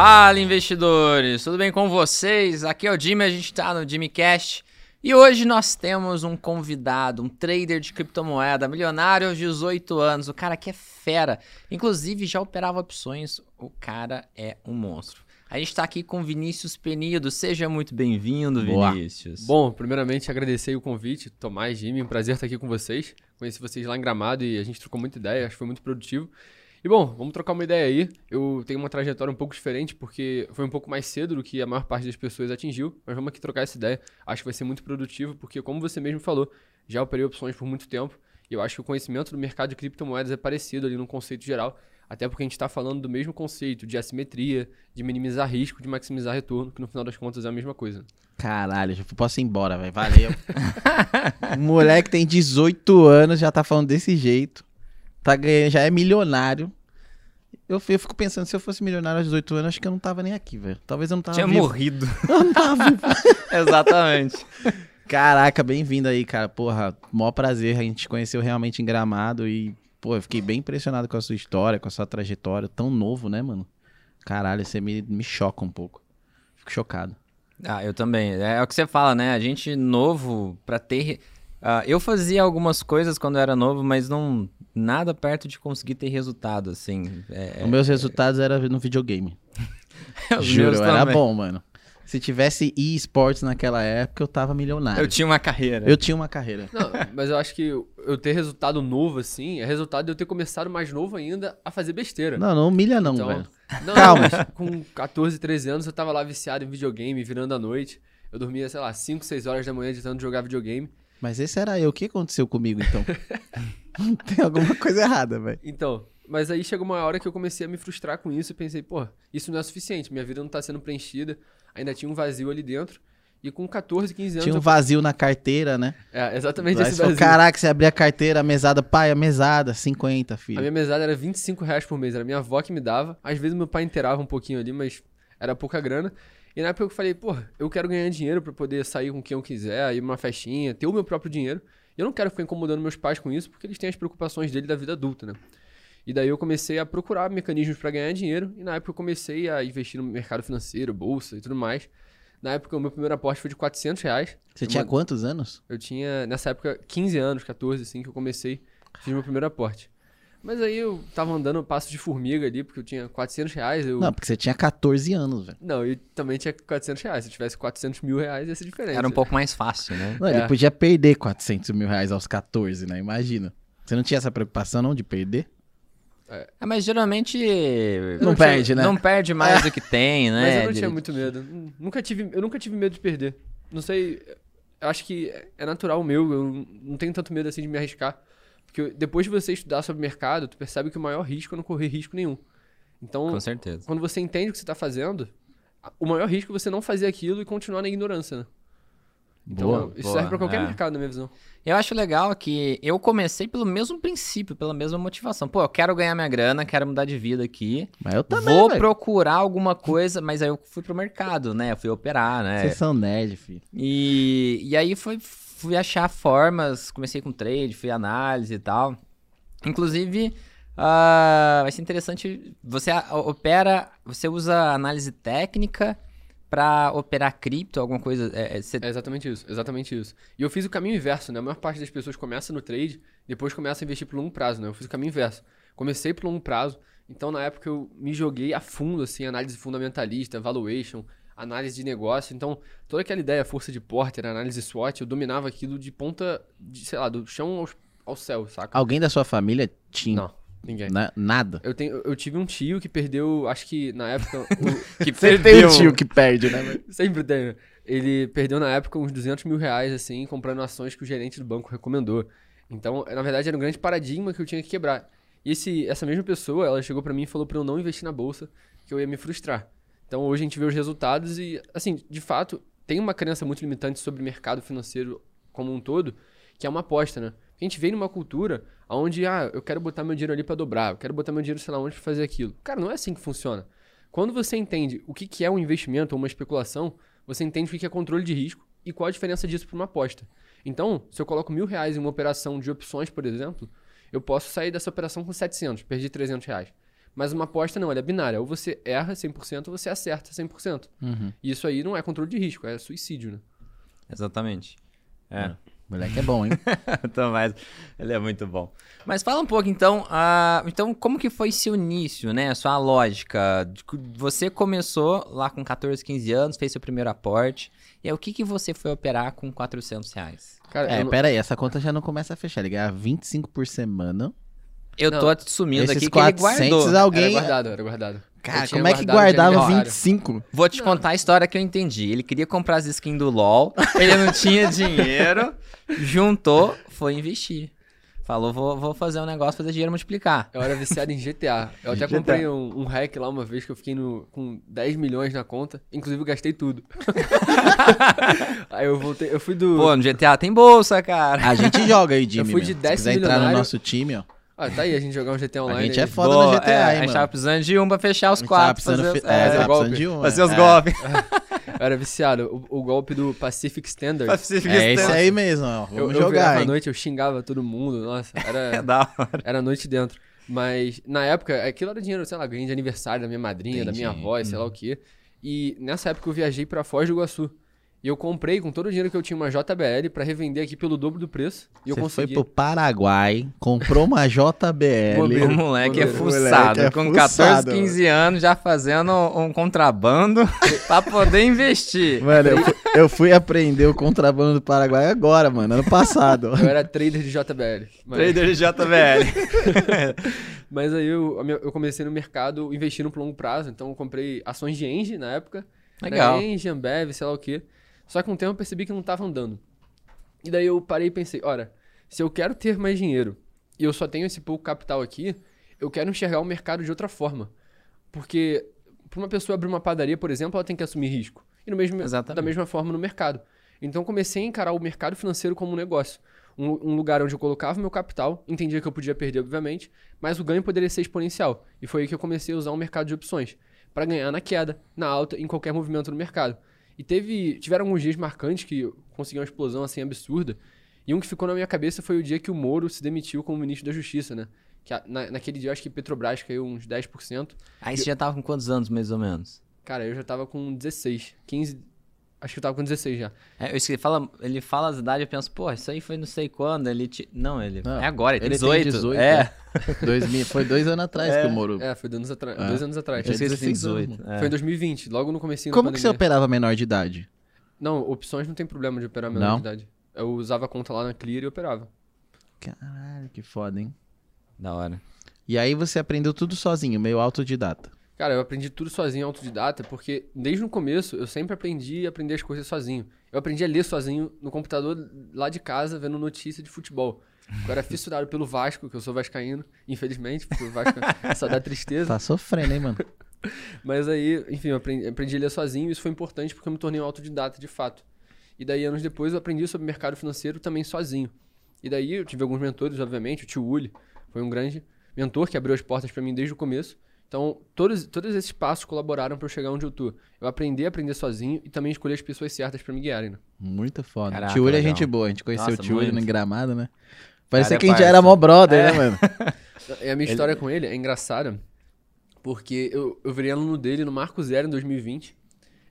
Fala investidores, tudo bem com vocês? Aqui é o Jimmy, a gente está no Jimmycast e hoje nós temos um convidado, um trader de criptomoeda, milionário aos 18 anos, o cara que é fera, inclusive já operava opções, o cara é um monstro. A gente está aqui com Vinícius Penido, seja muito bem-vindo, Vinícius. Bom, primeiramente agradecer o convite, Tomás, Jimmy, um prazer estar aqui com vocês. Conheci vocês lá em Gramado e a gente trocou muita ideia, acho que foi muito produtivo. E bom, vamos trocar uma ideia aí. Eu tenho uma trajetória um pouco diferente, porque foi um pouco mais cedo do que a maior parte das pessoas atingiu, mas vamos aqui trocar essa ideia. Acho que vai ser muito produtivo, porque como você mesmo falou, já operei opções por muito tempo, e eu acho que o conhecimento do mercado de criptomoedas é parecido ali no conceito geral, até porque a gente está falando do mesmo conceito de assimetria, de minimizar risco, de maximizar retorno, que no final das contas é a mesma coisa. Caralho, já posso ir embora, velho. Valeu. Moleque tem 18 anos, já tá falando desse jeito tá ganhando, já é milionário. Eu, eu fico pensando, se eu fosse milionário aos 18 anos, acho que eu não tava nem aqui, velho. Talvez eu não tava Tinha vivo. morrido. Eu não tava vivo. Exatamente. Caraca, bem-vindo aí, cara. Porra, maior prazer. A gente te conheceu realmente em Gramado e, pô, eu fiquei bem impressionado com a sua história, com a sua trajetória. Tão novo, né, mano? Caralho, você me, me choca um pouco. Fico chocado. Ah, eu também. É o que você fala, né? A gente novo, pra ter. Uh, eu fazia algumas coisas quando eu era novo, mas não nada perto de conseguir ter resultado, assim. É, Os meus é, resultados eram no videogame. Juro, era bom, mano. Se tivesse e-sports naquela época, eu tava milionário. Eu tinha uma carreira. Eu tinha uma carreira. Não, mas eu acho que eu ter resultado novo, assim, é resultado de eu ter começado mais novo ainda a fazer besteira. Não, não humilha não, então, velho. Não, Calma. com 14, 13 anos, eu tava lá viciado em videogame, virando a noite. Eu dormia, sei lá, 5, 6 horas da manhã tentando jogar videogame. Mas esse era eu. O que aconteceu comigo, então? Tem alguma coisa errada, velho. Então, mas aí chegou uma hora que eu comecei a me frustrar com isso e pensei, pô, isso não é suficiente. Minha vida não tá sendo preenchida. Ainda tinha um vazio ali dentro. E com 14, 15 anos. Tinha um vazio eu... na carteira, né? É, exatamente esse vazio. Caraca, você abria a carteira, a mesada, pai, a mesada, 50, filho. A minha mesada era 25 reais por mês, era minha avó que me dava. Às vezes meu pai inteirava um pouquinho ali, mas era pouca grana. E na época eu falei, pô, eu quero ganhar dinheiro para poder sair com quem eu quiser, ir numa festinha, ter o meu próprio dinheiro. E eu não quero ficar incomodando meus pais com isso, porque eles têm as preocupações dele da vida adulta, né? E daí eu comecei a procurar mecanismos para ganhar dinheiro, e na época eu comecei a investir no mercado financeiro, bolsa e tudo mais. Na época, o meu primeiro aporte foi de 400 reais. Você tinha uma... quantos anos? Eu tinha, nessa época, 15 anos, 14, assim, que eu comecei, fiz meu primeiro aporte. Mas aí eu tava andando passo de formiga ali, porque eu tinha 400 reais. Eu... Não, porque você tinha 14 anos, velho. Não, eu também tinha 400 reais. Se eu tivesse 400 mil reais, ia ser diferente. Era um pouco mais fácil, né? Não, ele é. podia perder 400 mil reais aos 14, né? Imagina. Você não tinha essa preocupação, não, de perder? É. é mas geralmente. Não, não perde, tinha, né? Não perde mais é. do que tem, né? Mas eu não tinha muito medo. Nunca tive, eu nunca tive medo de perder. Não sei. Eu acho que é natural meu. Eu não tenho tanto medo assim de me arriscar. Porque depois de você estudar sobre o mercado, tu percebe que o maior risco é não correr risco nenhum. Então, Com certeza. quando você entende o que você está fazendo, o maior risco é você não fazer aquilo e continuar na ignorância, né? Então, boa, isso boa, serve para qualquer é. mercado, na minha visão. Eu acho legal que eu comecei pelo mesmo princípio, pela mesma motivação. Pô, eu quero ganhar minha grana, quero mudar de vida aqui. Mas eu também, Vou véio. procurar alguma coisa, mas aí eu fui pro mercado, né? Eu fui operar, né? Vocês são nerd, filho. E, e aí foi, fui achar formas, comecei com trade, fui análise e tal. Inclusive, uh, vai ser interessante, você opera, você usa análise técnica para operar cripto, alguma coisa? É, é, você... é, exatamente isso, exatamente isso. E eu fiz o caminho inverso, né? A maior parte das pessoas começa no trade, depois começa a investir por longo prazo, né? Eu fiz o caminho inverso. Comecei por longo prazo, então na época eu me joguei a fundo, assim, análise fundamentalista, valuation, análise de negócio. Então, toda aquela ideia, força de Porter, análise SWOT, eu dominava aquilo de ponta, de, sei lá, do chão ao, ao céu, saca? Alguém da sua família tinha? Não. Ninguém. Na, nada. Eu, tenho, eu tive um tio que perdeu, acho que na época. O, que Sempre perdeu. tem um tio que perde, né? Sempre tem. Ele perdeu na época uns 200 mil reais, assim, comprando ações que o gerente do banco recomendou. Então, na verdade, era um grande paradigma que eu tinha que quebrar. E esse, essa mesma pessoa, ela chegou para mim e falou para eu não investir na bolsa, que eu ia me frustrar. Então hoje a gente vê os resultados e, assim, de fato, tem uma crença muito limitante sobre o mercado financeiro como um todo, que é uma aposta, né? A gente vem numa cultura onde, ah, eu quero botar meu dinheiro ali para dobrar, eu quero botar meu dinheiro sei lá onde pra fazer aquilo. Cara, não é assim que funciona. Quando você entende o que é um investimento ou uma especulação, você entende o que é controle de risco e qual a diferença disso para uma aposta. Então, se eu coloco mil reais em uma operação de opções, por exemplo, eu posso sair dessa operação com 700, perdi 300 reais. Mas uma aposta não, ela é binária. Ou você erra 100% ou você acerta 100%. Uhum. E isso aí não é controle de risco, é suicídio, né? Exatamente. É. Moleque é bom, hein? então, mas ele é muito bom. Mas fala um pouco então, ah, então como que foi seu início, né? Sua lógica. Você começou lá com 14, 15 anos, fez seu primeiro aporte. E aí, o que que você foi operar com 400 reais? Cara, É, eu pera aí, essa conta já não começa a fechar. Ele ganha 25 por semana. Eu Não, tô assumindo Esses aqui que ele 400 guardou. era alguém... guardado, era guardado. Cara, Eu como é que guardava aniversário. 25? Vou te contar a história que eu entendi. Ele queria comprar as skins do LoL, ele não tinha dinheiro, juntou, foi investir. Falou, vou, vou fazer um negócio, fazer dinheiro multiplicar. Eu era viciado em GTA. Eu até GTA. comprei um, um hack lá uma vez que eu fiquei no- com 10 milhões na conta. Inclusive, eu gastei tudo. aí eu voltei. Eu fui do. Pô, no GTA tem bolsa, cara. A gente joga aí, Jimmy. fui meu. de Se décimo quiser entrar no nosso time, ó. Ah, tá aí, a gente jogar um GTA online. A gente é aí. foda Boa, no GTA, é, A hein, gente mano. tava precisando de um pra fechar os A gente quatro. Fazer, fi- é, é, fazer golpe. de um. fazer é. os golpes. Eu era viciado. O, o golpe do Pacific Standard. É esse aí mesmo, ó. Vamos eu, eu jogar, à noite, eu xingava todo mundo. Nossa, É era, da hora. era noite dentro. Mas na época, aquilo era dinheiro, sei lá, ganhei de aniversário da minha madrinha, da minha Entendi. avó, sei lá o quê. E nessa época eu viajei pra Foz do Iguaçu. E eu comprei com todo o dinheiro que eu tinha uma JBL pra revender aqui pelo dobro do preço. E eu Você consegui. foi pro Paraguai, comprou uma JBL. O moleque é Moleque fuçado. é com fuçado, 14, 15 anos já fazendo um contrabando pra poder investir. Mano, eu fui, eu fui aprender o contrabando do Paraguai agora, mano, ano passado. Eu era trader de JBL. Mas, Trader de JBL. mas aí eu, eu comecei no mercado investindo pro longo prazo. Então eu comprei ações de Engie na época. Legal. Era Engie, Ambev, sei lá o quê. Só que com o tempo eu percebi que não tava andando. E daí eu parei e pensei, ora, se eu quero ter mais dinheiro e eu só tenho esse pouco capital aqui, eu quero enxergar o mercado de outra forma. Porque para uma pessoa abrir uma padaria, por exemplo, ela tem que assumir risco. E mesmo, da mesma forma no mercado. Então comecei a encarar o mercado financeiro como um negócio. Um, um lugar onde eu colocava meu capital, entendia que eu podia perder, obviamente, mas o ganho poderia ser exponencial. E foi aí que eu comecei a usar um mercado de opções. para ganhar na queda, na alta, em qualquer movimento no mercado. E teve, tiveram alguns dias marcantes que eu consegui uma explosão assim absurda. E um que ficou na minha cabeça foi o dia que o Moro se demitiu como ministro da Justiça, né? Que a- na- naquele dia eu acho que Petrobras caiu uns 10%. Aí você já tava com quantos anos, mais ou menos? Cara, eu já tava com 16, 15. Acho que eu tava com 16 já. É, eu ele fala, ele fala as idades, eu penso, pô, isso aí foi não sei quando, ele... Te... Não, ele... Não, é agora, ele ele tem 18. 18, é. 2000, foi dois anos atrás que o Moro. É, foi dois anos, atra- É. dois anos atrás. Eu esqueci que tem 16 anos, 18. Foi em É. 2020, logo no comecinho Como da que você operava menor de idade? Não, opções não tem problema de operar menor Não? de idade. Eu usava a conta lá na Clear e operava. Caralho, que foda, hein? Da hora. E aí você aprendeu tudo sozinho, meio autodidata. Cara, eu aprendi tudo sozinho, autodidata, porque desde o começo eu sempre aprendi a aprender as coisas sozinho. Eu aprendi a ler sozinho no computador lá de casa, vendo notícia de futebol. Eu era fissurado pelo Vasco, que eu sou vascaíno, infelizmente, porque o Vasco só dá tristeza. Tá sofrendo, hein, mano? Mas aí, enfim, eu aprendi, aprendi a ler sozinho e isso foi importante porque eu me tornei um autodidata de fato. E daí, anos depois, eu aprendi sobre mercado financeiro também sozinho. E daí, eu tive alguns mentores, obviamente. O tio Uli foi um grande mentor que abriu as portas para mim desde o começo. Então, todos, todos esses passos colaboraram para eu chegar onde eu tô. Eu aprendi a aprender sozinho e também escolher as pessoas certas para me guiarem, né? Muito foda. Caraca, tio Uli é gente boa, a gente conheceu Nossa, o tio muito. no Gramado, né? Parecia Cara, que a gente era mó brother, É. né, mano? E a minha história com ele é engraçada, porque eu, eu virei aluno dele no Marco Zero em 2020.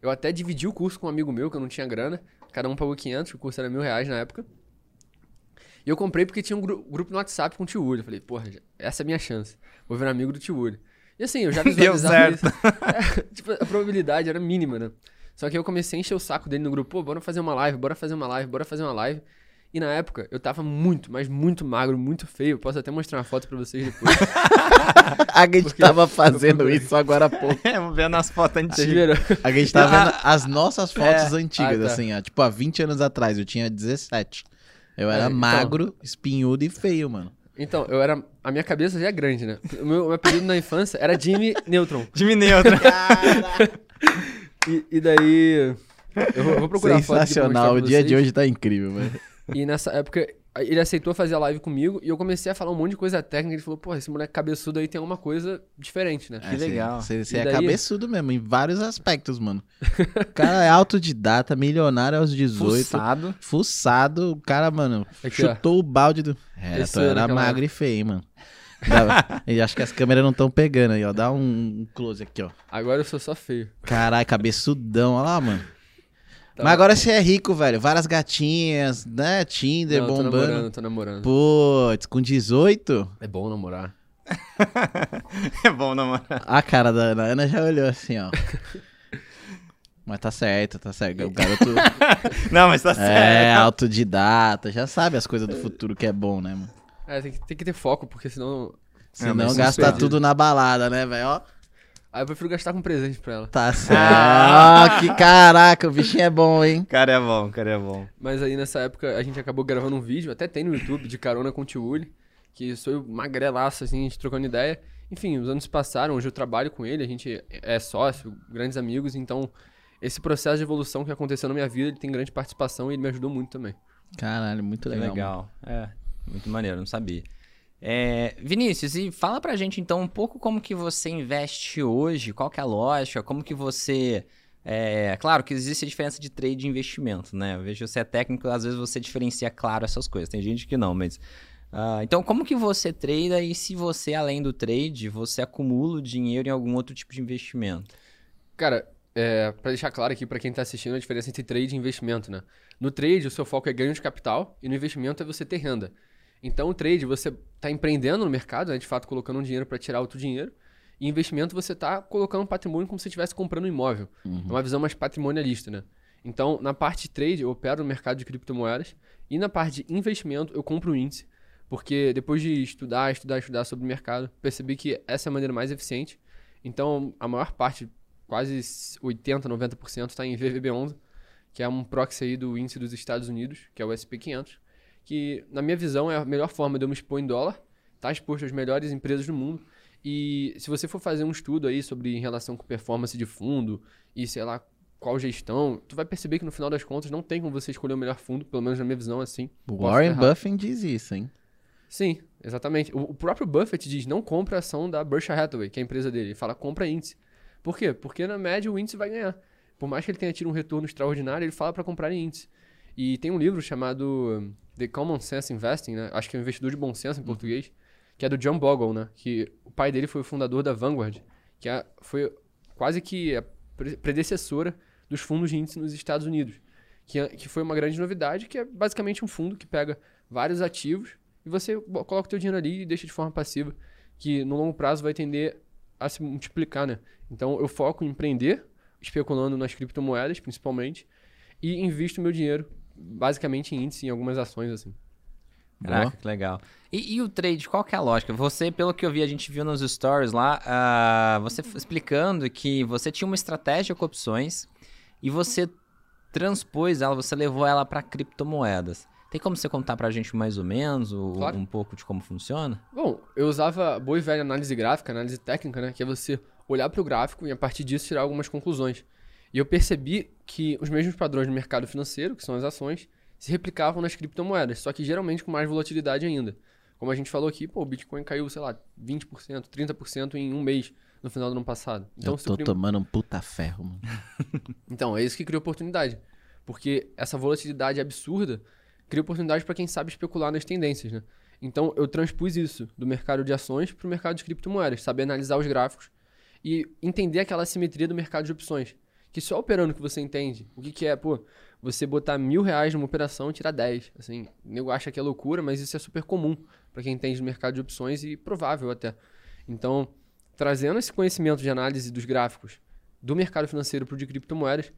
Eu até dividi o curso com um amigo meu, que eu não tinha grana. Cada um pagou 500, o curso era mil reais na época. E eu comprei porque tinha um gru- grupo no WhatsApp com o tio. Eu falei, porra, essa é a minha chance. Vou virar amigo do tio. E assim, eu já Deu visualizava certo. isso. É, tipo, a probabilidade era mínima, né? Só que eu comecei a encher o saco dele no grupo, pô, bora fazer uma live, bora fazer uma live, bora fazer uma live. E na época, eu tava muito, mas muito magro, muito feio. Posso até mostrar uma foto pra vocês depois. A gente Porque tava fazendo isso agora há pouco. É, vamos ver nas fotos antigas. A gente tava vendo as nossas fotos É. antigas, Ah, tá. assim, ó. Tipo, há 20 anos atrás, eu tinha 17. Eu era É, então. magro, espinhudo e feio, mano. Então, eu era. A minha cabeça já é grande, né? O meu, meu apelido na infância era Jimmy Neutron. Jimmy Neutra. E, e daí. Eu vou, eu vou procurar a foto Sensacional. O dia de vocês. hoje tá incrível, mano. E nessa época, ele aceitou fazer a live comigo e eu comecei a falar um monte de coisa técnica. Ele falou, pô, esse moleque cabeçudo aí tem alguma coisa diferente, né? Que legal. Você, você é daí? cabeçudo mesmo, em vários aspectos, mano. O cara é autodidata, milionário aos 18. Fuçado. Fuçado, o cara, mano, Aqui, ó. chutou o balde do. É, Esse era magro e feio, hein, mano. Dá- Eu acho que as câmeras não estão pegando aí, ó. Dá um, um close aqui, ó. Agora eu sou só feio. Caralho, cabeçudão, olha lá, mano. Tá Mas agora você é rico, velho. Várias gatinhas, né? Tinder Não, tô bombando. namorando, tô namorando. Putz, com 18? É bom namorar. É bom, namorar. A cara da Ana, a Ana já olhou assim, ó. Mas tá certo, tá certo. O garoto Não, mas tá é certo. autodidata, já sabe as coisas do futuro que é bom, né, mano? É, tem que, tem que ter foco, porque senão. Senão isso gasta tudo na balada, né, velho? Ó, Aí eu prefiro gastar com presente pra ela. tá certo. Ó, que caraca, o bichinho é bom, hein? Cara é bom, cara é bom. Mas aí nessa época a gente acabou gravando um vídeo, até tem no YouTube, de carona com o Tio Uli, que sou magrelaço, assim, a gente trocando ideia. Enfim, os anos se passaram, hoje eu trabalho com ele, a gente é sócio, grandes amigos, então esse processo de evolução que aconteceu na minha vida, ele tem grande participação e ele me ajudou muito também. Caralho, muito legal. Legal. mano. É, muito maneiro, não sabia. É, Vinícius, e fala pra gente então um pouco como que você investe hoje, qual que é a lógica, como que você... É, claro que existe a diferença de trade e investimento, né? Eu vejo você é técnico, às vezes você diferencia claro essas coisas. Tem gente que não, mas... ah, então, como que você trada e se você, além do trade, você acumula o dinheiro em algum outro tipo de investimento? Cara, é, para deixar claro aqui pra quem tá assistindo a diferença entre trade e investimento, né? No trade, o seu foco é ganho de capital e no investimento é você ter renda. Então, o trade, você tá empreendendo no mercado, né? De fato, colocando um dinheiro para tirar outro dinheiro. E investimento, você tá colocando um patrimônio como se estivesse comprando um imóvel. É uma visão mais patrimonialista, né? Então, na parte de trade, eu opero no mercado de criptomoedas. E na parte de investimento, eu compro um índice. Porque depois de estudar, estudar, estudar sobre o mercado, percebi que essa é a maneira mais eficiente. Então, a maior parte, quase 80%, 90% está em VVB11, que é um proxy aí do índice dos Estados Unidos, que é o SP500, que, na minha visão, é a melhor forma de eu me expor em dólar, tá exposto às melhores empresas do mundo. E se você for fazer um estudo aí sobre em relação com performance de fundo e sei lá qual gestão, tu vai perceber que no final das contas não tem como você escolher o melhor fundo, pelo menos na minha visão assim. Warren. Buffett diz isso, hein? Sim, exatamente. O, o próprio Buffett diz não compra ação da Berkshire Hathaway, que é a empresa dele. Ele fala compra índice. Por quê? Porque na média o índice vai ganhar. Por mais que ele tenha tido um retorno extraordinário, ele fala para comprar em índice. E tem um livro chamado The Common Sense Investing, né? Acho que é o investidor de bom senso em português, que é do John Bogle, né? Que o pai dele foi o fundador da Vanguard, que é- foi quase que a pre- predecessora dos fundos de índice nos Estados Unidos. Que, é- que foi uma grande novidade, que é basicamente um fundo que pega vários ativos e você coloca o teu dinheiro ali e deixa de forma passiva, que no longo prazo vai tender a se multiplicar, né? Então eu foco em empreender, especulando nas criptomoedas, principalmente, e invisto meu dinheiro basicamente em índice, em algumas ações, assim. Caraca, Boa. que legal. E, e o trade, qual que é a lógica? Você, pelo que eu vi, a gente viu nos stories lá, ah, você explicando que você tinha uma estratégia com opções e você transpôs ela, você levou ela para criptomoedas. Tem como você contar pra gente mais ou menos o- Claro. um pouco de como funciona? Bom, eu usava boa e velha análise gráfica, análise técnica, né? Que é você olhar para o gráfico e a partir disso tirar algumas conclusões. E eu percebi que os mesmos padrões do mercado financeiro, que são as ações, se replicavam nas criptomoedas, só que geralmente com mais volatilidade ainda. Como a gente falou aqui, pô, o Bitcoin caiu, sei lá, 20%, 30% em um mês no final do ano passado. Então, eu tô prim- tomando um puta ferro, mano. então, é isso que cria oportunidade. Porque essa volatilidade absurda cria oportunidade para quem sabe especular nas tendências, né? Então, eu transpus isso do mercado de ações para o mercado de criptomoedas, saber analisar os gráficos e entender aquela assimetria do mercado de opções. Que só operando que você entende o que, que é, pô, você botar mil reais numa operação e tirar 10. Assim, o nego acha que é loucura, mas isso é super comum para quem entende do mercado de opções e provável até. Então, trazendo esse conhecimento de análise dos gráficos do mercado financeiro para o de criptomoedas,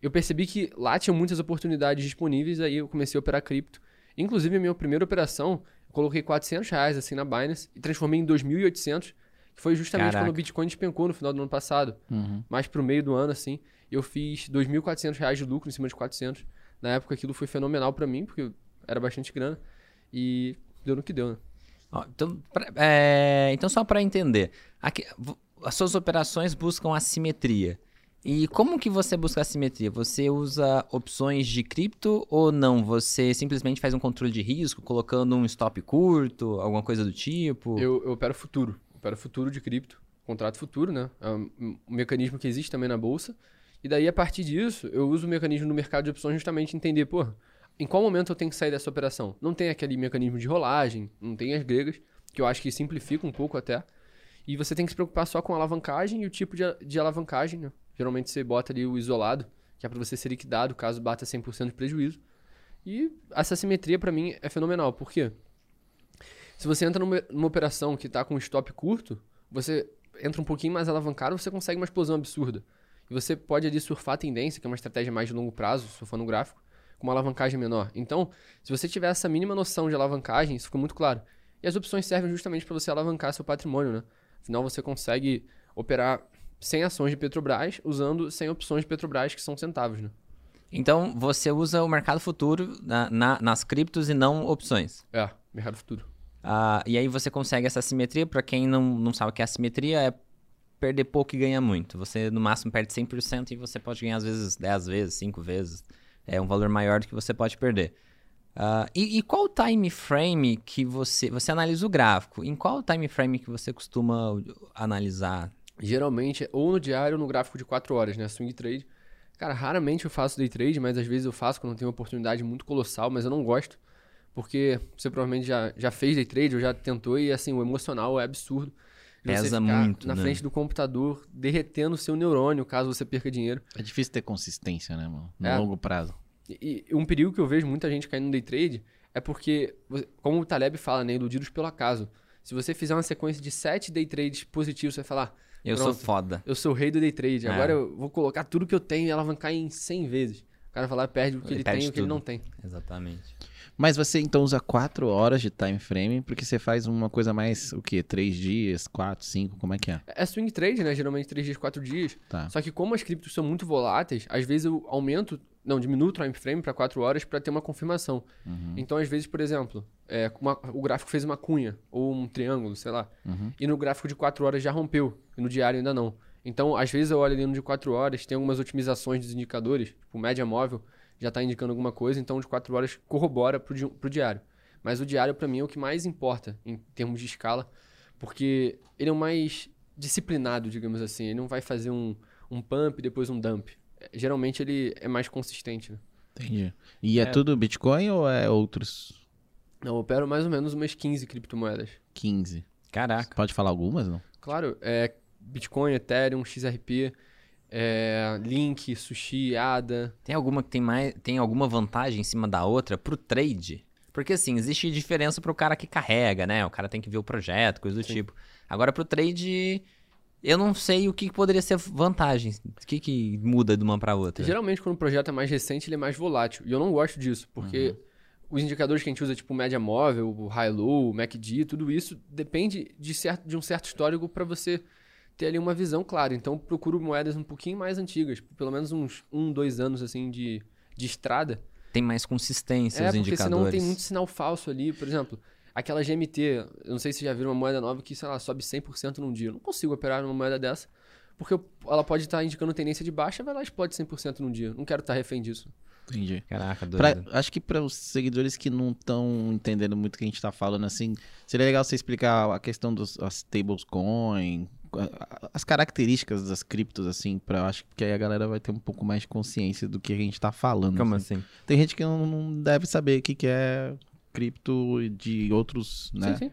eu percebi que lá tinha muitas oportunidades disponíveis, aí eu comecei a operar cripto. Inclusive, a minha primeira operação, eu coloquei 400 reais assim na Binance e transformei em 2.800, que foi justamente Caraca. quando o Bitcoin despencou no final do ano passado. Uhum. Mais pro meio do ano, assim, eu fiz 2.400 reais de lucro em cima de 400. Na época, aquilo foi fenomenal para mim, porque era bastante grana. E deu no que deu, né? Ó, então, pra- é, então, só para entender, aqui- as suas operações buscam assimetria. E como que você busca assimetria? Você usa opções de cripto ou não? Você simplesmente faz um controle de risco, colocando um stop curto, alguma coisa do tipo? Eu, eu opero futuro. Opero futuro de cripto. Contrato futuro, né? É um, um mecanismo que existe também na bolsa. E daí, a partir disso, eu uso o mecanismo no mercado de opções justamente entender, pô, em qual momento eu tenho que sair dessa operação? Não tem aquele mecanismo de rolagem, não tem as gregas. que eu acho que simplifica um pouco até. E você tem que se preocupar só com a alavancagem e o tipo de, de alavancagem, né? Geralmente você bota ali o isolado, que é para você ser liquidado caso bata 100% de prejuízo. E essa simetria para mim é fenomenal, por quê? Se você entra numa, numa operação que tá com um stop curto, você entra um pouquinho mais alavancado, você consegue uma explosão absurda. E você pode ali surfar a tendência, que é uma estratégia mais de longo prazo, for no gráfico, com uma alavancagem menor. Então, se você tiver essa mínima noção de alavancagem, isso fica muito claro. E as opções servem justamente para você alavancar seu patrimônio, né? Afinal, você consegue operar 100 ações de Petrobras usando 100 opções de Petrobras, que são centavos, né? Então, você usa o mercado futuro na- na- nas criptos e não opções. É, mercado futuro. Ah, e aí você consegue essa simetria. Para quem não, não sabe o que é assimetria, é perder pouco e ganhar muito. Você no máximo perde 100% e você pode ganhar às vezes 10 vezes, 5 vezes. É um valor maior do que você pode perder. Ah, e, e qual time frame que você. Você analisa o gráfico. Em qual time frame que você costuma analisar? Geralmente, ou no diário ou no gráfico de 4 horas, né? Swing trade. Cara, raramente eu faço day trade, mas às vezes eu faço quando tem uma oportunidade muito colossal, mas eu não gosto. Porque você provavelmente já, já fez day trade ou já tentou e assim, o emocional é absurdo. Pesa ficar muito, Na né? frente do computador, derretendo o seu neurônio, caso você perca dinheiro. É difícil ter consistência, né, mano? No É. longo prazo. E, e um perigo que eu vejo muita gente caindo no day trade é porque, como o Taleb fala, né, iludidos pelo acaso. Se você fizer uma sequência de 7 day trades positivos, você vai falar, Eu sou foda. eu sou o rei do day trade, É. agora eu vou colocar tudo que eu tenho e alavancar em 100 vezes. O cara vai lá perde o que Ele ele, tem e o que ele não tem. Exatamente. Mas você então usa 4 horas de time frame, porque você faz uma coisa mais, o quê? 3 dias, 4, 5, como é que é? É swing trade, né? Geralmente 3 dias, 4 dias. Tá. Só que como as criptos são muito voláteis, às vezes eu aumento, não, diminuo o time frame para 4 horas para ter uma confirmação. Uhum. Então, às vezes, por exemplo, é, uma- o gráfico fez uma cunha ou um triângulo, sei lá. Uhum. E no gráfico de 4 horas já rompeu, e no diário ainda não. Então, às vezes eu olho ali no de 4 horas, tem algumas otimizações dos indicadores, tipo média móvel, já está indicando alguma coisa, então o de 4 horas corrobora pro, di pro diário. Mas o diário, para mim, é o que mais importa em termos de escala, porque ele é o mais disciplinado, digamos assim. Ele não vai fazer um, um pump e depois um dump. É, Geralmente ele é mais consistente, né? Entendi. E é, É. tudo Bitcoin ou é outros Eu opero mais ou menos umas 15 criptomoedas. 15? Caraca. Pode falar algumas, não? Claro, é Bitcoin, Ethereum, XRP, é, Link, Sushi, ADA. Tem alguma que tem mais. Tem alguma vantagem em cima da outra pro trade? Porque assim, existe diferença pro cara que carrega, né? O cara tem que ver o projeto, coisa do Sim. tipo. Agora pro trade, eu não sei o que poderia ser vantagem. O que que muda de uma pra outra? Geralmente, quando o projeto é mais recente, ele é mais volátil. E eu não gosto disso, porque os indicadores que a gente usa, tipo média móvel, o high-low, o MACD, tudo isso depende de, certo, de um certo histórico para você ter ali uma visão clara. Então, eu procuro moedas um pouquinho mais antigas, pelo menos uns um, dois anos assim de, de estrada. Tem mais consistência é, os porque indicadores. senão tem muito sinal falso ali. Por exemplo, aquela GMT, eu não sei se já viram uma moeda nova que, sei lá, sobe 100% num dia. Eu não consigo operar numa moeda dessa, porque ela pode estar indicando tendência de baixa, vai lá e explode 100% num dia. Não quero estar refém disso. Entendi. Caraca, Pra- doido. acho que para os seguidores que não estão entendendo muito o que a gente tá falando, assim, seria legal você explicar a questão dos as stablecoin, a- a- as características das criptos, assim, para acho que aí a galera vai ter um pouco mais de consciência do que a gente tá falando. Como assim. assim? Tem gente que não, não deve saber o que, que é cripto de outros, né? Sim, sim.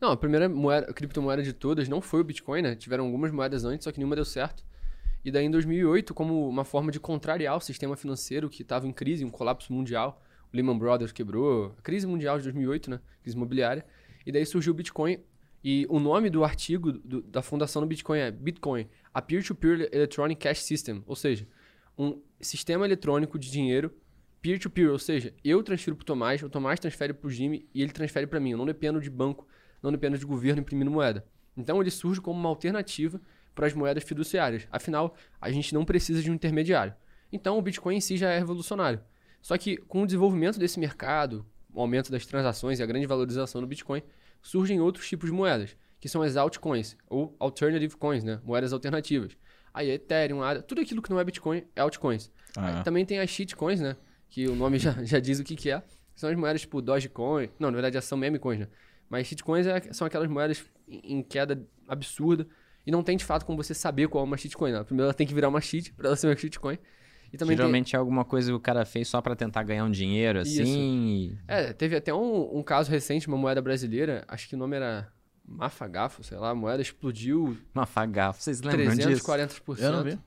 Não, a primeira moeda, criptomoeda de todas não foi o Bitcoin, né? Tiveram algumas moedas antes, só que nenhuma deu certo. E daí em 2008, como uma forma de contrariar o sistema financeiro que estava em crise, um colapso mundial, o Lehman Brothers quebrou, a crise mundial de 2008, né? Crise imobiliária. E daí surgiu o Bitcoin. E o nome do artigo do- da fundação do Bitcoin é Bitcoin, a Peer-to-Peer Electronic Cash System, ou seja, um sistema eletrônico de dinheiro peer-to-peer, ou seja, eu transfiro pro Tomás, o Tomás transfere pro Jimmy e ele transfere para mim. Eu não dependo de banco, não dependo de governo imprimindo moeda. Então ele surge como uma alternativa para as moedas fiduciárias. Afinal, a gente não precisa de um intermediário. Então o Bitcoin em si já é revolucionário. Só que com o desenvolvimento desse mercado, o aumento das transações e a grande valorização do Bitcoin, surgem outros tipos de moedas, que são as altcoins, ou alternative coins, né? Moedas alternativas. Aí Ethereum, ADA, tudo aquilo que não é Bitcoin é altcoins. Ah. Aí também tem as shitcoins, né? Que o nome já, já diz o que, que é. São as moedas tipo Dogecoin. Não, na verdade, são memecoins, né? Mas shitcoins é- são aquelas moedas em em queda absurda. E não tem de fato como você saber qual é uma shitcoin. Né? Primeiro ela tem que virar uma shit para ela ser uma shitcoin. E também tem- Geralmente é alguma coisa que o cara fez só pra tentar ganhar um dinheiro, Isso. assim. e- É, teve até um, um caso recente, uma moeda brasileira, acho que o nome era Mafagafo, sei lá, a moeda explodiu Mafagafo. Vocês lembram disso? 340%. Eu não vi.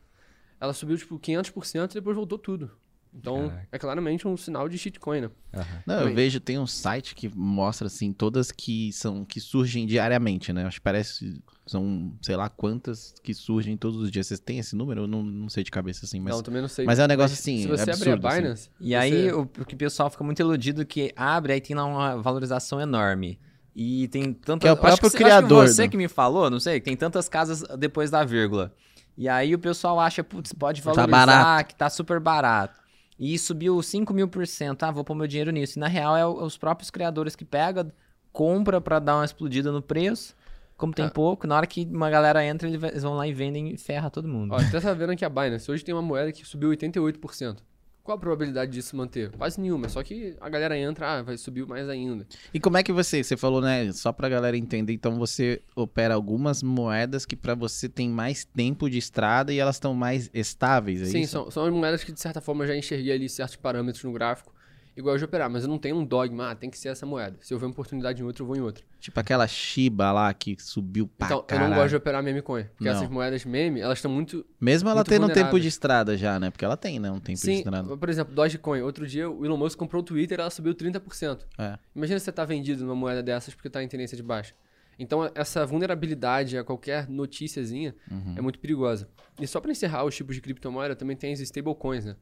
Ela subiu, tipo, 500% e depois voltou tudo. Então, Caraca. é claramente um sinal de shitcoin, né? Aham. Não, eu vejo, tem um site que mostra, assim, todas que são, que surgem diariamente, né? Acho que parece, são, sei lá, quantas que surgem todos os dias. Vocês têm esse número? Eu não, não sei de cabeça, assim, mas... Não, também não sei. mas é um negócio, assim, Se você absurdo, abrir a assim. Binance... E você- aí, o, o que o pessoal fica muito iludido que abre, aí tem lá uma valorização enorme. E tem tantas... Que é o eu acho próprio você- eu acho que criador, você né? que me falou, não sei, que tem tantas casas depois da vírgula. E aí o pessoal acha, putz, pode Tá valorizar, barato. que tá super barato. E subiu 5 mil por cento, ah, vou pôr meu dinheiro nisso. E na real é os próprios criadores que pegam, compra pra dar uma explodida no preço. Como tem Ah. pouco, na hora que uma galera entra, eles vão lá e vendem e ferra todo mundo. Ó, até tá vendo aqui a Binance. Hoje tem uma moeda que subiu 88%. Qual a probabilidade disso manter? Quase nenhuma. Só que a galera entra, ah, vai subir mais ainda. E como é que você, você falou, né, só pra galera entender, então você opera algumas moedas que pra você tem mais tempo de estrada e elas estão mais estáveis, é Sim, isso? são, são as moedas que de certa forma eu já enxerguei ali certos parâmetros no gráfico. Igual de operar, mas eu não tenho um dogma, ah, tem que ser essa moeda. Se eu ver uma oportunidade em outra, eu vou em outra. Tipo aquela Shiba lá que subiu pra então, eu caralho. não gosto de operar meme coin. Porque Não. essas moedas meme, elas estão muito Mesmo ela muito tendo um tempo de estrada já, né? Porque ela tem, né, um tempo de Sim, estrada. por exemplo, Dogecoin. Outro dia o Elon Musk comprou o Twitter ela subiu 30%. É. Imagina você tá vendido numa moeda dessas porque tá em tendência de baixa. Então, essa vulnerabilidade a qualquer noticiazinha Uhum. é muito perigosa. E só para encerrar os tipos de criptomoeda, também tem as stablecoins, né?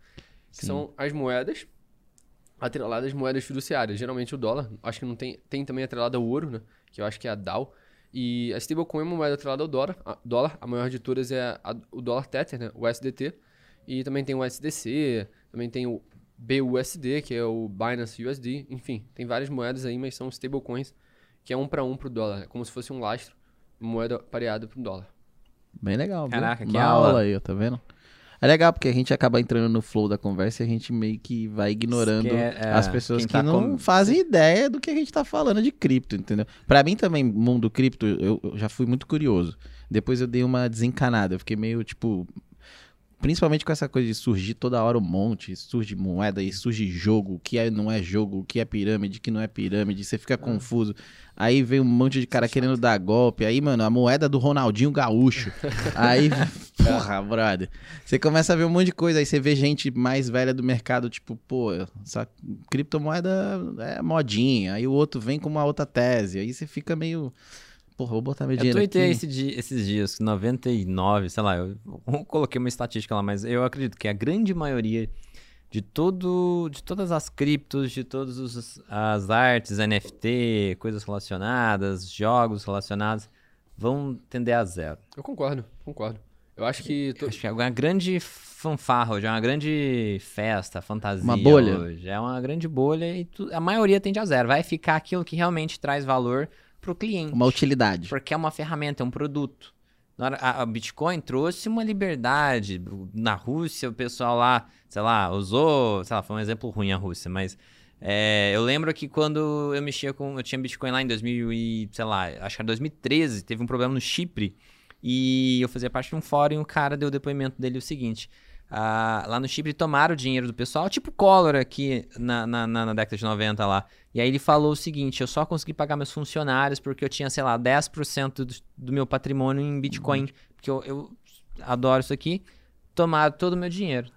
Que Sim. são as moedas atreladas às moedas fiduciárias. Geralmente o dólar, acho que não tem, tem também atrelada ao ouro, né? Que eu acho que é a DAO. E a stablecoin é uma moeda atrelada ao dólar. A, dólar, a maior de todas é a- o dólar Tether, né? O USDT. E também tem o USDC, também tem o BUSD, que é o Binance USD. Enfim, tem várias moedas aí, mas são stablecoins, que é um para um pro dólar. É como se fosse um lastro, moeda pareada pro dólar. Bem legal, viu? Caraca, que Uma aula. aula aí, tá vendo? É legal porque a gente acaba entrando no flow da conversa e a gente meio que vai ignorando é- as pessoas que tá não com- fazem ideia do que a gente tá falando de cripto, entendeu? Pra mim também, mundo cripto, eu, eu já fui muito curioso. Depois eu dei uma desencanada, eu fiquei meio tipo. Principalmente com essa coisa de surgir toda hora um monte, surge moeda e surge jogo, o que é, não é jogo, o que é pirâmide, o que não é pirâmide, você fica confuso. Aí vem um monte de cara querendo dar golpe, aí, mano, a moeda do Ronaldinho Gaúcho. Aí, porra, brother. Você começa a ver um monte de coisa, aí você vê gente mais velha do mercado, tipo, pô, essa criptomoeda é modinha. Aí o outro vem com uma outra tese, aí você fica meio. Porra, vou botar meu Eu dinheiro tuitei aqui. esse di- esses dias, que 99, sei lá, eu, eu coloquei uma estatística lá, mas eu acredito que a grande maioria de todo, de todas as criptos, de todas os- as artes, NFT, coisas relacionadas, jogos relacionados, vão tender a zero. Eu concordo, concordo. Eu acho que. to- Acho que é uma grande fanfarra hoje, é uma grande festa, fantasia Uma bolha. hoje. É uma grande bolha e tu- a maioria tende a zero. Vai ficar aquilo que realmente traz valor pro cliente. Uma utilidade. Porque é uma ferramenta, é um produto. A Bitcoin trouxe uma liberdade. Na Rússia, o pessoal lá, sei lá, usou. Sei lá, foi um exemplo ruim a Rússia, mas. é, eu lembro que quando eu mexia com. Eu tinha Bitcoin lá em 2000 e, sei lá, acho que era 2013, teve um problema no Chipre. E eu fazia parte de um fórum e o cara deu o depoimento dele o seguinte. Ah, lá no Chipre tomaram o dinheiro do pessoal, tipo Collor aqui na, na, na- década de 90 lá. E aí ele falou o seguinte: eu só consegui pagar meus funcionários porque eu tinha, sei lá, 10% do, do meu patrimônio em Bitcoin. Porque eu, eu adoro isso aqui. Tomaram todo o meu dinheiro.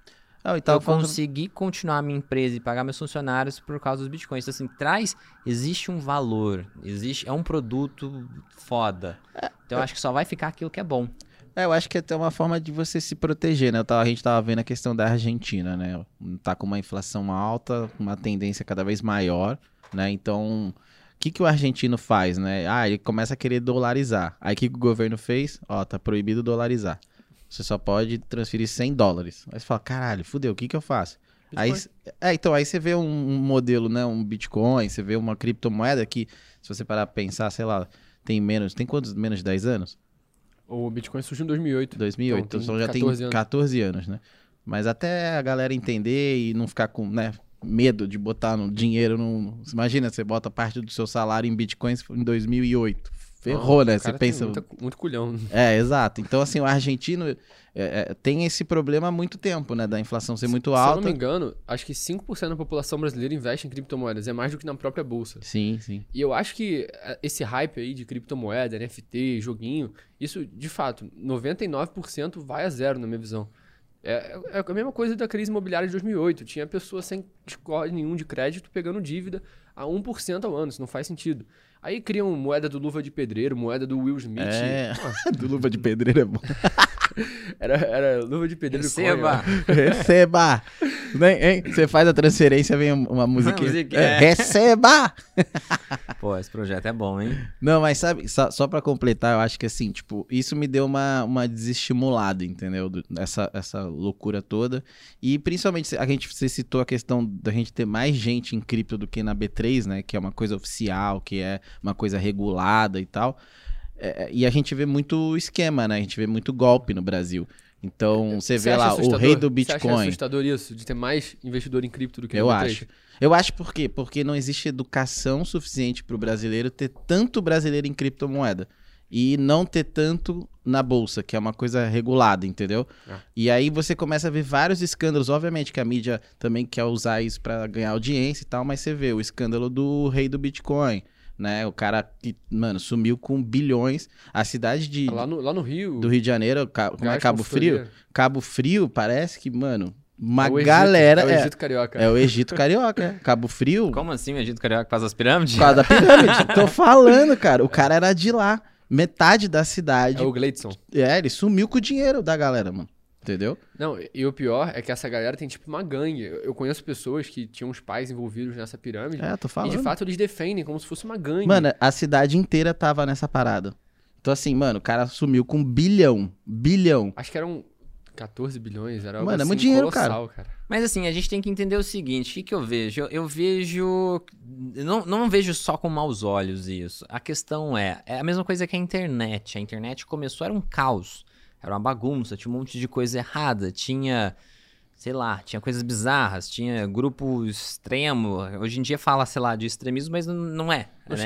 Ah, Então eu consegui continuar a minha empresa e pagar meus funcionários por causa dos bitcoins. Então, assim, traz, existe um valor, existe, é um produto foda. Então eu acho que só vai ficar aquilo que é bom. É, eu acho que é até uma forma de você se proteger, né? Tava- a gente tava vendo a questão da Argentina, né? Tá com uma inflação alta, uma tendência cada vez maior, né? Então, o que, que o argentino faz, né? Ah, ele começa a querer dolarizar. Aí o que, que o governo fez? Ó, tá proibido dolarizar. Você só pode transferir 100 dólares. Aí você fala, caralho, fudeu, o que, que eu faço? Aí, é, então, aí você vê um, um modelo, né? Um Bitcoin, você vê uma criptomoeda que, se você parar pra pensar, sei lá, tem menos. Tem quantos? Menos de 10 anos? O Bitcoin surgiu em 2008. 2008, Então, então, já 14 tem anos. 14 anos, né? Mas até a galera entender e não ficar com, né, medo de botar no dinheiro no... Imagina, você bota parte do seu salário em bitcoins em 2008. Ferrou, né? Você pensa. muita- muito culhão. É, exato. Então, assim, o argentino é, é, tem esse problema há muito tempo, né? Da inflação ser muito Se eu não alta. me engano, acho que 5% da população brasileira investe em criptomoedas. É mais do que na própria bolsa. Sim, sim. E eu acho que eh, esse hype aí de criptomoeda, NFT, joguinho, isso, de fato, 99% vai a zero na minha visão. É, é a mesma coisa da crise imobiliária de 2008. Tinha pessoas sem score nenhum de crédito pegando dívida a 1% ao ano. Isso não faz sentido. Aí criam moeda do Luva de Pedreiro, moeda do Will Smith. É. Do luva de pedreiro é bom. era, era Luva de Pedreiro Receba! Receba! Você faz a transferência, vem uma música. musiquinha, É, é. Receba! Pô, esse projeto é bom, hein? Não, mas sabe, só, só pra completar, eu acho que assim, tipo, isso me deu uma, uma desestimulada, entendeu? Essa, essa loucura toda. E principalmente, a gente, você citou a questão da gente ter mais gente em cripto do que na B3, né? Que é uma coisa oficial, que é uma coisa regulada e tal. É, e a gente vê muito esquema, né? A gente vê muito golpe no Brasil. Então, você vê lá, o rei do Você acha Bitcoin. assustador isso, de ter mais investidor em cripto do que Eu acho. B3? Eu acho por quê? Porque não existe educação suficiente para o brasileiro ter tanto brasileiro em criptomoeda. E não ter tanto na bolsa, que é uma coisa regulada, entendeu? Ah. E aí você começa a ver vários escândalos. Obviamente que a mídia também quer usar isso para ganhar audiência e tal, mas você vê o escândalo do rei do Bitcoin, né? O cara que, mano, sumiu com bilhões. A cidade de, Lá no, lá no Rio. do Rio de Janeiro, Ca- como é Cabo Frio? Cabo Frio parece que, mano, uma é Egito, galera. É o é- Egito Carioca. é o Egito Carioca. é. Cabo Frio, Como assim o Egito Carioca faz as pirâmides? por causa da pirâmide. Tô falando, cara. O cara era de lá. Metade da cidade. É o Gleidson. É, ele sumiu com o dinheiro da galera, mano. Entendeu? Não, e o pior é que essa galera tem tipo uma gangue. Eu conheço pessoas que tinham os pais envolvidos nessa pirâmide. É, tô e falando. de fato eles defendem como se fosse uma gangue. Mano, a cidade inteira tava nessa parada. Então, assim, mano, o cara sumiu com um bilhão. Bilhão. Acho que eram 14 bilhões. Era Mano, é assim, muito dinheiro, colossal, cara. Mas assim, a gente tem que entender o seguinte: o que, que eu vejo? Eu, eu vejo. eu Não, não vejo só com maus olhos isso. A questão é: é a mesma coisa que a internet. A internet começou, era um caos. Era uma bagunça, tinha um monte de coisa errada. Tinha. Sei lá, tinha coisas bizarras, tinha grupo extremo. Hoje em dia fala, sei lá, de extremismo, mas não- é. Né?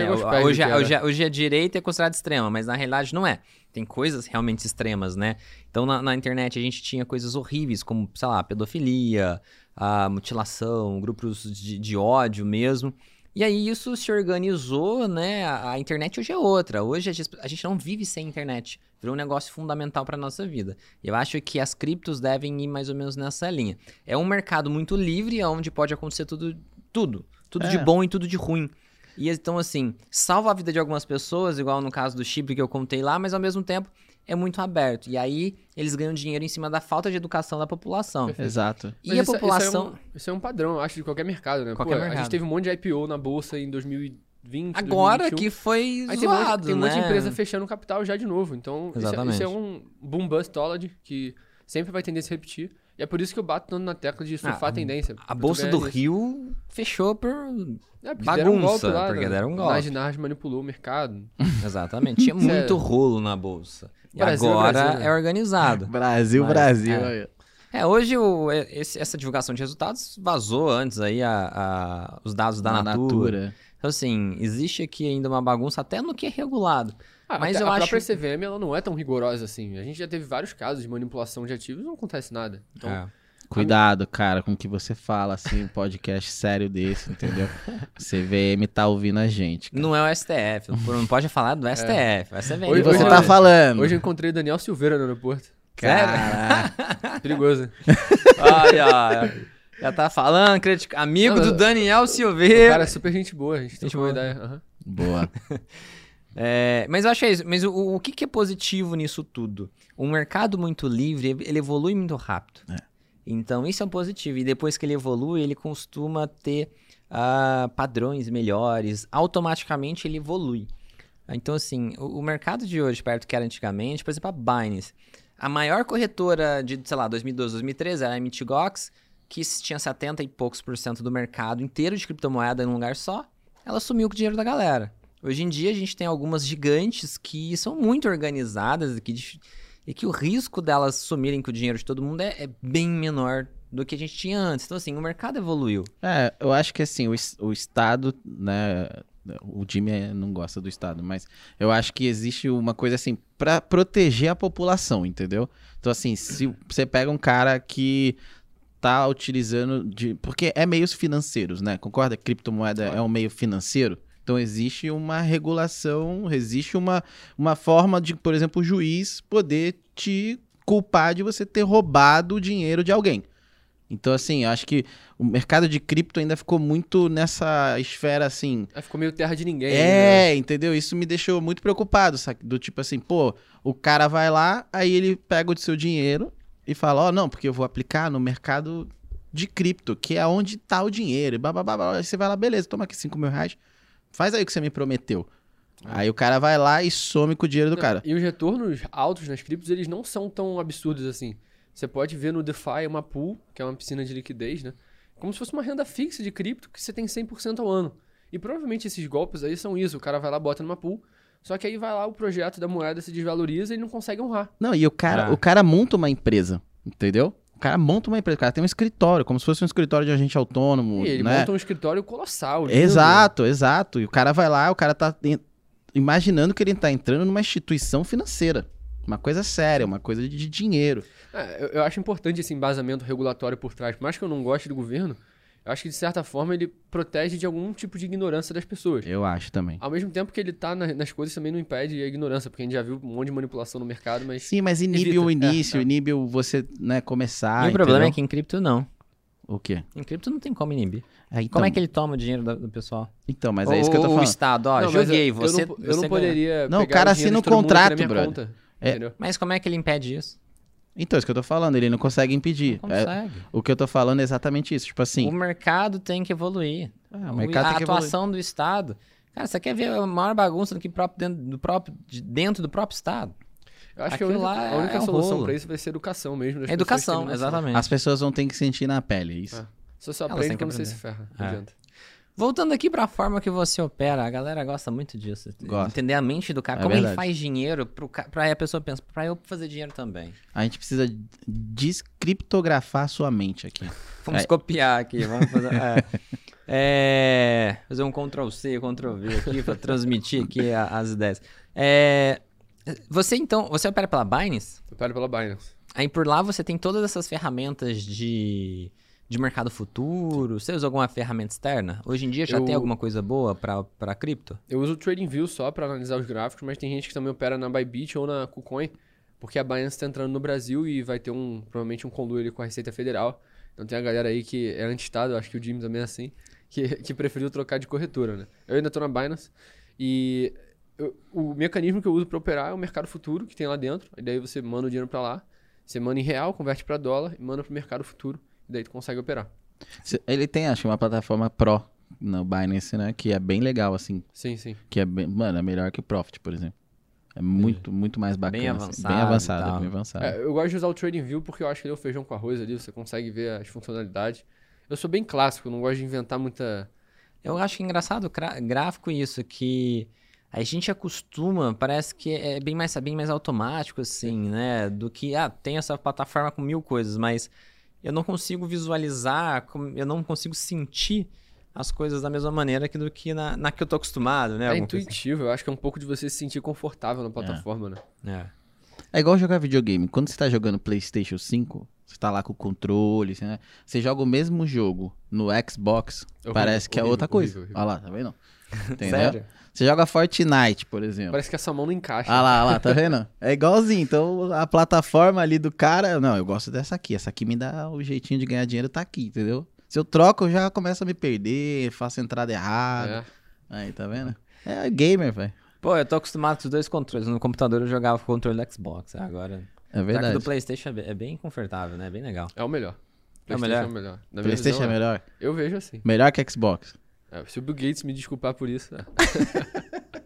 hoje, era. hoje, hoje a direita é considerada extrema, mas na realidade não é. Tem coisas realmente extremas, né? Então na, na internet a gente tinha coisas horríveis, como, sei lá, pedofilia, a mutilação, grupos de, de ódio mesmo. E aí isso se organizou, né? A, internet hoje é outra. Hoje a gente, não vive sem internet. Virou um negócio fundamental para nossa vida. Eu acho que as criptos devem ir mais ou menos nessa linha. É um mercado muito livre, onde pode acontecer tudo, tudo. Tudo de É. bom e tudo de ruim. E então, assim, salva a vida de algumas pessoas, igual no caso do chip que eu contei lá, mas ao mesmo tempo é muito aberto. E aí eles ganham dinheiro em cima da falta de educação da população. Exato. E Mas a isso é- população. Isso é, um, isso é um padrão, eu acho, de qualquer mercado, né? Qualquer Pô, A mercado. gente teve um monte de IPO na bolsa em 2020. Agora 2021. que foi Aí tem, um monte- zoado, tem um monte de né? empresa fechando capital já de novo. Então, isso é- Exatamente. isso é, um boom bustology que sempre vai tender a se repetir. E é por isso que eu bato tanto na tecla de surfar Ah, a tendência. A bolsa do nisso. Rio fechou por. É, porque deram um bagunça, golpe lá, porque né? deram um golpe. Manipulou o mercado. Exatamente. Tinha é- muito rolo na bolsa. E Brasil é agora Brasil, né? é organizado. Brasil, Mas, Brasil. é. É, hoje o- esse- essa divulgação de resultados vazou antes aí a- a- os dados da Na Natura. Então, assim, existe aqui ainda uma bagunça até no que é regulado. Ah, Mas até eu a acho- própria CVM ela não é tão rigorosa assim. A gente já teve vários casos de manipulação de ativos e não acontece nada. Então, É. Cuidado, cara, com o que você fala, assim, um podcast sério desse, entendeu? CVM tá ouvindo a gente. cara. Não é o STF, não- não pode falar do STF. Vem. Hoje- você hoje- tá falando. Hoje eu encontrei o Daniel Silveira no aeroporto. Caraca. Perigoso. Ai, ai. Já tá falando, critica... amigo Não, do Daniel O Silveira. cara é super gente boa, a gente Gente trocou uma boa. ideia. aham. Boa. É, mas eu acho é isso. Mas o, o que, que é positivo nisso tudo? Um mercado muito livre, ele evolui muito rápido. É. Então, isso é um positivo. E depois que ele evolui, ele costuma ter ah, padrões melhores. Automaticamente, ele evolui. Então, assim, o, o mercado de hoje, perto do que era antigamente, por exemplo, a Binance. A maior corretora de, sei lá, 2012, 2013 era a MTGOX, que tinha 70 e poucos por cento do mercado inteiro de criptomoeda em um lugar só. Ela sumiu com o dinheiro da galera. Hoje em dia a gente tem algumas gigantes que são muito organizadas que, e que o risco delas sumirem com o dinheiro de todo mundo é, é bem menor do que a gente tinha antes. Então, assim, o mercado evoluiu. É, eu acho que assim, o, o Estado, né, O Jimmy é- não gosta do Estado, mas eu acho que existe uma coisa assim pra proteger a população, entendeu? Então, assim, se você pega um cara que tá utilizando de. Porque é meios financeiros, né? Concorda? Criptomoeda é um meio financeiro. Então existe uma regulação, existe uma, uma forma de, por exemplo, o juiz poder te culpar de você ter roubado o dinheiro de alguém. Então, assim, eu acho que o mercado de cripto ainda ficou muito nessa esfera assim. Aí ficou meio terra de ninguém. né? É, entendeu? Isso me deixou muito preocupado, sabe? Do tipo assim, pô, o cara vai lá, aí ele pega o seu dinheiro e fala, ó, não, porque eu vou aplicar no mercado de cripto, que é onde tá o dinheiro. E blá, blá, blá, blá. Aí você vai lá, beleza, toma aqui 5 mil reais, faz aí o que você me prometeu. Aí o cara vai lá e some com o dinheiro do Não, cara. E os retornos altos nas criptos, eles não são tão absurdos assim. Você pode ver no DeFi uma pool, que é uma piscina de liquidez, né? Como se fosse uma renda fixa de cripto que você tem 100% ao ano. E provavelmente esses golpes aí são isso. O cara vai lá, bota numa pool, só que aí vai lá, o projeto da moeda se desvaloriza e ele não consegue honrar. Não, e o cara, Ah. o cara monta uma empresa, entendeu? O cara monta uma empresa, o cara tem um escritório, como se fosse um escritório de agente autônomo, E ele né? monta um escritório colossal. Exato, exato. E o cara vai lá, o cara tá imaginando que ele tá entrando numa instituição financeira. Uma coisa séria, uma coisa de dinheiro. É, eu, eu acho importante esse embasamento regulatório por trás. Por mais que eu não goste do governo, eu acho que de certa forma ele protege de algum tipo de ignorância das pessoas. Eu acho também. Ao mesmo tempo que ele tá na- nas coisas também não impede a ignorância, porque a gente já viu um monte de manipulação no mercado, mas Sim, mas inibe Evita. o É, início, é. inibe o você, né, começar. e o problema é que em cripto não. O quê? Em cripto não tem como inibir. É, então, Como é que ele toma o dinheiro do, do pessoal? Então, mas é isso que eu tô O- O falando. Estado, ó, Não, joguei, eu, você eu não, eu não poderia. Não, o pegar cara assina o contrato, brother. conta, É. entendeu? Mas como é que ele impede isso? Então, isso que eu tô falando, ele não consegue impedir. Não É, consegue. o que eu tô falando é exatamente isso. Tipo assim, O mercado tem que evoluir. ah, o O- mercado a tem que evoluir. atuação do Estado. Cara, você quer ver a maior bagunça do que próprio dentro do próprio, de- dentro do próprio Estado? Eu acho que a Aquilo única, lá a única é solução pra isso vai ser educação mesmo. Educação, exatamente. As pessoas vão ter que sentir na pele, isso. É. Você só Elas aprende quando você se ferra. Não É. adianta. Voltando aqui pra forma que você opera, a galera gosta muito disso. Gosta. Entender a mente do cara. É como ele verdade. faz dinheiro pro ca... pra aí a pessoa pensa, pra eu fazer dinheiro também. A gente precisa descriptografar a sua mente aqui. Vamos É. copiar aqui, vamos fazer. é. É, fazer um Ctrl C, Ctrl V aqui pra transmitir aqui a- as ideias. É, você então, você opera pela Binance? Eu paro pela Binance. Aí por lá você tem todas essas ferramentas de, de mercado futuro. Você usa alguma ferramenta externa? Hoje em dia já Eu- tem alguma coisa boa pra cripto? Eu uso o TradingView só pra analisar os gráficos, mas tem gente que também opera na Bybit ou na KuCoin, porque a Binance tá entrando no Brasil e vai ter um provavelmente um conluio ali com a Receita Federal. Então tem a galera aí que é anti-estado, acho que o Jimmy também é assim, que, que preferiu trocar de corretora, né? Eu ainda tô na Binance e eu- o mecanismo que eu uso pra operar é o mercado futuro que tem lá dentro. E daí você manda o dinheiro pra lá, você manda em real, converte pra dólar e manda pro mercado futuro. Daí tu consegue operar. Ele tem, acho, uma plataforma Pro no Binance, né? Que é bem legal, assim. Sim, sim. Que é bem, mano, é melhor que o Profit, por exemplo. É muito, muito mais bacana. Bem assim. avançado Bem e avançado, bem avançado. É, eu gosto de usar o TradingView porque eu acho que ele é o feijão com arroz ali, você consegue ver as funcionalidades. Eu sou bem clássico, eu não gosto de inventar muita. Eu acho que é engraçado cra- gráfico isso, que a gente acostuma, parece que é bem mais, bem mais automático, assim, né? Do que, ah, tem essa plataforma com mil coisas, mas eu não consigo visualizar, eu não consigo sentir as coisas da mesma maneira que do que na, na que eu tô acostumado, né? É, Alguma coisa intuitivo, eu acho que é um pouco de você se sentir confortável na plataforma, né? assim. É. É igual jogar videogame. Quando você tá jogando PlayStation 5, você tá lá com o controle, você, né? você joga o mesmo jogo no Xbox, Horrível, parece que é horrível, outra coisa. horrível, Olha lá, tá vendo? Entendeu? Sério? Você joga Fortnite, por exemplo. Parece que essa mão não encaixa. Ah lá, ah lá, tá vendo? É igualzinho. Então a plataforma ali do cara, não, eu gosto dessa aqui. Essa aqui me dá o jeitinho de ganhar dinheiro, tá aqui, entendeu? Se eu troco, eu já começo a me perder, faço entrada errada. É. Aí, tá vendo? É gamer, velho. Pô, eu tô acostumado com os dois controles. No computador eu jogava com o controle do Xbox. Agora. É Já que verdade. do PlayStation é bem- é bem confortável, né? É bem legal. É o melhor. É o PlayStation melhor? É o melhor. PlayStation visão, é melhor? Eu vejo assim. Melhor que Xbox. É, se o Bill Gates me desculpar por isso. é.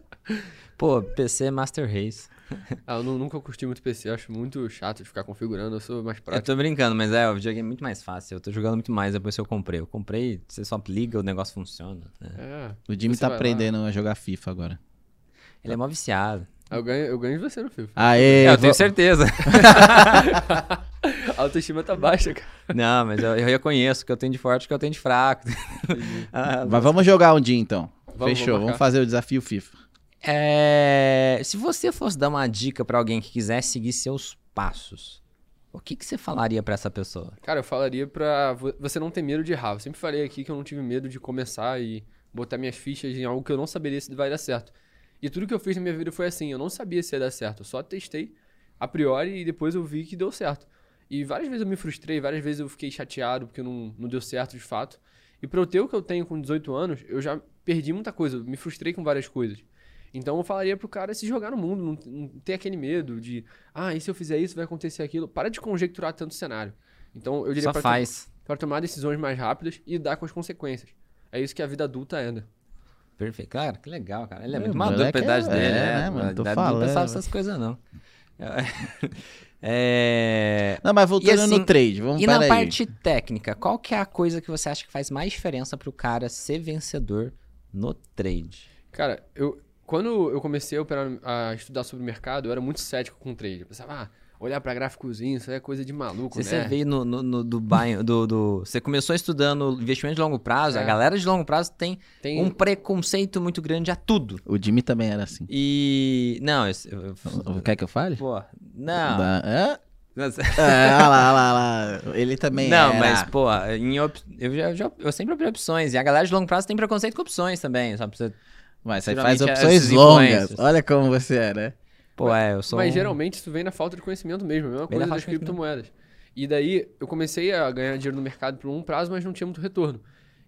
Pô, PC Master Race. Ah, eu nu- nunca curti muito PC, eu acho muito chato de ficar configurando, eu sou mais Eu prático. tô brincando, mas é, o videogame é muito mais fácil. Eu tô jogando muito mais depois que eu comprei. Eu comprei, você só liga, o negócio funciona. né? É. O Jimmy tá vai lá. aprendendo a jogar FIFA agora. Ele é mó viciado. Eu ganho, eu ganho de você no FIFA. Aê! É, eu tenho vo- certeza. A autoestima tá baixa, cara. Não, mas eu, eu reconheço que eu tenho de forte e que eu tenho de fraco. Ah, Mas vamos jogar um dia então. Vamos, Fechou, vamos vamos fazer o desafio FIFA. É, Se você fosse dar uma dica pra alguém que quisesse seguir seus passos, o que, que você falaria pra essa pessoa? Cara, eu falaria pra vo- você não ter medo de errar. Eu sempre falei aqui que eu não tive medo de começar e botar minhas fichas em algo que eu não saberia se vai dar certo. E tudo que eu fiz na minha vida foi assim, eu não sabia se ia dar certo. Eu só testei a priori e depois eu vi que deu certo. E várias vezes eu me frustrei, várias vezes eu fiquei chateado porque não, não deu certo de fato. E pra eu ter o que eu tenho com 18 anos, eu já perdi muita coisa, me frustrei com várias coisas. Então eu falaria pro cara se jogar no mundo, não, não ter aquele medo de, ah, e se eu fizer isso vai acontecer aquilo. Para de conjecturar tanto o cenário. Então eu diria para tomar decisões mais rápidas e lidar com as consequências. É isso que a vida adulta é, né? Perfeito. Cara, que legal, cara. Ele é, É, muito maduro pra moleque idade é- dele, é, né? mano? A Tô idade não falando, pensava essas coisas, não. É... Não, mas voltando assim, no trade, vamos E na aí. parte técnica, qual que é a coisa que você acha que faz mais diferença pro cara ser vencedor no trade? Cara, eu quando eu comecei a, operar, a estudar sobre o mercado, eu era muito cético com o trade. Eu pensava, ah, olhar pra gráficozinho, isso aí é coisa de maluco, Se né? você veio no, no, no- do, buy- do, do- Você começou estudando investimento de longo prazo, a É. galera de longo prazo tem, Tem um preconceito muito grande a tudo. O Jimmy também era assim. E. Não, eu, eu- Quer que eu fale? Pô, não. Da- Hã? É, olha lá, lá, lá. Ele também Não, era. mas, pô, em op- eu, já, já- eu sempre opero opções. E a galera de longo prazo tem preconceito com opções também. Só você... Mas você faz é opções longas. Olha como você é, né? Pô, é, eu sou. Mas um- geralmente isso vem da falta de conhecimento mesmo, a mesma coisa das criptomoedas. E daí eu comecei a ganhar dinheiro no mercado por um prazo, mas não tinha muito retorno.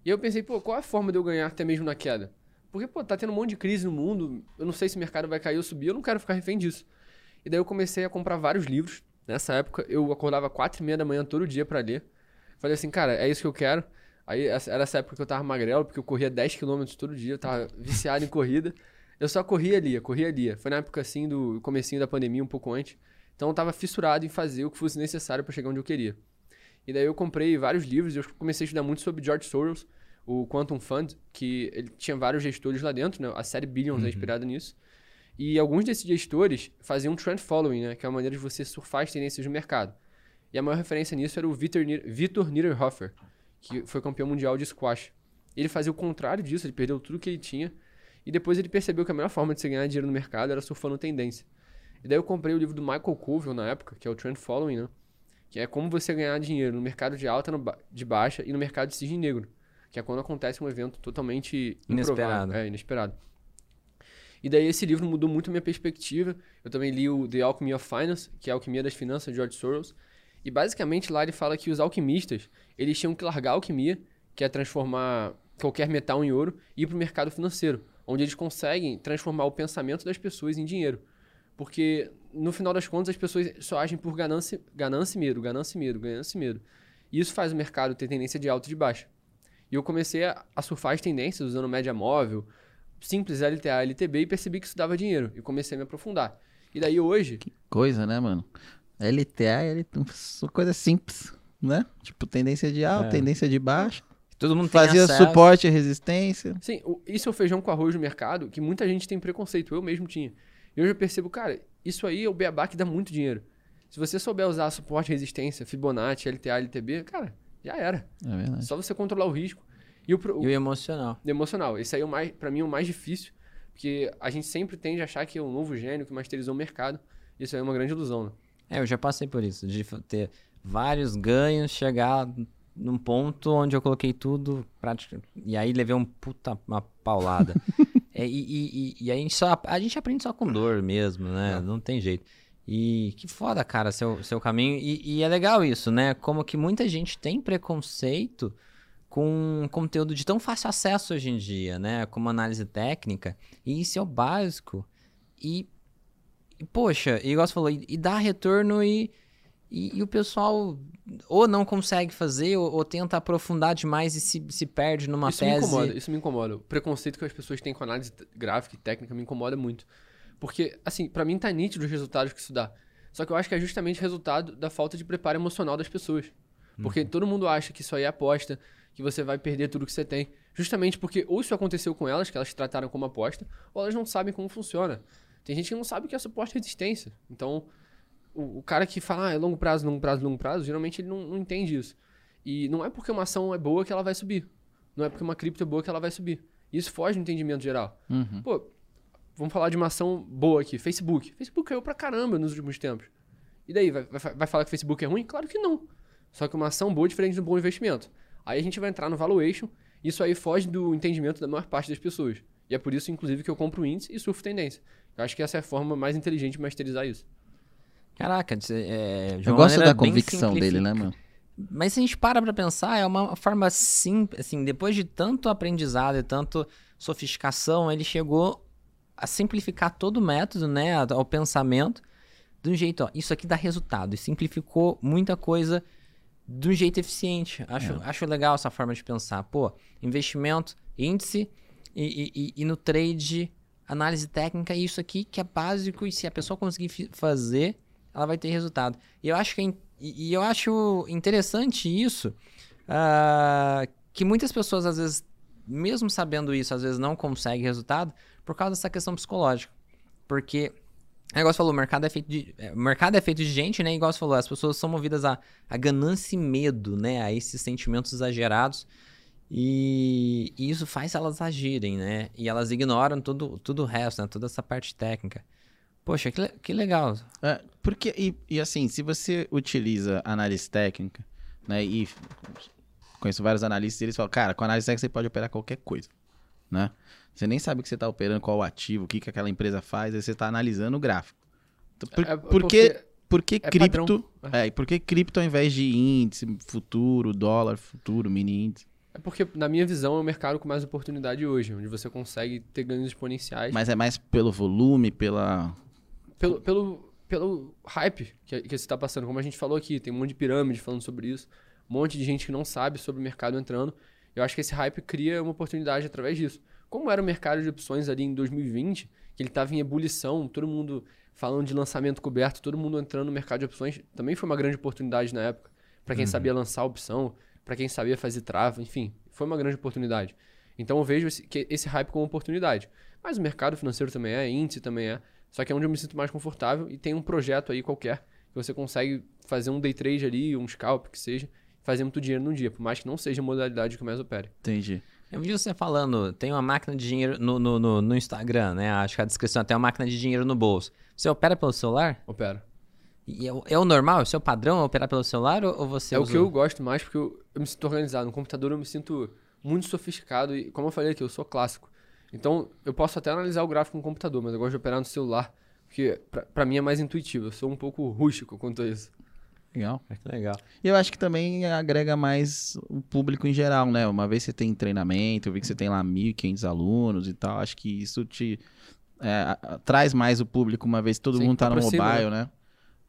E eu pensei, pô, qual é a forma de eu ganhar até mesmo na queda? Porque, pô, tá tendo um monte de crise no mundo, eu não sei se o mercado vai cair ou subir, eu não quero ficar refém disso. E daí eu comecei a comprar vários livros. Nessa época, eu acordava quatro e meia da manhã todo dia pra ler. Falei assim, cara, é isso que eu quero. Aí era essa época que eu tava magrelo, porque eu corria 10 km todo dia, eu tava viciado em corrida. Eu só corria ali, corria ali. Foi na época assim do comecinho da pandemia, um pouco antes. Então eu tava fissurado em fazer o que fosse necessário pra chegar onde eu queria. E daí eu comprei vários livros, eu comecei a estudar muito sobre George Soros, o Quantum Fund, que ele tinha vários gestores lá dentro, né? A série Billions é inspirada nisso. E alguns desses gestores faziam trend following, né? Que é uma maneira de você surfar as tendências do mercado. E a maior referência nisso era o Vitor, Nieder- Vitor Niederhofer, que foi campeão mundial de squash. Ele fazia o contrário disso, ele perdeu tudo que ele tinha. E depois ele percebeu que a melhor forma de você ganhar dinheiro no mercado era surfando tendência. E daí eu comprei o livro do Michael Colville na época, que é o Trend Following, né? Que é como você ganhar dinheiro no mercado de alta, no ba- de baixa e no mercado de cisne negro. Que é quando acontece um evento totalmente Inesperado. É, inesperado. E daí esse livro mudou muito a minha perspectiva. Eu também li o The Alchemy of Finance, que é a Alquimia das Finanças, de George Soros. E basicamente lá ele fala que os alquimistas, eles tinham que largar a alquimia, que é transformar qualquer metal em ouro, e ir para o mercado financeiro, onde eles conseguem transformar o pensamento das pessoas em dinheiro. Porque, no final das contas, as pessoas só agem por ganância, ganância e medo, ganância e medo, ganância e medo. E isso faz o mercado ter tendência de alta e de baixa. E eu comecei a, a surfar as tendências usando média móvel, simples LTA, LTB, e percebi que isso dava dinheiro. E comecei a me aprofundar. E daí hoje, Coisa, né, mano? LTA, são coisa simples, né? Tipo, tendência de alta, É. tendência de baixa. Todo mundo Fazia acesso. suporte e resistência. Sim, isso é o feijão com arroz no mercado, que muita gente tem preconceito, eu mesmo tinha. E hoje eu percebo, cara, isso aí é o beabá que dá muito dinheiro. Se você souber usar suporte, resistência, Fibonacci, LTA, LTB, cara, já era. É verdade. Só você controlar o risco. E o, pro- E o emocional. o emocional, esse aí é o mais, pra mim, é o mais difícil, porque a gente sempre tende a achar que é um novo gênio que masterizou o mercado. Isso aí é uma grande ilusão, né? É, eu já passei por isso, de ter vários ganhos, chegar num ponto onde eu coloquei tudo prático, e aí levei um puta uma paulada. É, e, e, e- a, gente só, a gente aprende só com dor mesmo, né? Não tem jeito. E que foda, cara, seu, seu caminho. E, e é legal isso, né? Como que muita gente tem preconceito com conteúdo de tão fácil acesso hoje em dia, né? Como análise técnica. E isso é o básico. E, e, poxa, igual você falou, e, e dá retorno e, e, e o pessoal ou não consegue fazer ou, ou tenta aprofundar demais e se, se perde numa isso me tese. incomoda, isso me incomoda. O preconceito que as pessoas têm com análise gráfica e técnica me incomoda muito. Porque, assim, pra mim tá nítido os resultados que isso dá. Só que eu acho que é justamente resultado da falta de preparo emocional das pessoas. Porque todo mundo acha que isso aí é aposta, que você vai perder tudo que você tem. Justamente porque ou isso aconteceu com elas, que elas trataram como aposta, ou elas não sabem como funciona. Tem gente que não sabe o que é suporte e resistência. Então, o, o cara que fala, ah, é longo prazo, longo prazo, longo prazo, geralmente ele não, não entende isso. E não é porque uma ação é boa que ela vai subir. Não é porque uma cripto é boa que ela vai subir. Isso foge do entendimento geral. Uhum. Pô, vamos falar de uma ação boa aqui. Facebook. Facebook caiu pra caramba nos últimos tempos. E daí, vai, vai, vai falar que Facebook é ruim? Claro que não. Só que uma ação boa é diferente de um bom investimento. Aí a gente vai entrar no valuation. Isso aí foge do entendimento da maior parte das pessoas. E é por isso, inclusive, que eu compro o índice e surfo tendência. Eu acho que essa é a forma mais inteligente de masterizar isso. Caraca, é, Eu gosto da convicção dele, né, mano? Mas se a gente para pra pensar, é uma forma simples, assim, depois de tanto aprendizado e tanto sofisticação, ele chegou a simplificar todo o método, né, ao pensamento, de um jeito, ó, isso aqui dá resultado, e simplificou muita coisa de um jeito eficiente. Acho, acho legal essa forma de pensar. Pô, investimento, índice e, e- e- no trade, análise técnica, isso aqui que é básico, e se a pessoa conseguir fazer, ela vai ter resultado. E eu acho que é e, eu acho interessante isso, ah, que muitas pessoas, às vezes, mesmo sabendo isso, às vezes não conseguem resultado por causa dessa questão psicológica. Porque, é igual você falou, o mercado é feito de, é, mercado é feito de gente, né? Igual você falou, as pessoas são movidas a, a ganância e medo, né? A esses sentimentos exagerados. E, e isso faz elas agirem, né? E elas ignoram tudo, tudo o resto, né? Toda essa parte técnica. Poxa, que, que legal. É, porque, e, e assim, se você utiliza análise técnica, né, e conheço vários analistas, e eles falam, cara, com análise técnica você pode operar qualquer coisa, né? Você nem sabe o que você está operando, qual o ativo, o que, que aquela empresa faz, aí você está analisando o gráfico. Então, por, É, por que, por que é cripto... padrão. É, e por que cripto ao invés de índice, futuro, dólar, futuro, mini índice? É porque, na minha visão, é o mercado com mais oportunidade hoje, onde você consegue ter ganhos exponenciais Mas é mais pelo volume, pela... pelo, pelo, pelo hype que, que você está passando. Como a gente falou aqui, tem um monte de pirâmide falando sobre isso, um monte de gente que não sabe sobre o mercado entrando. Eu acho que esse hype cria uma oportunidade através disso. Como era o mercado de opções ali em 2020, que ele estava em ebulição, todo mundo falando de lançamento coberto, todo mundo entrando no mercado de opções, também foi uma grande oportunidade na época. Para quem sabia lançar opção, para quem sabia fazer trava, enfim, foi uma grande oportunidade. Então eu vejo esse, que- esse hype como oportunidade. Mas o mercado financeiro também é, índice também é. Só que é onde eu me sinto mais confortável e tem um projeto aí qualquer que você consegue fazer um day trade ali, um scalp, que seja, fazer muito dinheiro num dia, por mais que não seja a modalidade que eu mais opere. Entendi. Eu vi você falando, tem uma máquina de dinheiro no, no, no, no Instagram, né? Acho que a descrição tem uma máquina de dinheiro no bolso. Você opera pelo celular? Opera. E é, o- é o normal? É o seu padrão operar pelo celular ou, ou você é o usa que eu gosto mais porque eu, eu me sinto organizado. No computador eu me sinto muito sofisticado e, como eu falei aqui, eu sou clássico. Então, eu posso até analisar o gráfico no computador, mas eu gosto de operar no celular, porque pra mim é mais intuitivo. Eu sou um pouco rústico quanto a isso. Legal. Que legal. E eu acho que também agrega mais o público em geral, né? Uma vez você tem treinamento, eu vi que você tem lá 1.500 alunos e tal, acho que isso te é, traz mais o público, uma vez todo Sim, mundo tá no aproxima, mobile, né?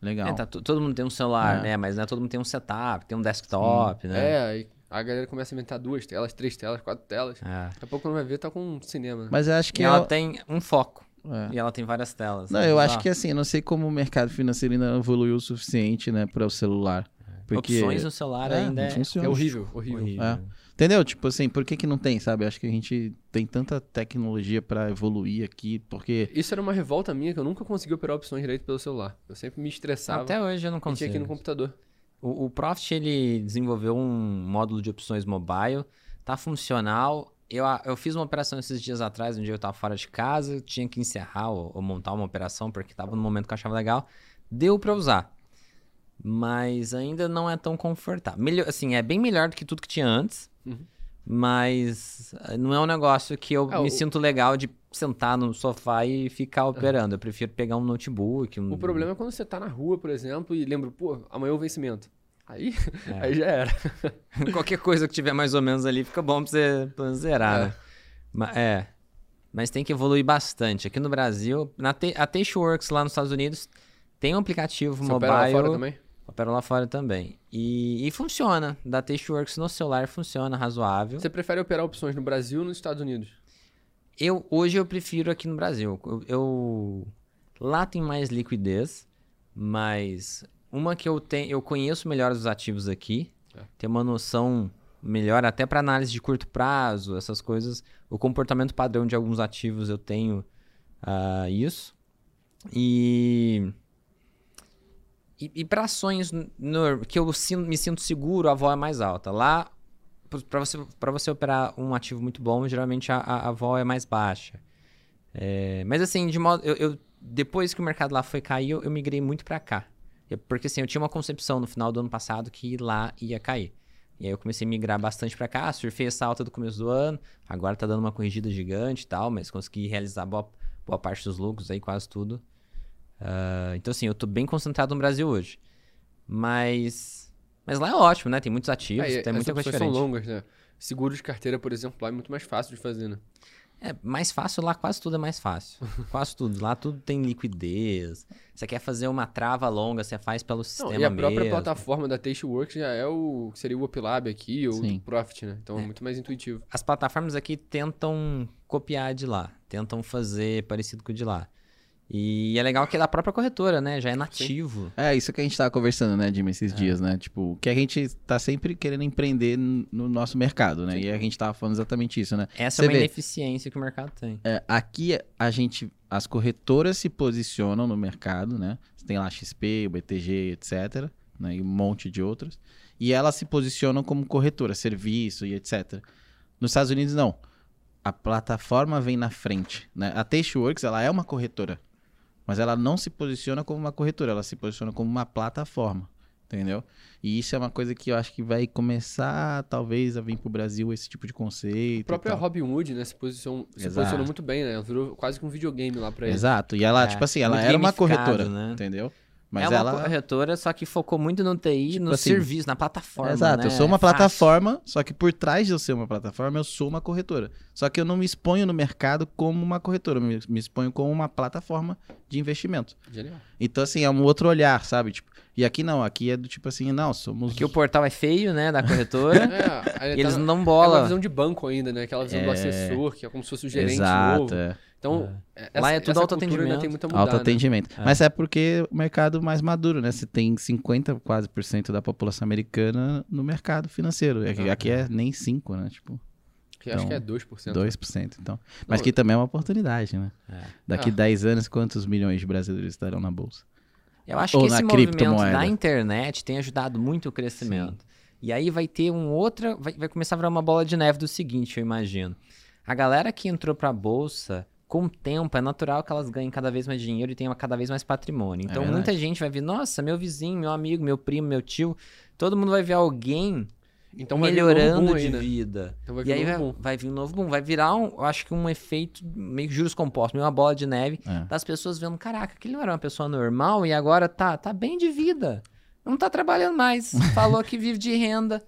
Legal. É, tá, to- todo mundo tem um celular, É. né? Mas não é todo mundo tem um setup, tem um desktop, né? É, aí a galera começa a inventar duas telas, três telas, quatro telas. É. Daqui a pouco quando vai ver, tá com um cinema. né? Mas eu acho que E ela é- tem um foco. É. E ela tem várias telas. Não, né? eu acho Bizarro. que assim, eu não sei como o mercado financeiro ainda evoluiu o suficiente, né, para o celular. Porque Opções no celular É, ainda não é. É horrível, horrível. horrível. É. Entendeu? Tipo assim, por que que não tem, sabe? Eu acho que a gente tem tanta tecnologia pra evoluir aqui, porque Isso era uma revolta minha que eu nunca consegui operar opções direito pelo celular. Eu sempre me estressava Até hoje eu não e tinha consigo. aqui no computador. O, o Profit, ele desenvolveu um módulo de opções mobile, tá funcional. Eu, eu fiz uma operação esses dias atrás, um dia eu tava fora de casa, tinha que encerrar ou, ou montar uma operação, porque tava no momento que eu achava legal. Deu pra usar. Mas ainda não é tão confortável. Melhor, assim, é bem melhor do que tudo que tinha antes. Uhum. Mas eh, não é um negócio que eu É, me o- sinto legal de sentar no sofá e ficar operando. Eu prefiro pegar um notebook. Um... O problema é quando você tá na rua, por exemplo, e lembra, pô, amanhã é o vencimento. Aí, É. aí já era. Qualquer coisa que tiver mais ou menos ali fica bom pra você, zerar, É. né? Ma- é. Mas tem que evoluir bastante. Aqui no Brasil, na T- a Tasteworks lá nos Estados Unidos tem um aplicativo Você mobile. opera lá fora também? Opera lá fora também. E, e funciona. Da Tasteworks no celular funciona razoável. Você prefere operar opções no Brasil ou nos Estados Unidos? Eu, hoje eu prefiro aqui no Brasil. Eu, eu- lá tem mais liquidez, mas uma que eu tenho, eu conheço melhor os ativos aqui, É. tenho uma noção melhor até para análise de curto prazo, essas coisas. O comportamento padrão de alguns ativos eu tenho ah, isso. E e, e para ações no- que eu me sinto seguro, a vol é mais alta. Lá para você, pra você operar um ativo muito bom, geralmente a, a, a vol é mais baixa. É, mas assim, de modo. Eu, eu- depois que o mercado lá foi cair, eu, eu migrei muito pra cá. Porque assim, eu tinha uma concepção no final do ano passado que lá ia cair. E aí eu comecei a migrar bastante pra cá, surfei essa alta do começo do ano, agora tá dando uma corrigida gigante e tal, mas consegui realizar boa, boa parte dos lucros aí, quase tudo. Ah, então assim, eu tô bem concentrado no Brasil hoje. Mas. Mas lá é ótimo, né? Tem muitos ativos, Aí, tem muita coisa opções são diferente. longas, né? Seguro de carteira, por exemplo, lá é muito mais fácil de fazer, né? É, mais fácil lá, quase tudo é mais fácil. quase tudo. Lá tudo tem liquidez. Você quer fazer uma trava longa, você faz pelo sistema Não, e a própria mesmo. plataforma da Tasteworks já é o seria o Upilab aqui, ou Sim. o Profit, né? Então é muito mais intuitivo. As plataformas aqui tentam copiar de lá. Tentam fazer parecido com o de lá. E é legal que é da própria corretora, né? Já é nativo. É, isso que a gente tava conversando, né, Jimmy, esses dias, né? Tipo, que a gente tá sempre querendo empreender no nosso mercado, né? E a gente tava falando exatamente isso, né? Essa Você é uma vê. ineficiência que o mercado tem. É, aqui a gente, as corretoras se posicionam no mercado, né? Você tem lá XP, o BTG, etc. Né? E um monte de outros. E elas se posicionam como corretora, serviço e etc. Nos Estados Unidos, não. A plataforma vem na frente, né? A Tasteworks, ela é uma corretora. Mas ela não se posiciona como uma corretora, ela se posiciona como uma plataforma. Entendeu? E isso é uma coisa que eu acho que vai começar, talvez, a vir pro Brasil esse tipo de conceito. A própria tal. Robinhood, né, se, posicionou, se posicionou muito bem, né? Ela virou quase que um videogame lá pra eles. Exato. E ela, É, tipo assim, ela muito era uma corretora, né? entendeu? Mas é uma ela. corretora, só que focou muito no TI, Tipo no assim, serviço, na plataforma. Exato, né? eu sou uma É fácil. plataforma, só que por trás de eu ser uma plataforma, eu sou uma corretora. Só que eu não me exponho no mercado como uma corretora, eu me, exponho como uma plataforma de investimento. Genial. Então, assim, é um outro olhar, sabe? Tipo, e aqui não, aqui é do tipo assim, não, somos. Porque o portal é feio, né, da corretora. É, e tá eles na- não dão É uma bola. visão de banco ainda, né? Aquela visão do É. assessor, que é como se fosse o gerente Exato, novo. é. Então, essa, Lá é tudo autoatendimento. tem muito a mudar, Autoatendimento. É. Mas é porque o mercado mais maduro, né? Você tem 50 quase por cento da população americana no mercado financeiro. Aqui, Ah. aqui é nem 5, né? Tipo, Né? Que acho que é Então, 2%. 2%. Então. Mas Não, que também é uma oportunidade, né? É. Daqui Ah. 10 anos, quantos milhões de brasileiros estarão na bolsa? Eu acho Ou que na esse movimento da internet tem ajudado muito o crescimento. E aí vai ter um outra. Vai, vai começar a virar uma bola de neve do seguinte, eu imagino. A galera que entrou pra bolsa, com o tempo, é natural que elas ganhem cada vez mais dinheiro e tenham cada vez mais patrimônio. Então verdade. muita gente vai ver, nossa, meu vizinho, meu amigo, meu primo, meu tio. Todo mundo vai ver alguém Então um melhorando boom aí, de né? vida. Então vai e aí um vai, boom. vai vir um novo boom. Vai virar, um, eu acho que um efeito meio que juros compostos, meio uma bola de neve É. das pessoas vendo, caraca, aquele não era uma pessoa normal e agora tá, tá bem de vida. Não tá trabalhando mais. Falou que vive de renda.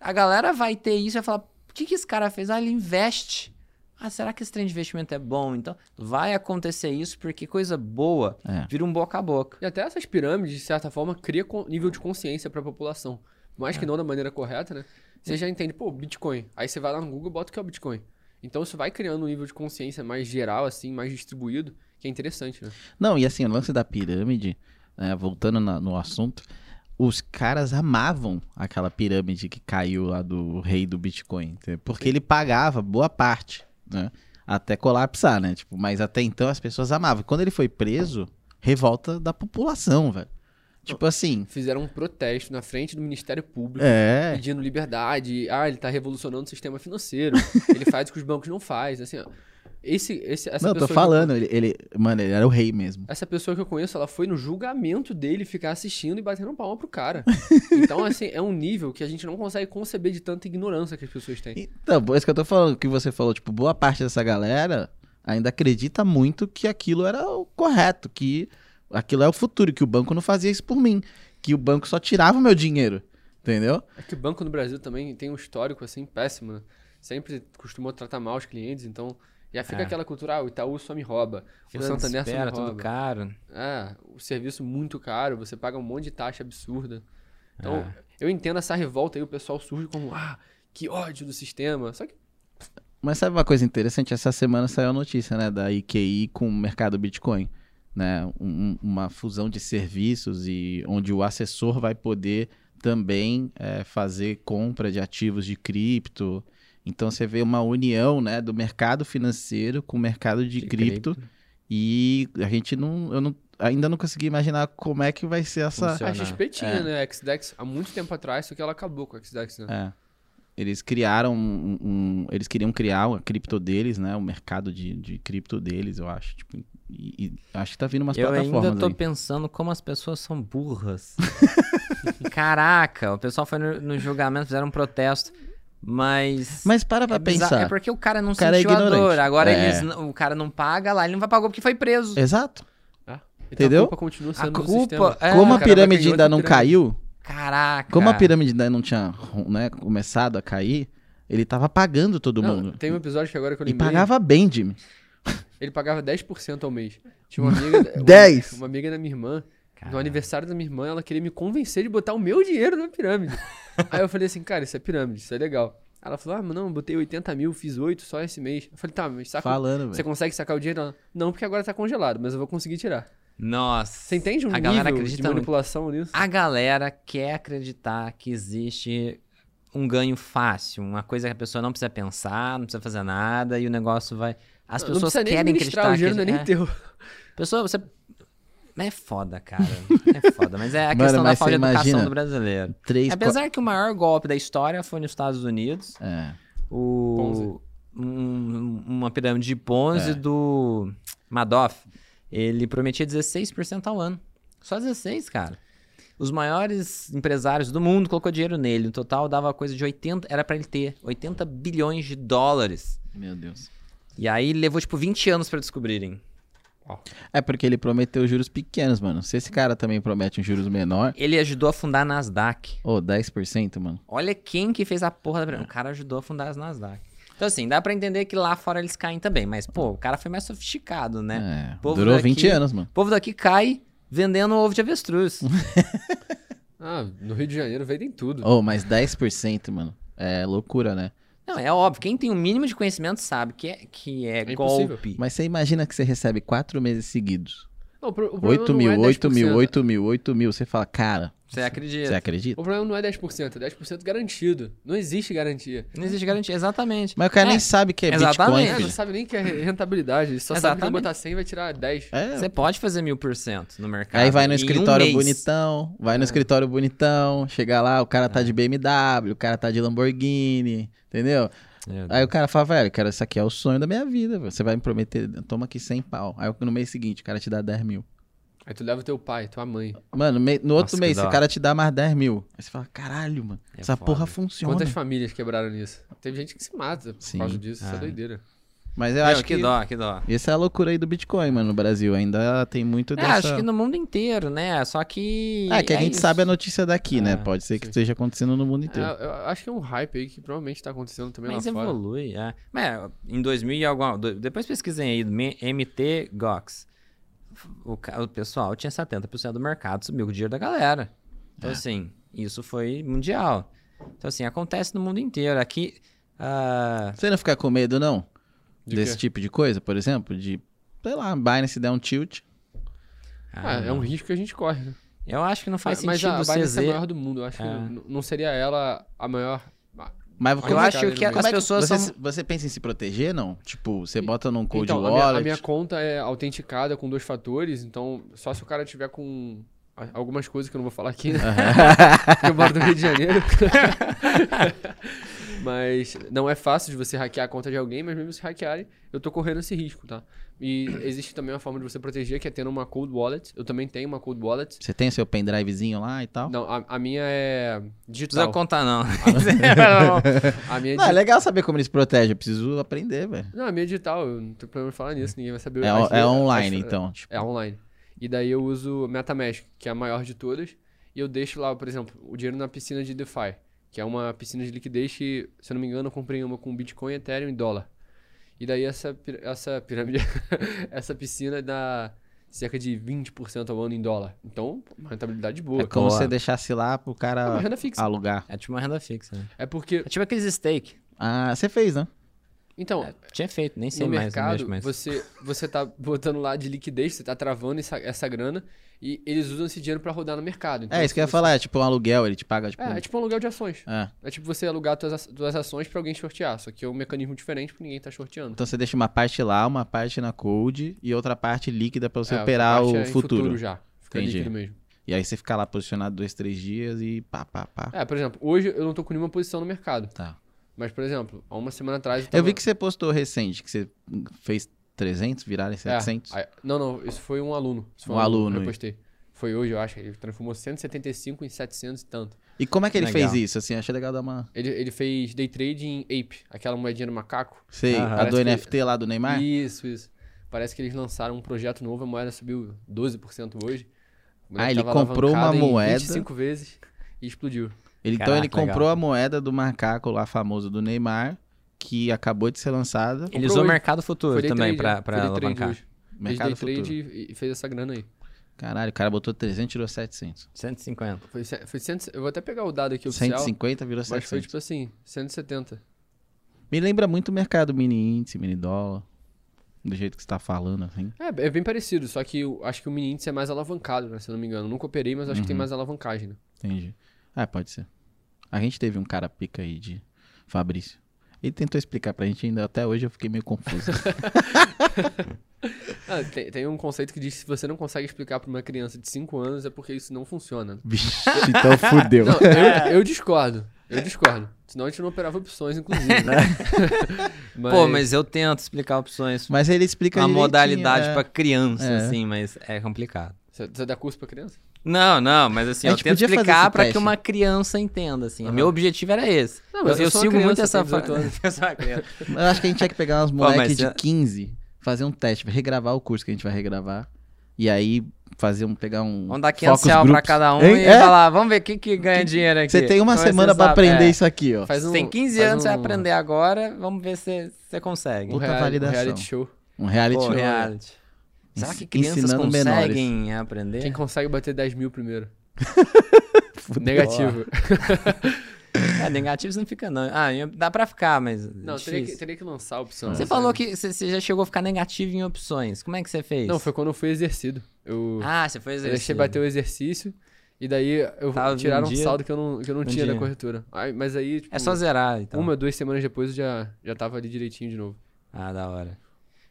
A galera vai ter isso e vai falar, o que, que esse cara fez? Ah, ele investe. Ah, será que esse trem de investimento é bom? Então, vai acontecer isso porque coisa boa É. vira um boca a boca. E até essas pirâmides, de certa forma, cria nível de consciência pra população. Por mais que não da maneira correta, né? Você já entende, pô, Bitcoin. Aí você vai lá no Google e bota o que é o Bitcoin. Então isso vai criando um nível de consciência mais geral, assim, mais distribuído, que é interessante, né? Não, e assim, o lance da pirâmide, né, voltando na- no assunto, os caras amavam aquela pirâmide que caiu lá do rei do Bitcoin, porque ele pagava boa parte, né? Até colapsar, né? Tipo, mas até então as pessoas amavam. Quando ele foi preso, revolta da população, velho. Tipo assim, Fizeram um protesto na frente do Ministério Público. é, Pedindo liberdade, ah, ele tá revolucionando o sistema financeiro, ele faz o que os bancos não fazem, assim, ó. Esse, esse, essa não, tô eu- falando, ele, ele, mano, ele era o rei mesmo. Essa pessoa que eu conheço, ela foi no julgamento dele ficar assistindo e batendo palma pro cara. Então, assim, é um nível que a gente não consegue conceber de tanta ignorância que as pessoas têm. Então, por isso que eu tô falando, que você falou, tipo, boa parte dessa galera ainda acredita muito que aquilo era o correto, que aquilo é o futuro, que o banco não fazia isso por mim, que o banco só tirava o meu dinheiro, entendeu? É que o banco no Brasil também tem um histórico, assim, péssimo, né? Sempre costumou tratar mal os clientes, então já fica É. aquela cultura, ah, o Itaú só me rouba, o Fila de Santander só me espera, tudo rouba. caro. É, o serviço muito caro, você paga um monte de taxa absurda. Então, É. eu entendo essa revolta aí, o pessoal surge como, ah, que ódio do sistema. Só que Mas sabe uma coisa interessante? Essa semana saiu a notícia, né, da IQI com o mercado Bitcoin, né? Um- uma fusão de serviços e onde o assessor vai poder também é, fazer compra de ativos de cripto. Então você vê uma união, né, do mercado financeiro com o mercado de, De cripto, e a gente não, eu não, ainda não consegui imaginar como é que vai ser essa. Funciona. a XP tinha, É. né, a XDEX, há muito tempo atrás, só que ela acabou com a XDEX, né? É. eles criaram um, um- Eles queriam criar a cripto deles, né? O mercado de, de cripto deles, eu acho. Tipo, e, e acho que tá vindo umas Eu plataformas ainda tô aí. pensando como as pessoas são burras. Caraca, o pessoal foi no, no julgamento, fizeram um protesto, mas... Mas para pra é pensar. É porque o cara não O cara é sentiu a dor. ignorante. Agora É. eles, o cara não paga lá, ele não vai pagar porque foi preso. Exato. Então Entendeu? A culpa continua A sendo do culpa sistema. é... como o a pirâmide ainda não pirâmide. caiu, Caraca. como a pirâmide ainda não tinha né, começado a cair, ele tava pagando todo Não, mundo. tem um episódio que agora que eu E pagava bem, Jimmy. Ele pagava 10% ao mês. Tinha uma amiga. uma- 10? Uma, amiga da minha irmã. No aniversário da minha irmã, ela queria me convencer de botar o meu dinheiro na pirâmide. Aí eu falei assim, cara, isso é pirâmide, isso é legal. Ela falou, ah, mas não, eu botei 80 mil, fiz 8 só esse mês. Eu falei, tá, mas saca, Falando, você consegue sacar o dinheiro? Ela, não, porque agora tá congelado, mas eu vou conseguir tirar. Nossa. Você entende um A galera nível de acredita muito. manipulação nisso? A galera quer acreditar que existe um ganho fácil, uma coisa que a pessoa não precisa pensar, não precisa fazer nada e o negócio vai. As não pessoas precisa nem querem administrar, acreditar o dinheiro que não é nem teu. Pessoa, você é foda, cara. É foda, mas é a Mano, questão da falta de educação do brasileiro. Três, Apesar que o maior golpe da história foi nos Estados Unidos, É. o um- uma pirâmide de Ponzi É. do Madoff. Ele prometia 16% ao ano. Só 16, cara. Os maiores empresários do mundo colocou dinheiro nele. No total dava coisa de 80, era pra ele ter 80 bilhões de dólares. Meu Deus. E aí levou tipo 20 anos pra descobrirem. É porque ele prometeu juros pequenos, mano. Se esse cara também promete um juros menor, Ele ajudou a fundar a Nasdaq. ô, 10%, mano. Olha quem que fez a porra da. O cara ajudou a fundar as Nasdaq. Então, assim, dá pra entender que lá fora eles caem também. Mas, pô, o cara foi mais sofisticado, né? É, Povo durou daqui- 20 anos, mano. O povo daqui cai vendendo ovo de avestruz. Ah, no Rio de Janeiro vendem tudo. Ô, mas 10%, mano. É loucura, né? Não, é óbvio. Quem tem o mínimo de conhecimento sabe que é, que é, É impossível. golpe. Mas você imagina que você recebe 4 meses seguidos. Não, o pro- o problema 8 não mil, é 8 mil, 10%. 8 mil, 8 mil. Você fala, cara, Você acredita. você acredita? O problema não é 10%, é 10% garantido. Não existe garantia. Não existe garantia. Exatamente. Mas o cara É, nem sabe que é exatamente. Bitcoin, É, não sabe nem que é rentabilidade. Ele só sabe que Exatamente. botar 100 e vai tirar 10. É, Você pode fazer mil por cento no mercado. Aí vai no um escritório mês. bonitão, vai no escritório bonitão, chega lá, o cara tá de BMW, o cara tá de Lamborghini, entendeu? Aí o cara fala, velho, cara, isso aqui é o sonho da minha vida, você vai me prometer, toma aqui 100 pau. Aí no mês seguinte, o cara te dá 10 mil. Aí tu leva teu pai, tua mãe. Mano, me- no outro que mês, o cara te dá mais 10 mil. Aí você fala, caralho, mano, É essa foda. porra funciona. Quantas famílias quebraram nisso? Teve gente que se mata por Sim. causa disso. Isso Ah. é doideira. Mas eu Meu, acho que, que, dó, que dó. essa é a loucura aí do Bitcoin, mano, no Brasil. Ainda tem muito É, dessa... acho que no mundo inteiro, né? Só que. É, que a gente isso. sabe a notícia daqui, né? É, Pode ser que sim. esteja acontecendo no mundo É, inteiro. eu acho que é um hype aí que provavelmente tá acontecendo também Mas lá fora. evolui, é. Mas é, em 2000 e alguma... Depois pesquisem aí, MT Gox. O, o pessoal tinha 70% do mercado, subiu com o dinheiro da galera. Então, assim, isso foi mundial. Então, assim, acontece no mundo inteiro. Aqui, ah, Você não fica com medo, não? De desse quê? tipo de coisa, por exemplo? De, sei lá, Binance der um tilt. Ah, é um risco que a gente corre, né? eu acho que não faz Mas sentido a o Binance é a maior do mundo. Eu acho É. que não seria ela a maior... Mas Eu como Eu é- acho que Como as como é que pessoas você, são... você pensa em se proteger, não? Tipo, você bota num cold Então, a minha, wallet. a minha conta é autenticada com dois fatores, então só se o cara tiver com algumas coisas que eu não vou falar aqui, né? Eu moro no Rio de Janeiro. mas não é fácil de você hackear a conta de alguém, mas mesmo se hackearem, eu tô correndo esse risco, tá? E existe também uma forma de você proteger, que é tendo uma cold wallet. Eu também tenho uma cold wallet. Você tem seu pendrivezinho lá e tal? Não, a, a minha é Não precisa digital. contar, não. A minha é Não, é digi- legal saber como eles protegem. Eu preciso aprender, velho. Não, a minha é digital, eu não tenho problema em falar nisso, ninguém vai saber. É, As- é online, as- então. Tipo, É online. E daí eu uso MetaMask, que é a maior de todas, e eu deixo lá, por exemplo, o dinheiro na piscina de DeFi, que é uma piscina de liquidez que, se eu não me engano, eu comprei uma com Bitcoin, Ethereum e dólar. E daí essa, essa pirâmide, essa piscina dá cerca de 20% ao ano em dólar. Então, uma rentabilidade boa. é como se você deixasse lá pro É uma cara renda fixa. alugar. É tipo uma renda fixa. né? É porque, É tipo aqueles steak. Ah, você fez, né? então, É, tinha feito, nem sei no mais, mercado, mais. você, você tá botando lá de liquidez, você tá travando essa, essa grana, e eles usam esse dinheiro pra rodar no mercado. Então, é, isso que eu ia você- falar. É tipo um aluguel, ele te paga, tipo... É, é tipo um aluguel de ações. é. É tipo você alugar tuas ações pra alguém shortear, só que é um mecanismo diferente porque ninguém tá shorteando. Então você deixa uma parte lá, uma parte na cold e outra parte líquida pra você É, operar o é em futuro. já. Fica Entendi. líquido mesmo. E aí você fica lá posicionado dois, três dias e pá, pá, pá. É, por exemplo, hoje eu não tô com nenhuma posição no mercado. Tá. Mas, por exemplo, há uma semana atrás. Eu tava- vi que você postou recente, que você fez 300, viraram em É, 700. aí- não, não, isso foi um aluno. Isso foi Um aluno, que Eu postei. Foi hoje, eu acho. Ele transformou 175 em 700 e tanto. E como é que ele Legal. fez isso? Assim, achei legal dar uma... Ele, ele fez day trade em Ape, aquela moedinha do macaco. Sei, Aham. a do NFT lá do Neymar? Isso, isso. Parece que eles lançaram um projeto novo, a moeda subiu 12% hoje. Ah, ele comprou uma moeda. 25 vezes e explodiu. Ele, então Caraca, ele comprou legal. a moeda do macaco lá famoso do Neymar, que acabou de ser lançada. Ele usou o hoje. mercado futuro também pra, é. alavancar. Mercado futuro. trade e, fez essa grana aí. Caralho, o cara botou 300 e tirou 700. 150. Foi, foi cento, eu vou até pegar o dado aqui oficial. 150 virou Mas foi 700. tipo assim, 170. Me lembra muito o mercado mini índice, mini dólar. Do jeito que você tá falando, assim. É, é bem parecido, só que eu acho que o mini índice é mais alavancado, né? Se eu não me engano. Nunca operei, mas acho que tem Uhum. mais alavancagem, né? Entendi. Ah, pode ser. A gente teve um cara pica aí de Fabrício. Ele tentou explicar pra gente ainda, até hoje eu fiquei meio confuso. Ah, tem, tem um conceito que diz que se você não consegue explicar pra uma criança de 5 anos é porque isso não funciona. Vixe, então fudeu. Não, eu, eu discordo. Eu discordo. Senão a gente não operava opções, inclusive. mas, Pô, mas eu tento explicar opções. Mas ele explica direitinho, modalidade é. pra criança, É. assim, mas é complicado. Você, você dá curso pra criança? Não, não, mas assim, A eu gente tento explicar teste. que uma criança entenda, assim. Aham. Meu objetivo era esse. Não, mas eu, eu eu sigo muito essa... tenho 18 fa- anos. Eu acho que a gente tinha que pegar uns moleques de é- 15, fazer um teste, regravar o curso que a gente vai regravar. E aí fazer um, pegar um. Vamos dar 500 focus reais pra cada um Hein? e É? falar, vamos ver quem que ganha dinheiro aqui. Você tem uma Vamos se semana pra sabe. aprender É. isso aqui, ó. Faz Você um, tem 15 faz anos, você vai um- aprender agora, vamos ver se você consegue. Um, Puta um validação. reality show. Um reality Pô, show. reality. Será que crianças conseguem aprender? Quem consegue bater 10 mil primeiro? Negativo. É, negativo não fica não. Ah, dá pra ficar, mas Não, difícil. teria que, teria que lançar a opção. Você né, falou que você você já chegou a ficar negativo em opções. Como é que você fez? Não, foi quando eu fui exercido. Eu, Ah, você foi eu deixei bater o exercício e daí eu Tava tiraram um vendido. saldo que eu não, que eu não Um tinha da dia. corretora. Aí, mas aí, tipo, É só zerar, então. uma, duas semanas depois eu já, já tava ali direitinho de novo. Ah, da hora.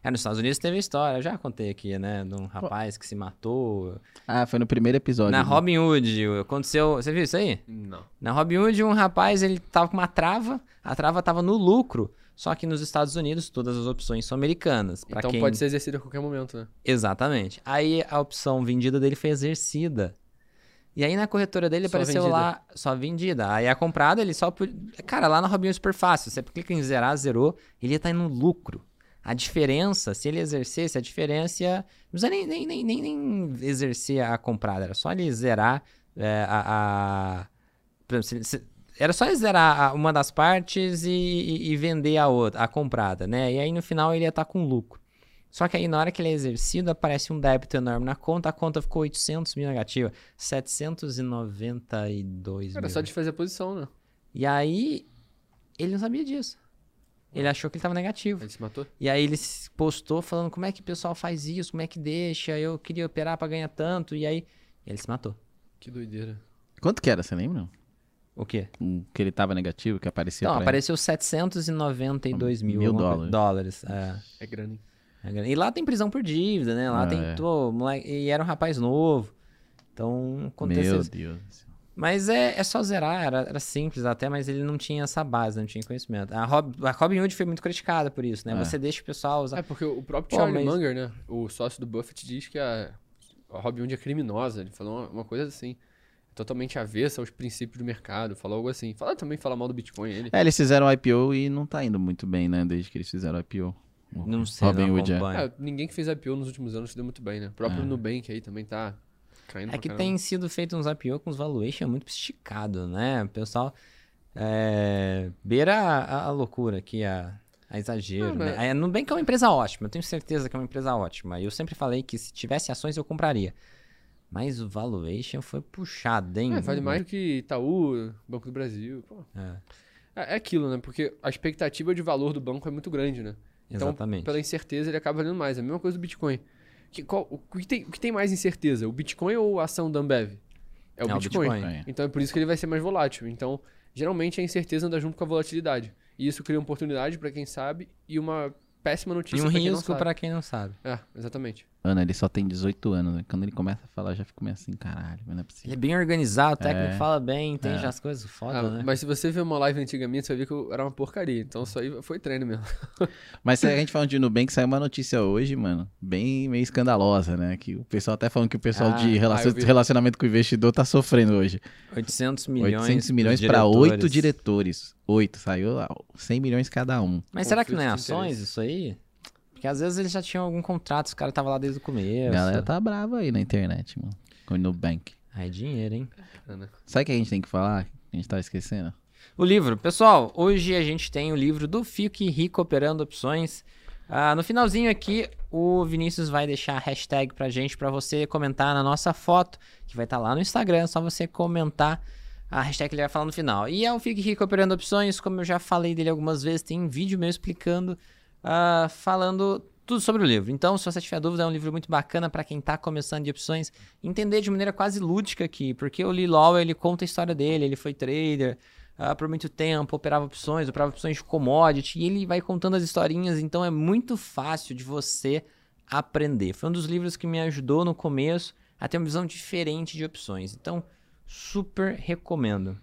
É, nos Estados Unidos teve história, eu já contei aqui, né? De um rapaz que se matou. Ah, foi no primeiro episódio. Na né? Robin Hood, aconteceu. Você viu isso aí? Não. Na Robin Hood, um rapaz, ele tava com uma trava, a trava tava no lucro. Só que nos Estados Unidos, todas as opções são americanas. Pra Então quem... pode ser exercido a qualquer momento, né? Exatamente. Aí a opção vendida dele foi exercida. E aí na corretora dele Só apareceu vendida. lá só vendida. Aí a comprada ele só. Cara, lá na Robinhood é super fácil. Você clica em zerar, zerou, ele ia estar no lucro. A diferença, se ele exercesse, a diferença ia. Não precisa nem, nem, nem, nem, nem exercer a comprada. Era só ele zerar é, a. a- exemplo, se- se- era só ele zerar uma das partes e, e- e vender a outra, a comprada, né? E aí no final ele ia estar com lucro. Só que aí na hora que ele é exercido, aparece um débito enorme na conta, a conta ficou 800 mil negativa, 792 Era mil. só desfazer a posição, né? E aí, ele não sabia disso. Ele achou que ele tava negativo. Ele se matou. E aí ele se postou falando como é que o pessoal faz isso, como é que deixa, eu queria operar pra ganhar tanto, e aí ele se matou. Que doideira. Quanto que era, você lembra? O quê? Um, que ele tava negativo, que aparecia Então, pra apareceu 792 mil, Mil dólares. dólares. É. É grana, hein? É grande. E lá tem prisão por dívida, né? Lá Ah, tem. é. Pô, moleque, e era um rapaz novo. Então, ele? aconteceu. Meu isso. Deus. Mas é, é só zerar, era, era simples até, mas ele não tinha essa base, não tinha conhecimento. A, Rob, a Robin Hood foi muito criticada por isso, né? É. Você deixa o pessoal usar. É, porque o próprio Charlie mas- Munger, né? O sócio do Buffett diz que a, a Robin Hood é criminosa. Ele falou uma, uma coisa assim. Totalmente avessa aos princípios do mercado. Falou algo assim. Fala também, fala mal do Bitcoin, ele. É, eles fizeram o IPO e não tá indo muito bem, né? Desde que eles fizeram o IPO. O Não sei, Robin não Hood, é. É, ninguém que fez IPO nos últimos anos se deu muito bem, né? O próprio É. Nubank aí também tá caindo É que caramba. tem sido feito uns IPO com os valuation muito esticado, né? O pessoal é, beira a, a loucura aqui, a, a exagero, Ah, né? mas- A Nubank é uma empresa ótima, eu tenho certeza que é uma empresa ótima. Eu sempre falei que se tivesse ações eu compraria. Mas o valuation foi puxado, hein? É, vale mais do que Itaú, Banco do Brasil. É, É, é aquilo, né? Porque a expectativa de valor do banco é muito grande, né? Então, exatamente. pela incerteza, ele acaba valendo mais. É a mesma coisa do Bitcoin. Que, qual- o, que tem, o que tem mais incerteza? O Bitcoin ou a ação da Ambev? É o É o Bitcoin. Bitcoin. Então é por isso que ele vai ser mais volátil. Então, geralmente a incerteza anda junto com a volatilidade. E isso cria uma oportunidade para quem sabe e uma péssima E notícia um pra quem não risco sabe. pra quem não sabe. É, exatamente. Ana, ele só tem 18 anos, né? Quando ele começa a falar, já fico meio assim, caralho, mas não é Ele possível. é bem organizado, o técnico É. fala bem, entende É. as coisas foda, Ah, né? Mas se você ver uma live antiga minha, você vai ver que eu era uma porcaria. Então isso aí foi treino mesmo. Mas se a gente falando de Nubank, saiu uma notícia hoje, mano, bem meio escandalosa, né? Que o pessoal até falando que o pessoal Ah, de relacion- ah, relacionamento com o investidor tá sofrendo hoje. 800 milhões. 800 milhões pra oito diretores. Oito, saiu lá, 100 milhões cada um. Mas será que não é ações interesse. isso aí? Porque às vezes eles já tinham algum contrato, os caras estavam lá desde o A começo. galera tá brava aí na internet, mano, com o Nubank. Ai, dinheiro, hein? Sabe o que a gente tem que falar? A gente tá esquecendo? O livro. Pessoal, hoje a gente tem o livro do Fique Rico Operando Opções. Ah, no finalzinho aqui, o Vinícius vai deixar a hashtag pra gente, pra você comentar na nossa foto, que vai estar lá no Instagram, é só você comentar a hashtag que ele vai falar no final. E é o Fique Rico Operando Opções, como eu já falei dele algumas vezes, tem um vídeo meu explicando, ah, falando tudo sobre o livro. Então, se você tiver dúvida, é um livro muito bacana pra quem tá começando de opções, entender de maneira quase lúdica aqui, porque o Lee Lowell, ele conta a história dele, ele foi trader, ah, por muito tempo, operava opções, operava opções de commodity, e ele vai contando as historinhas, então é muito fácil de você aprender. Foi um dos livros que me ajudou no começo a ter uma visão diferente de opções. Então, super recomendo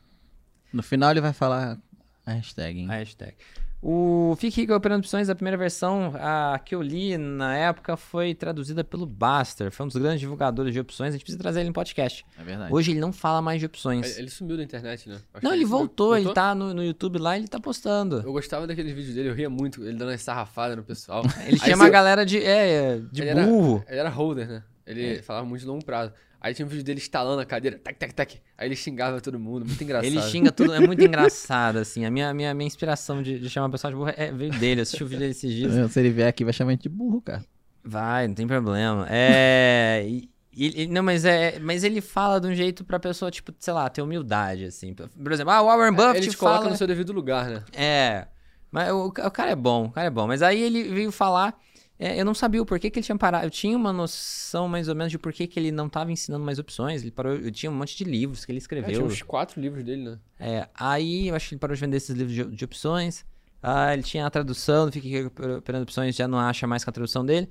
No final ele vai falar a hashtag, hein? a hashtag. O Fique Rico Operando Opções, a primeira versão a que eu li na época foi traduzida pelo Baster, foi um dos grandes divulgadores de opções, a gente precisa trazer ele no podcast. É verdade. Hoje ele não fala mais de opções. Ele, ele sumiu da internet, né? Acho Não, ele sumiu. voltou, ele tá no, no YouTube lá, ele tá postando. Eu gostava daqueles vídeos dele, eu ria muito, ele dando as sarrafadas no pessoal. Ele Aí chama a galera de, é, de Ele era- burro. Ele era holder, né? Ele É. falava muito de longo prazo. Aí tinha um vídeo dele instalando a cadeira, tac, tac, tac. Aí ele xingava todo mundo, muito engraçado. Ele xinga tudo, é muito engraçado, assim. A minha, minha, minha inspiração de, de chamar o pessoal de burro é, veio dele. Eu assisti o vídeo dele esses dias. Se ele vier aqui, vai chamar a gente de burro, cara. Vai, não tem problema. É. e- e- não, mas é. Mas ele fala de um jeito pra pessoa, tipo, sei lá, ter humildade, assim. Por exemplo, ah, o Warren Buffett Ele te coloca fala... no seu devido lugar, né? É. Mas o, o cara é bom, o cara é bom. Mas aí ele veio falar. É, eu não sabia o porquê que ele tinha parado. Eu tinha uma noção mais ou menos de porquê que ele não tava ensinando mais opções. Ele parou. Eu tinha um monte de livros que ele É, escreveu. tinha uns quatro livros dele, né? É, aí eu acho que ele parou de vender esses livros de, de opções. Ah, ele tinha a tradução Fique Operando Opções, já não acha mais com a tradução dele.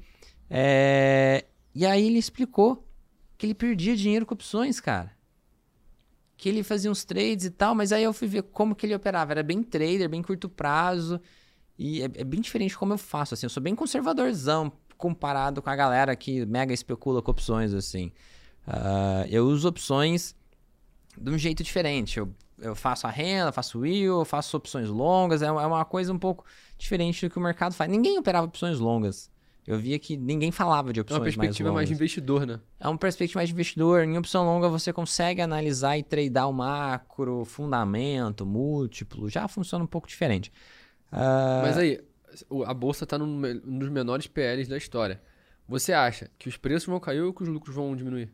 É, e aí ele explicou que ele perdia dinheiro com opções, cara. Que ele fazia uns trades e tal, mas aí eu fui ver como que ele operava. Era bem trader, bem curto prazo. E é, é bem diferente como eu faço, assim. Eu sou bem conservadorzão comparado com a galera que mega especula com opções, assim. Ah, eu uso opções de um jeito diferente. Eu, eu faço a renda, faço will, eu faço opções longas. É, é uma coisa um pouco diferente do que o mercado faz. Ninguém operava opções longas. Eu via que ninguém falava de É opções uma perspectiva mais, mais de longas. investidor, né? É uma perspectiva mais de investidor. Em opção longa você consegue analisar e tradear o macro, fundamento, múltiplo. Já funciona um pouco diferente. Ah, Mas aí, a bolsa tá num um dos menores PLs da história. Você acha que os preços vão cair ou que os lucros vão diminuir?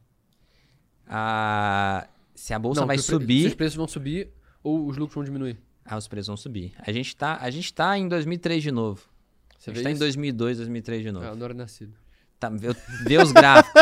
ah, se a bolsa Não, vai pre- Se subir, os preços vão subir ou os lucros vão diminuir? ah, os preços vão subir. A gente tá, a gente tá em 2003 de novo. Você a gente tá em isso? 2002, 2003 de novo. Ah, eu não era nascido. Tá, vê, vê os gráficos.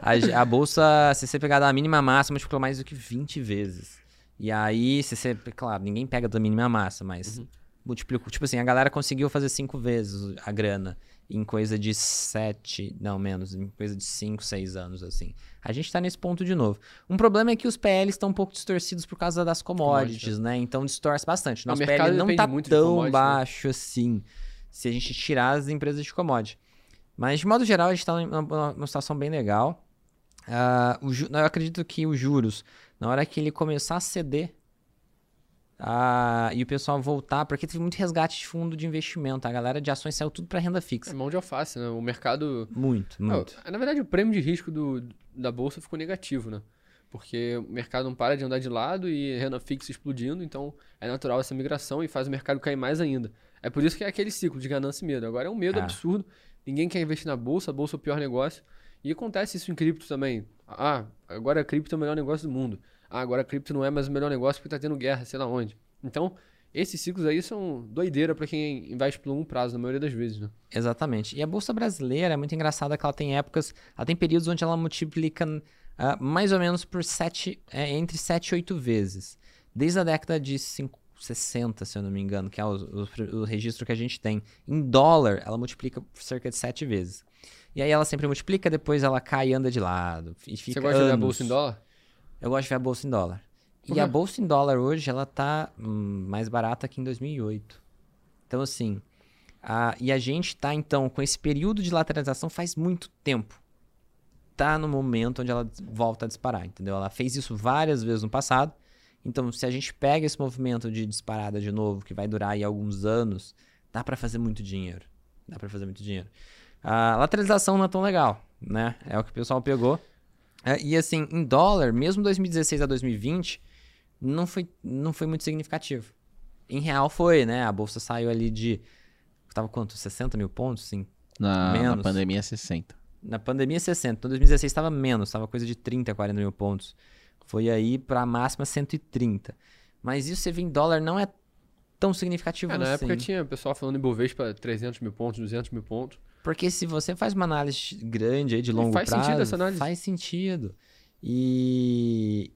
a, a bolsa, se você pegar da mínima massa, multiplicou mais do que 20 vezes. E aí, se você. Claro, ninguém pega da mínima massa, mas Uhum. Multiplicou. Tipo assim, a galera conseguiu fazer cinco vezes a grana em coisa de sete. Não, menos, em coisa de cinco, seis anos, assim. A gente tá nesse ponto de novo. Um problema é que os PLs estão um pouco distorcidos por causa das commodities, né? Então distorce bastante. O Nosso PL não tá tão né? baixo assim, se a gente tirar as empresas de commodity. Mas, de modo geral, a gente está numa, numa situação bem legal. O ju- eu acredito que os juros, na hora que ele começar a ceder ah, e o pessoal voltar, porque teve muito resgate de fundo de investimento, a galera de ações saiu tudo para renda É fixa. mão de alface, né? O mercado. Muito, muito. Ah, na verdade, o prêmio de risco do, da bolsa ficou negativo, né? Porque o mercado não para de andar de lado e renda fixa explodindo, então é natural essa migração e faz o mercado cair mais ainda. É por isso que é aquele ciclo de ganância e medo. Agora é um medo Ah. absurdo, ninguém quer investir na bolsa, a bolsa é o pior negócio. E acontece isso em cripto também. Ah, agora a cripto é o melhor negócio do mundo. Ah, agora cripto não é mais o melhor negócio porque tá tendo guerra, sei lá onde. Então, esses ciclos aí são doideira para quem investe por longo prazo, na maioria das vezes, né? Exatamente. E a bolsa brasileira é muito engraçada que ela tem épocas, ela tem períodos onde ela multiplica ah, mais ou menos por sete, é, entre 7 e 8 vezes. Desde a década de cinco- 60, se eu não me engano, que é o, o- o registro que a gente tem. Em dólar, ela multiplica por cerca de 7 vezes. E aí ela sempre multiplica, depois ela cai e anda de lado. E fica Você gosta de ver a anos. bolsa em dólar? Eu gosto de ver a bolsa em dólar. E a bolsa em dólar hoje, ela tá hum, mais barata que em 2008. Então, assim, a- e a gente tá, então, com esse período de lateralização faz muito tempo. Tá no momento onde ela volta a disparar, entendeu? Ela fez isso várias vezes no passado. Então, se a gente pega esse movimento de disparada de novo, que vai durar aí alguns anos, dá pra fazer muito dinheiro. Dá pra fazer muito dinheiro. A lateralização não é tão legal, né? É o que o pessoal pegou. É, e assim, em dólar, mesmo 2016 a 2020, não foi, não foi muito significativo. Em real foi, né? A bolsa saiu ali de. Tava quanto? 60 mil pontos? Sim. Na, na Menos. pandemia, 60. Na pandemia, 60. Então, 2016 estava menos, estava coisa de 30, 40 mil pontos. Foi aí para a máxima 130. Mas isso você vê em dólar não é tão significativo É, na assim. época tinha pessoal falando em Bovespa 300 mil pontos, 200 mil pontos. Porque se você faz uma análise grande aí de longo faz prazo, sentido essa análise. faz sentido. E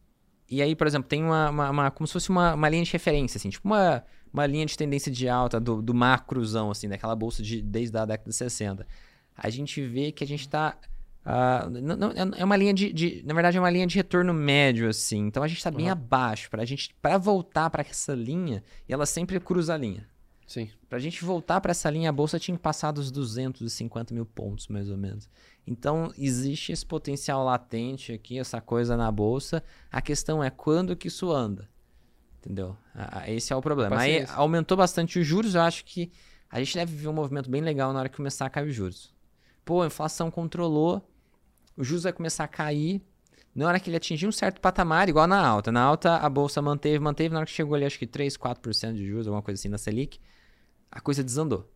e aí, por exemplo, tem uma, uma- uma- como se fosse uma, uma linha de referência, assim, tipo uma, uma linha de tendência de alta do, do macrozão, assim, daquela bolsa de, desde a década de 60. A gente vê que a gente tá. ah, não- não- é uma linha de, de- Na verdade, é uma linha de retorno médio, assim. Então a gente tá bem Uhum. abaixo. Pra gente. para voltar para essa linha, e ela sempre cruza a linha. Sim. Pra gente voltar pra essa linha, a bolsa tinha que passar dos 250 mil pontos, mais ou menos. Então, existe esse potencial latente aqui, essa coisa na bolsa. A questão é quando que isso anda. Entendeu? Ah, Esse é o problema. Aí Paciência. aumentou bastante os juros, eu acho que a gente deve ver um movimento bem legal na hora que começar a cair os juros. Pô, a inflação controlou, o juros vai começar a cair. Na hora que ele atingir um certo patamar, igual na alta. Na alta, a bolsa manteve, manteve. Na hora que chegou ali, acho que 3, 4% de juros, alguma coisa assim na Selic, a coisa desandou.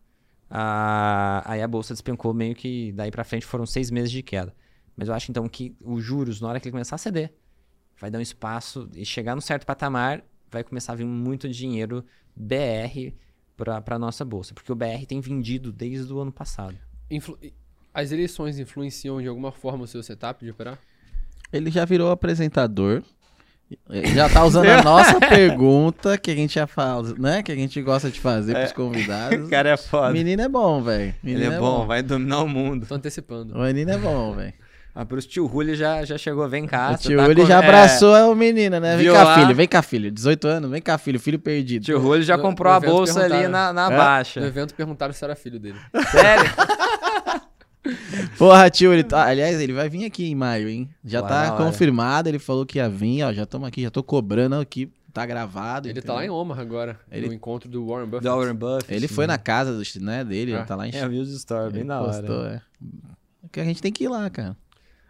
Ah, aí a bolsa despencou meio que daí pra frente foram seis meses de queda. Mas eu acho então que os juros, na hora que ele começar a ceder, vai dar um espaço e chegar num certo patamar, vai começar a vir muito dinheiro BR pra, pra nossa bolsa. Porque o BR tem vendido desde o ano passado. Influ- As eleições influenciam de alguma forma o seu setup de operar? Ele já virou apresentador. Já tá usando a nossa pergunta que a gente já fala, né? Que a gente gosta de fazer pros convidados. é foda. Menino é bom, velho. Ele é bom, vai dominar o mundo. Tô antecipando. O menino é bom, velho. Ah, pros tio Julio já, já chegou, vem cá. O tio tá com- já é, abraçou o menino, né? Vem viu cá, lá? filho. Vem cá, filho. 18 anos, vem cá, filho. Filho perdido. Tio Julio já No- comprou no a evento bolsa ali na, na É? baixa. No evento perguntaram se era filho dele. Sério? Porra, tio, ele tá... aliás, ele vai vir aqui em maio, hein? Já tá confirmado, ele falou que ia vir, ó, já estamos aqui, já tô cobrando aqui, tá gravado. Ele tá lá em entendeu? Omaha agora, Ele- no encontro do Warren Buffett. Da Warren Buffett. Ele foi na casa do, né, dele, Ah. ele tá lá em É, eu vi os stories, bem ele da hora. postou, é. Que a gente tem que ir lá, cara.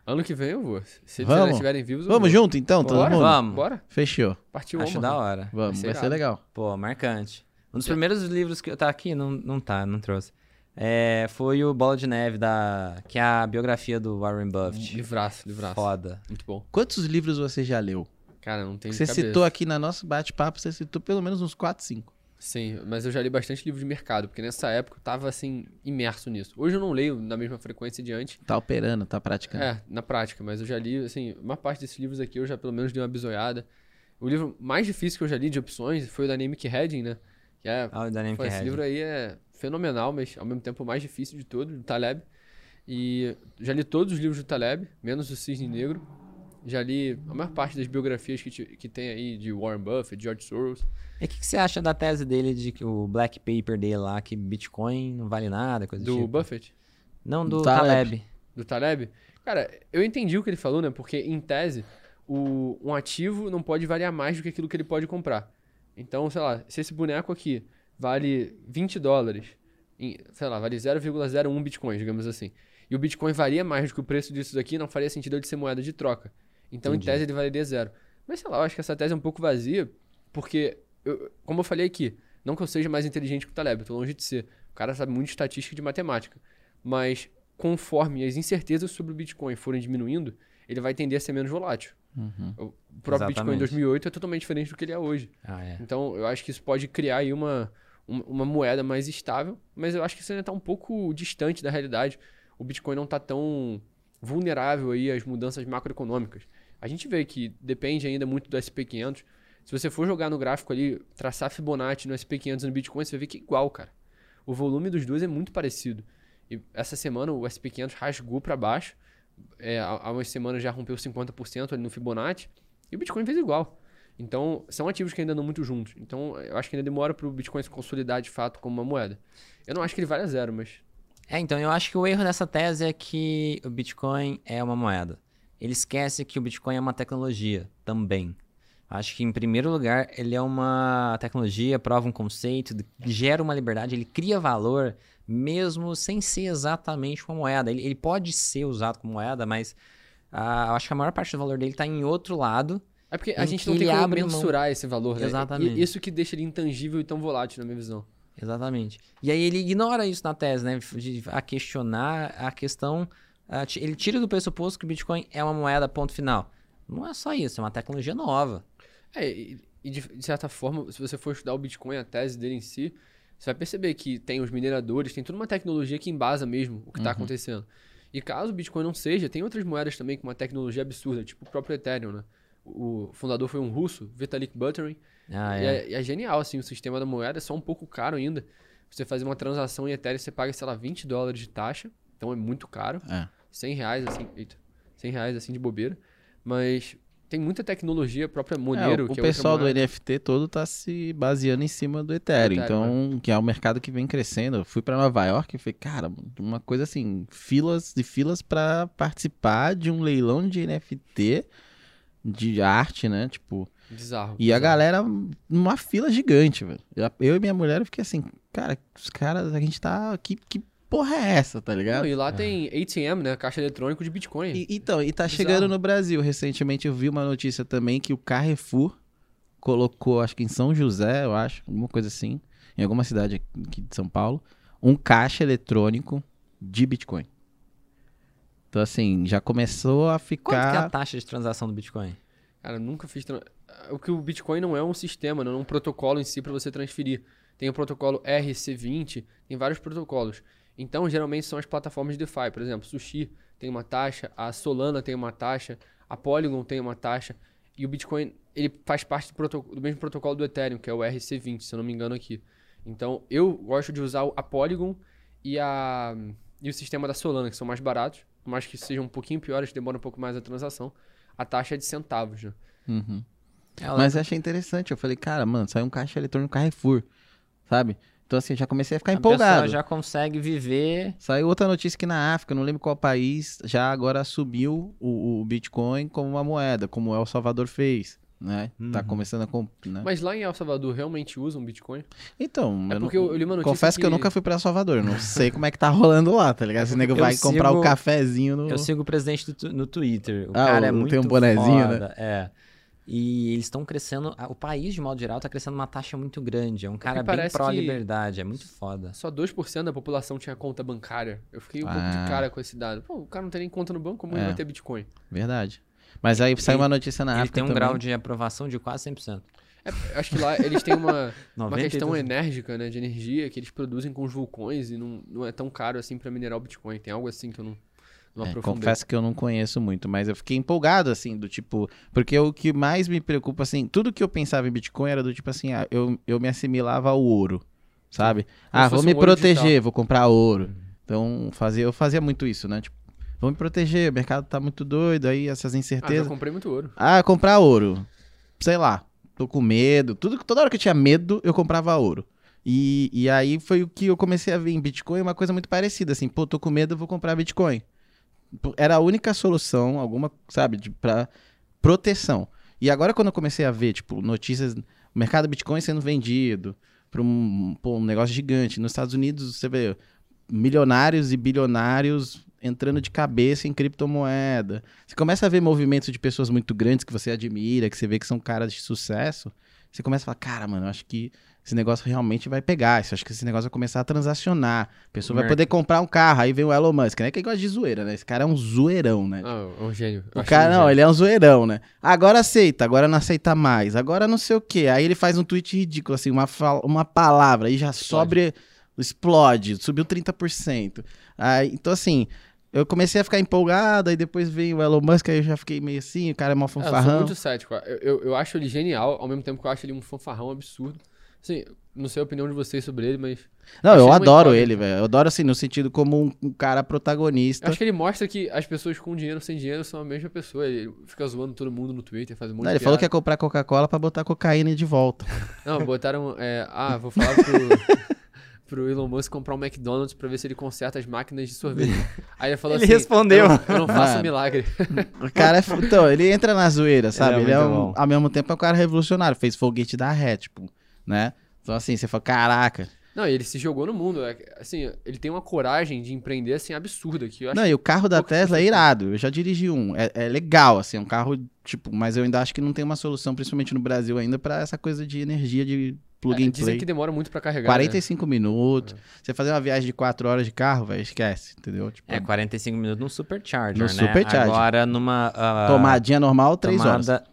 Ano que vem eu vou. Se eles Vamos. estiverem vivos, eu Vamos vou. junto então, todo Bora, mundo? Vamos. Bora. Fechou. Partiu Acho Omaha. da hora. Vamos, ser vai ser legal. Pô, marcante. Um dos primeiros livros que. Tá aqui? Não, não tá, não trouxe. É, foi o Bola de Neve, da, que é a biografia do Warren Buffett. Livraço, livraço. Foda. Muito bom. Quantos livros você já leu? Cara, não tem Você cabeça. citou aqui na nosso bate-papo, você citou pelo menos uns 4, 5. Sim, mas eu já li bastante livro de mercado, porque nessa época eu tava, assim, imerso nisso. Hoje eu não leio na mesma frequência de antes. Tá operando, tá praticando. É, na prática, mas eu já li, assim, uma parte desses livros aqui eu já pelo menos dei uma bisoiada. O livro mais difícil que eu já li de opções foi o da Namic Heading, né? Que é, Ah, o Dynamic pô, esse livro aí é fenomenal, mas ao mesmo tempo o mais difícil de todos, do Taleb. E já li todos os livros do Taleb, menos o Cisne Negro. Já li a maior parte das biografias que, ti- que tem aí de Warren Buffett, George Soros. E o que, que você acha da tese dele de que o black paper dele lá, que Bitcoin não vale nada, coisa do Do tipo? Buffett? Não, do Taleb. Taleb. Do Taleb? Cara, eu entendi o que ele falou, né? Porque, em tese, o, um ativo não pode variar mais do que aquilo que ele pode comprar. Então, sei lá, se esse boneco aqui vale 20 dólares, em- sei lá, vale 0,01 bitcoins, digamos assim, e o bitcoin varia mais do que o preço disso daqui, não faria sentido ele ser moeda de troca. Então, Entendi. em tese, ele valeria zero. Mas, sei lá, eu acho que essa tese é um pouco vazia, porque, eu- como eu falei aqui, não que eu seja mais inteligente que o Taleb, eu tô longe de ser. O cara sabe muito de estatística e de matemática. Mas conforme as incertezas sobre o Bitcoin forem diminuindo, ele vai tender a ser menos volátil. Uhum. O próprio Bitcoin em Exatamente. 2008 é totalmente diferente do que ele é hoje. Ah, é. Então, eu acho que isso pode criar aí uma, uma, moeda mais estável, mas eu acho que isso ainda está um pouco distante da realidade. O Bitcoin não está tão vulnerável aí às mudanças macroeconômicas. A gente vê que depende ainda muito do SP500. Se você for jogar no gráfico ali, traçar Fibonacci no SP500 e no Bitcoin, você vai ver que é igual, cara. O volume dos dois é muito parecido. E essa semana o SP500 rasgou para baixo. É, há umas semanas já rompeu 50% ali no Fibonacci. E o Bitcoin fez igual. Então, são ativos que ainda andam muito juntos. Então, eu acho que ainda demora para o Bitcoin se consolidar de fato como uma moeda. Eu não acho que ele vale a zero, mas É, então eu acho que o erro dessa tese é que o Bitcoin é uma moeda. Ele esquece que o Bitcoin é uma tecnologia também. Acho que, em primeiro lugar, ele é uma tecnologia, prova um conceito, gera uma liberdade, ele cria valor, mesmo sem ser exatamente uma moeda. Ele, ele pode ser usado como moeda, mas ah, eu acho que a maior parte do valor dele está em outro lado. É porque a gente não tem como abre mão. mensurar esse valor, né? Exatamente. E isso que deixa ele intangível e tão volátil, na minha visão. Exatamente. E aí ele ignora isso na tese, né? De, a questionar a questão. ele tira do pressuposto que o Bitcoin é uma moeda, ponto final. Não é só isso, é uma tecnologia nova. É, e, e de, de certa forma, se você for estudar o Bitcoin, a tese dele em si, você vai perceber que tem os mineradores, tem toda uma tecnologia que embasa mesmo o que está acontecendo. E caso o Bitcoin não seja, tem outras moedas também com uma tecnologia absurda, tipo o próprio Ethereum, né? O fundador foi um russo, Vitalik Buterin, Ah, E é. é, e é genial, assim, o sistema da moeda é só um pouco caro ainda. Você fazer uma transação em Ethereum, você paga, sei lá, 20 dólares de taxa, então é muito caro. É. 100 reais, assim, eita, 100 reais, assim, de bobeira. Mas tem muita tecnologia, a própria Monero, É, o é pessoal outra do. NFT todo tá se baseando em cima do Ethereum. Ethereum, então, que é um mercado que vem crescendo. Eu fui pra Nova York e falei, cara, uma coisa assim, filas e filas pra participar de um leilão de NFT de arte, né? Tipo, Bizarro. e a bizarro. galera numa fila gigante, velho. Eu- e minha mulher eu fiquei assim, cara, os caras, a gente tá que que porra é essa, tá ligado? Não, e lá tem ATM, né? Caixa eletrônico de Bitcoin. E- então, e tá Bizarro. chegando no Brasil. Recentemente eu vi uma notícia também que o Carrefour colocou, acho que em São José, eu acho, alguma coisa assim, em alguma cidade aqui de São Paulo, um caixa eletrônico de Bitcoin. Então, assim, já começou a Quanto que é ficar. a taxa de transação do Bitcoin? Cara, eu nunca fiz. tran- O que o Bitcoin não é um sistema, não é um protocolo em si para você transferir. Tem o protocolo RC20, tem vários protocolos. Então, geralmente são as plataformas de DeFi. Por exemplo, Sushi tem uma taxa, a Solana tem uma taxa, a Polygon tem uma taxa. E o Bitcoin, ele faz parte do, do mesmo protocolo do Ethereum, que é o RC20, se eu não me engano aqui. Então, eu gosto de usar o- a Polygon e, a, e o sistema da Solana, que são mais baratos, mas que sejam um pouquinho piores, que demoram um pouco mais a transação. A taxa é de centavos, né? Uhum. Ela- Mas eu achei interessante. Eu falei, cara, mano, saiu um caixa eletrônico Carrefour, sabe? Então, assim, já comecei a ficar a pessoa empolgado. já consegue viver. Saiu outra notícia que na África, não lembro qual país, já agora assumiu o, o Bitcoin como uma moeda, como El Salvador fez, né? Tá Uhum. começando a... comp- Né? Mas lá em El Salvador realmente usam Bitcoin? Então, É eu porque não- eu, eu li uma notícia confesso que... eu nunca fui pra El Salvador, eu não sei como é que tá rolando lá, tá ligado? Esse nego vai comprar o sigo- cafezinho no... Eu sigo o presidente do tu- no Twitter. O Ah, cara é muito tem um bonezinho, né? foda, É. E eles estão crescendo. O país, de modo geral, tá crescendo uma taxa muito grande. É um cara bem pró-liberdade. É muito foda. Só 2% da população tinha conta bancária. Eu fiquei um pouco Ah. de cara com esse dado. Pô, o cara não tem nem conta no banco, como ele É. vai ter Bitcoin? Verdade. Mas aí saiu Ele- uma notícia na Ele África tem um também. grau de aprovação de quase 100%. É, acho que lá eles têm uma, uma 90 questão enérgica, né, de energia que eles produzem com os vulcões e não, não é tão caro assim pra minerar o Bitcoin. Tem algo assim que eu não, não É, aprofundei. confesso que eu não conheço muito, mas eu fiquei empolgado, assim, do tipo. Porque o que mais me preocupa, assim, tudo que eu pensava em Bitcoin era do tipo assim, ah, eu, eu me assimilava ao ouro, sabe? Ah, vou me um proteger, digital. vou comprar ouro. Então, fazia, eu fazia muito isso, né? Tipo, vou me proteger, o mercado tá muito doido, aí essas Ah, incertezas. comprei muito ouro. Ah, comprar ouro. Sei lá, tô com medo. Tudo, toda hora que eu tinha medo, eu comprava ouro. E, e aí foi o que eu comecei a ver em Bitcoin, uma coisa muito parecida, assim, pô, tô com medo, eu vou comprar Bitcoin. Era a única solução, alguma, sabe, de, pra proteção. E agora quando eu comecei a ver, tipo, notícias, o mercado Bitcoin sendo vendido pra um, um negócio gigante. Nos Estados Unidos, você vê milionários e bilionários entrando de cabeça em criptomoeda. Você começa a ver movimentos de pessoas muito grandes que você admira, que você vê que são caras de sucesso. Você começa a falar, cara, mano, eu acho que esse negócio realmente vai pegar. Eu acho que esse negócio vai começar a transacionar. A pessoa vai poder comprar um carro. Aí vem o Elon Musk, né? Que gosta de zoeira, né? Esse cara é um zoeirão, né? É um gênio. Eu O cara, um não, gênio. ele é um zoeirão, né? Agora aceita, agora não aceita mais, agora não sei o quê. Aí ele faz um tweet ridículo, assim, uma, uma palavra, aí já sobre, explode, subiu 30%. Aí, então, assim, eu comecei a ficar empolgado, aí depois veio o Elon Musk, aí eu já fiquei meio assim, o cara é mó Ah, eu sou fanfarrão. muito cético. Eu, eu, eu acho ele genial, ao mesmo tempo que eu acho ele um fanfarrão absurdo. Assim, não sei a opinião de vocês sobre ele, mas. Não, eu adoro ele, velho. Eu adoro, assim, no sentido como um, um cara protagonista. Eu acho que ele mostra que as pessoas com dinheiro e sem dinheiro são a mesma pessoa. Ele fica zoando todo mundo no Twitter, faz um monte Não, de ele falou que ia piada. comprar Coca-Cola pra botar cocaína de volta. Não, botaram. é, ah, vou falar pro. pro Elon Musk comprar um McDonald's pra ver se ele conserta as máquinas de sorvete. Aí ele falou Ele assim. respondeu. Eu não, eu não faço Mano. milagre. O cara é. Então, ele entra na zoeira, sabe? é Ele é, um, ao mesmo tempo é um cara revolucionário. Fez foguete da ré, tipo, né? Então, assim, você fala, caraca. Não, e ele se jogou no mundo. é, Assim, ele tem uma coragem de empreender assim absurda que eu acho Não, e o carro da Tesla é irado. Eu já dirigi um. É, é legal, assim, é um carro, tipo, mas eu ainda acho que não tem uma solução, principalmente no Brasil ainda, pra essa coisa de energia de plug É, and dizem play. que demora muito pra carregar. né? 45 minutos. Você fazer uma viagem de 4 horas de carro, velho, esquece, entendeu? Tipo, É, 45 minutos no Supercharger, No né? Supercharger. Agora numa... ah, tomadinha normal, 3 horas. tomada...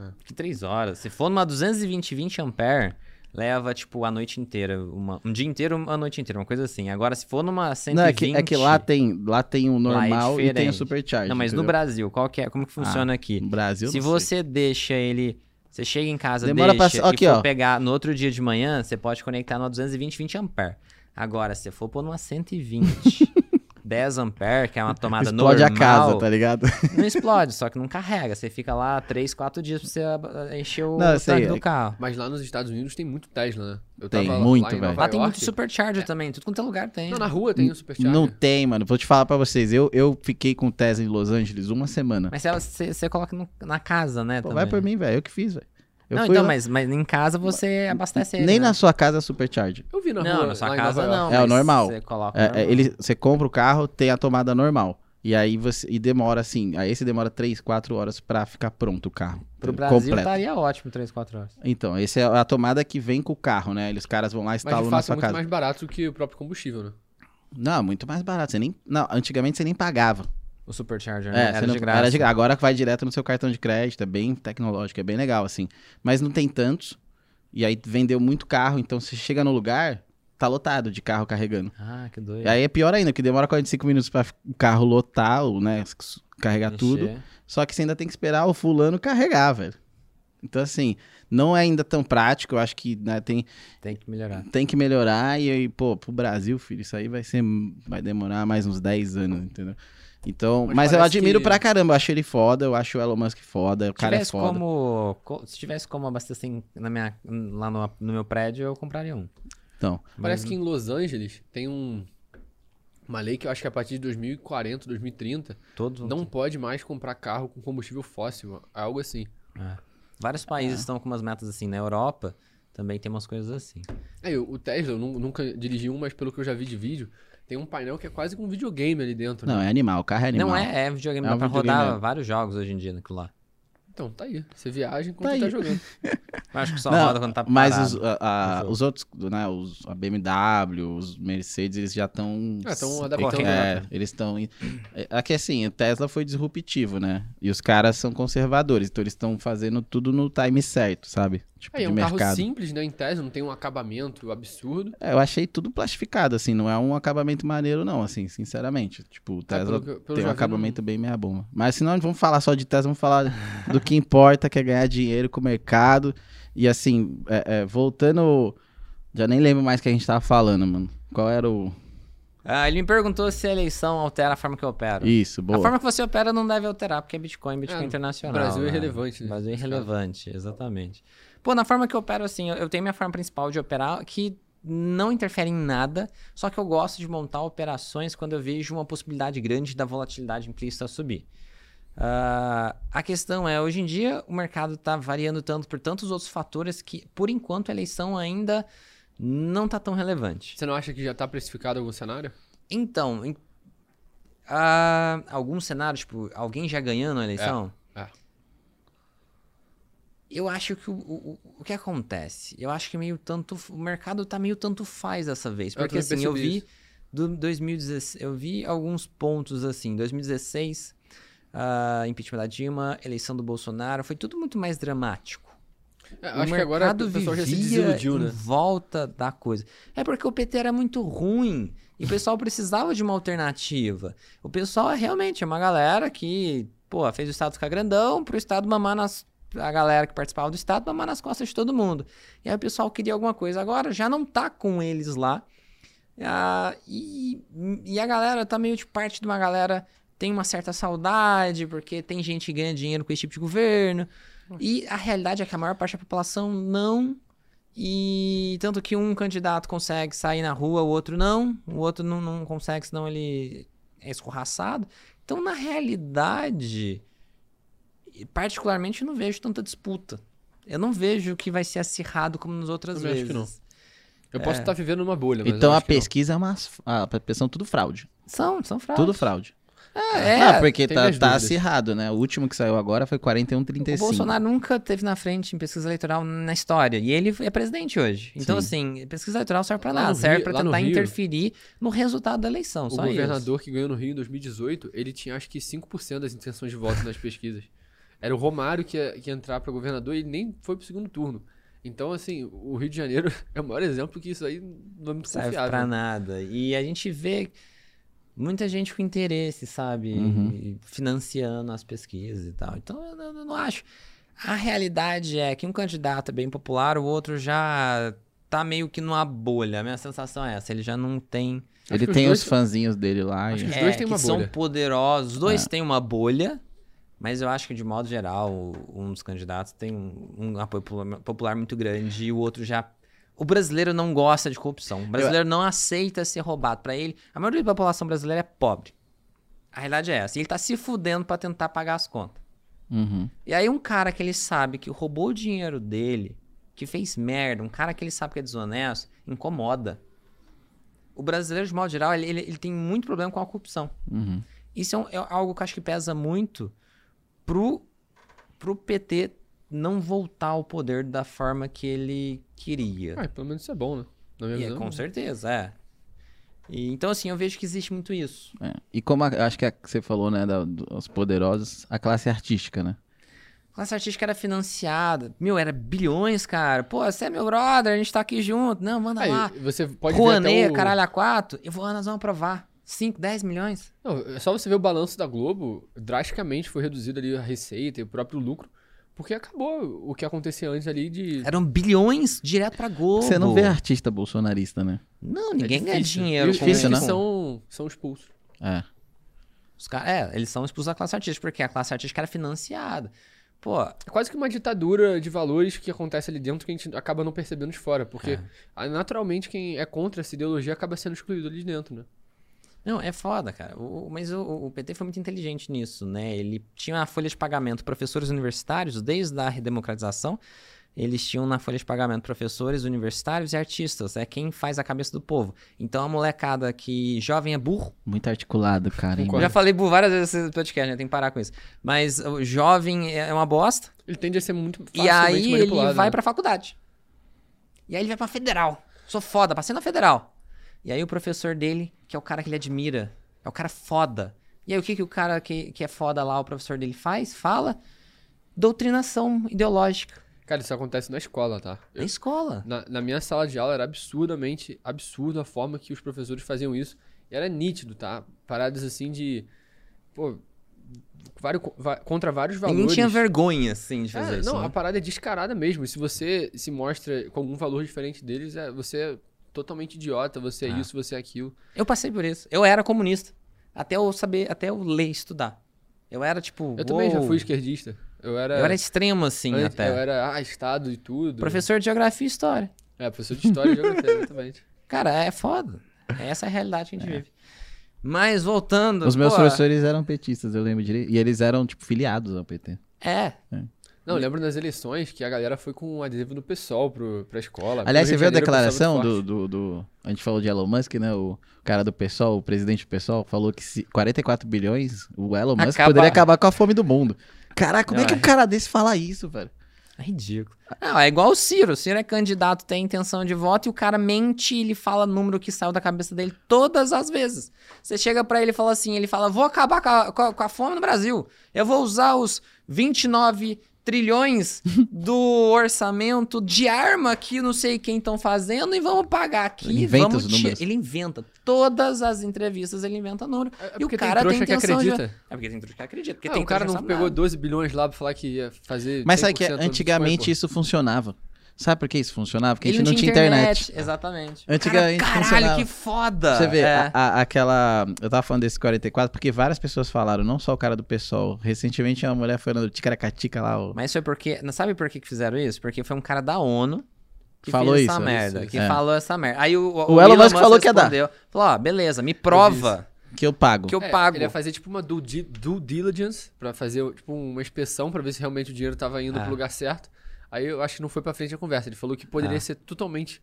É. Que 3 horas? Se for numa 220 20 ampere, leva, tipo, a noite inteira. Uma... Um dia inteiro, uma noite inteira, uma coisa assim. Agora, se for numa 120... Não, é que, é que lá tem, lá tem o é normal e tem o diferente. supercharger. Não, mas no entendeu? Brasil, qual que é? Como que funciona aqui? No Brasil, Se não sei. você deixa ele. Você chega em casa, Demora pra deixa e aqui, for ó. pegar no outro dia de manhã, você pode conectar no 220 20 ampere. Agora, se você for pôr numa 120, 10 ampere, que é uma tomada Explode normal, a casa, tá ligado? não explode, só que não carrega. Você fica lá 3, 4 dias pra você ah, encher o Não, tanque é do carro. Mas lá nos Estados Unidos tem muito Tesla, né? Eu Tem, lá- muito, velho. Lá tem muito supercharger também, tudo quanto é lugar tem. Não, na rua tem o Supercharger. Não tem, mano. Vou te falar pra vocês. Eu, eu fiquei com o Tesla em Los Angeles uma semana. Mas você, você, coloca no- na casa, né? Pô, vai por mim, velho. Eu que fiz, velho. Eu Não, fui então, lá- mas, mas em casa você abastece ele. Nem né? na sua casa é supercharger. Eu vi na Não, rua na sua casa não. É o normal. Você coloca É, normal. é, ele, você compra o carro, tem a tomada normal. E aí você. E demora assim. Aí esse demora 3, 4 horas pra ficar pronto o carro. Pro? Brasil Completo. estaria ótimo 3, 4 horas. Então, essa é a tomada que vem com o carro, né? Eles caras vão lá e Mas de instalam na fato é sua muito casa. mais barato do que o próprio combustível, né? Não, muito mais barato. Você nem. Não, antigamente você nem pagava. O Supercharger, É, né? você Era não- de graça. Era de graça. Agora vai direto no seu cartão de crédito, é bem tecnológico, é bem legal, assim. Mas não tem tantos. E aí vendeu muito carro, então você chega no lugar, tá lotado de carro carregando. Ah, que doido. E aí é pior ainda, que demora 45 minutos pra o carro lotar, ou, né? Carregar tudo. Encher. Só que você ainda tem que esperar o fulano carregar, velho. Então, assim, não é ainda tão prático. Eu acho que né, tem, Tem que melhorar. tem que melhorar. E aí, pô, pro Brasil, filho, isso aí vai ser. Vai demorar mais uns 10 anos, entendeu? Então, Mas mas, eu admiro que- pra caramba. Eu acho ele foda, eu acho o Elon Musk foda, o cara é tivesse foda. como, co- se tivesse como abastecer na minha, lá no, no meu prédio, eu compraria um. Então, Parece que em Los Angeles tem um uma lei que eu acho que a partir de 2040, 2030, Todos não pode mais comprar carro com combustível fóssil, algo assim. É. Vários países É. estão com umas metas assim. Na Europa também tem umas coisas assim. É, o o Tesla, eu nu- nunca dirigi um, mas pelo que eu já vi de vídeo, tem um painel que é quase com um videogame ali dentro. não, né? é animal, o carro é animal. Não é, é videogame. É dá um pra videogame rodar mesmo. vários jogos hoje em dia naquilo lá. Então, tá aí. Você viaja enquanto Tá tá, jogando. Acho que só Não, roda quando tá Mas parado. os, a- a- jogo. os outros, né, os, a BMW, os Mercedes, eles já estão... Ah, tão s- adaptando, É, eles estão... Aqui, assim, o Tesla foi disruptivo, né? E os caras são conservadores, então eles estão fazendo tudo no time certo, sabe? Tipo, É, é um mercado. carro simples, né, em tese, não tem um acabamento absurdo. É, eu achei tudo plastificado, assim, não é um acabamento maneiro, não, assim, sinceramente. Tipo, o Tesla É, pelo pelo tem um acabamento bem meia bomba. Mas senão não vamos falar só de Tesla, vamos falar do que importa, que é ganhar dinheiro com o mercado. E assim, é, é, voltando. Já nem lembro mais o que a gente tava falando, mano. Qual era o. Ah, ele me perguntou se a eleição altera a forma que eu opero. Isso, boa. A forma que você opera não deve alterar, porque é Bitcoin, Bitcoin É, internacional. Brasil é né? irrelevante, né, Brasil é irrelevante, exatamente. Pô, na forma que eu opero, assim, eu- tenho minha forma principal de operar que não interfere em nada, só que eu gosto de montar operações quando eu vejo uma possibilidade grande da volatilidade implícita subir. Ah, a questão é, hoje em dia o mercado está variando tanto por tantos outros fatores que, por enquanto, a eleição ainda não está tão relevante. Você não acha que já tá precificado algum cenário? Então, em, ah, algum cenário, tipo, alguém já ganhando a eleição? Eu acho que o, o, o que acontece? Eu acho que meio tanto. O mercado tá meio tanto faz dessa vez. Eu Porque também assim, eu vi. isso. Do 2016, eu vi alguns pontos assim. 2016, ah, impeachment da Dilma, eleição do Bolsonaro, foi tudo muito mais dramático. É, o acho que agora o pessoal já se desiludiu, né? volta da coisa. É porque o PT era muito ruim e o pessoal precisava de uma alternativa. O pessoal é realmente é uma galera que, pô, fez o Estado ficar grandão pro Estado mamar nas a galera que participava do Estado mamar nas costas de todo mundo. E aí o pessoal queria alguma coisa. Agora já não tá com eles lá. Ah, e, e a galera tá meio de parte de uma galera tem uma certa saudade, porque tem gente que ganha dinheiro com esse tipo de governo. E a realidade é que a maior parte da população não. E tanto que um candidato consegue sair na rua, o outro não. O outro não, não consegue, senão ele é escorraçado. Então, na realidade, particularmente, eu não vejo tanta disputa. Eu não vejo que vai ser acirrado como nas outras acho vezes. que não. Eu posso estar vivendo numa bolha, mas Então eu a acho que não. pesquisa é uma. A pesquisa tudo fraude. São, são fraudes. Tudo fraude. É, ah, porque tem tá, minhas tá dúvidas. acirrado, né? O último que saiu agora foi O 41,35. Bolsonaro nunca teve na frente em pesquisa eleitoral na história. E ele é presidente hoje. Então, assim, pesquisa eleitoral serve pra Lá nada. no serve Rio- pra no tentar Rio- interferir no resultado da eleição. O só governador que ganhou no Rio em 2018, ele tinha acho que 5% das intenções de voto nas pesquisas. Era o Romário que ia, que ia entrar para governador e ele nem foi pro segundo turno. Então, assim, o Rio de Janeiro é o maior exemplo que isso aí não é muito. Serve confiável. pra nada. E a gente vê muita gente com interesse, sabe? Uhum. Financiando as pesquisas e tal. Então, eu não, eu não acho. A realidade é que um candidato é bem popular, o outro já tá meio que numa bolha. A minha sensação é essa. Ele já não tem. Ele que os tem dois- os fãzinhos dele lá. Acho e- que os É, dois têm que uma são bolha. poderosos. Os dois É. têm uma bolha, mas eu acho que, de modo geral, um dos candidatos tem um, um apoio popular, muito grande e o outro já. O brasileiro não gosta de corrupção. O brasileiro não aceita ser roubado. Pra ele, a maioria da população brasileira é pobre. A realidade é essa. E ele tá se fudendo pra tentar pagar as contas. Uhum. E aí, um cara que ele sabe que roubou o dinheiro dele, que fez merda, um cara que ele sabe que é desonesto, incomoda. O brasileiro, de modo geral, ele, ele, ele tem muito problema com a corrupção. Uhum. Isso é, um- é algo que eu acho que pesa muito pro, pro PT não voltar ao poder da forma que ele queria. Ah, pelo menos isso é bom, né? Na minha E é, com certeza, é. E, então, assim, eu vejo que existe muito isso. É. E como a- acho que a- você falou, né, da- dos poderosos, a classe artística, né? A classe artística era financiada. Meu, era bilhões, cara. Pô, você é meu brother, a gente tá aqui junto. Não, manda Aí, lá. você pode até o... caralho, a quatro. Eu vou, ah, nós vamos aprovar. 5, 10 milhões. Não, é só você ver o balanço da Globo, drasticamente foi reduzido ali a receita e o próprio lucro, porque acabou o que acontecia antes ali de... Eram bilhões direto pra Globo. Você não vê artista bolsonarista, né? Não, É ninguém ganha difícil. dinheiro E os com não? são, são expulsos. É. Os caras, é, eles são expulsos da classe artística, porque a classe artística era financiada. Pô, É quase que uma ditadura de valores que acontece ali dentro que a gente acaba não percebendo de fora, porque É. naturalmente quem é contra essa ideologia acaba sendo excluído ali de dentro, né? Não, é foda, cara. O- mas o, o PT foi muito inteligente nisso, né? Ele tinha uma folha de pagamento professores universitários, desde a redemocratização, eles tinham na folha de pagamento professores universitários e artistas, é quem faz a cabeça do povo. Então a molecada que jovem é burro, Muito articulado, cara. hein? Eu já falei por várias vezes nesse podcast, né? Tem que parar com isso. Mas o jovem é uma bosta. Ele tende a ser muito E aí ele vai né? pra faculdade. E aí ele vai pra federal. Sou foda, passei na federal. E aí o professor dele, que é o cara que ele admira, é o cara foda. E aí o que, que o cara que, que é foda lá, o professor dele faz? Fala doutrinação ideológica. Cara, isso acontece na escola, tá? Na escola. Na, na minha sala de aula era absurdamente absurdo a forma que os professores faziam isso. E era nítido, tá? Paradas assim de. Pô. vários- contra vários valores. Ninguém tinha vergonha, assim, de fazer É, isso. não, né? a parada é descarada mesmo. E se você se mostra com algum valor diferente deles, é, você é totalmente idiota, você é Ah. isso, você é aquilo. Eu passei por isso. Eu era comunista. Até eu saber, até eu ler e estudar. Eu era tipo. Eu também já fui esquerdista. Eu era. Eu era extremo, assim, antes- até. Eu era, ah, Estado e tudo. Professor de geografia e história. É, professor de história e geografia, exatamente. Cara, é foda. Essa é a realidade que a gente vive. Mas voltando. Os meus pô, professores eram petistas, eu lembro direito. E eles eram, tipo, filiados ao PT. É. Não, eu lembro nas eleições que a galera foi com um adesivo do PSOL pro, pra escola. Aliás, você viu a Janeiro, é declaração do, do, do- A gente falou de Elon Musk, né? O cara do PSOL, o presidente do PSOL, falou que se 44 bilhões, o Elon Musk Acaba- poderia acabar com a fome do mundo. Caraca, como é Não, que é. um cara desse fala isso, velho? É ridículo. Não, é igual o Ciro. O Ciro é candidato, tem intenção de voto e o cara mente e ele fala número que saiu da cabeça dele todas as vezes. Você chega pra ele e fala assim, ele fala, vou acabar com a, com a- com a fome no Brasil. Eu vou usar os 29 trilhões do orçamento de arma que não sei quem estão fazendo e vamos pagar aqui. Ele inventa vamos os números. Ele inventa. Todas as entrevistas ele inventa número. É e o tem cara tem, trouxa que intenção de... acredita. É porque tem trouxa que acredita. Porque Ah, tem o cara não pegou sabe 12 bilhões lá pra falar que ia fazer. Mas sabe que 100% do antigamente isso funcionava. Sabe por que isso funcionava? Porque a gente não tinha internet. Exatamente. Antigamente Cara, caralho, funcionava. que foda. Você vê, É. a- a- aquela. Eu tava falando desse 44 porque várias pessoas falaram, não só o cara do pessoal. Recentemente uma mulher falando do Ticaracatica lá. O... Mas foi porque. não Sabe por que que fizeram isso? Porque foi um cara da ONU que Falou fez isso, essa é merda. isso, que é. falou essa merda. Aí o, O Elon Musk falou que ia dar. Falou: ó, beleza, me prova Que eu pago. que eu É, pago. Ele ia fazer tipo uma due, due diligence pra fazer tipo uma inspeção pra ver se realmente o dinheiro tava indo Ah. pro lugar certo. Aí eu acho que não foi pra frente a conversa. Ele falou que poderia Ah. ser totalmente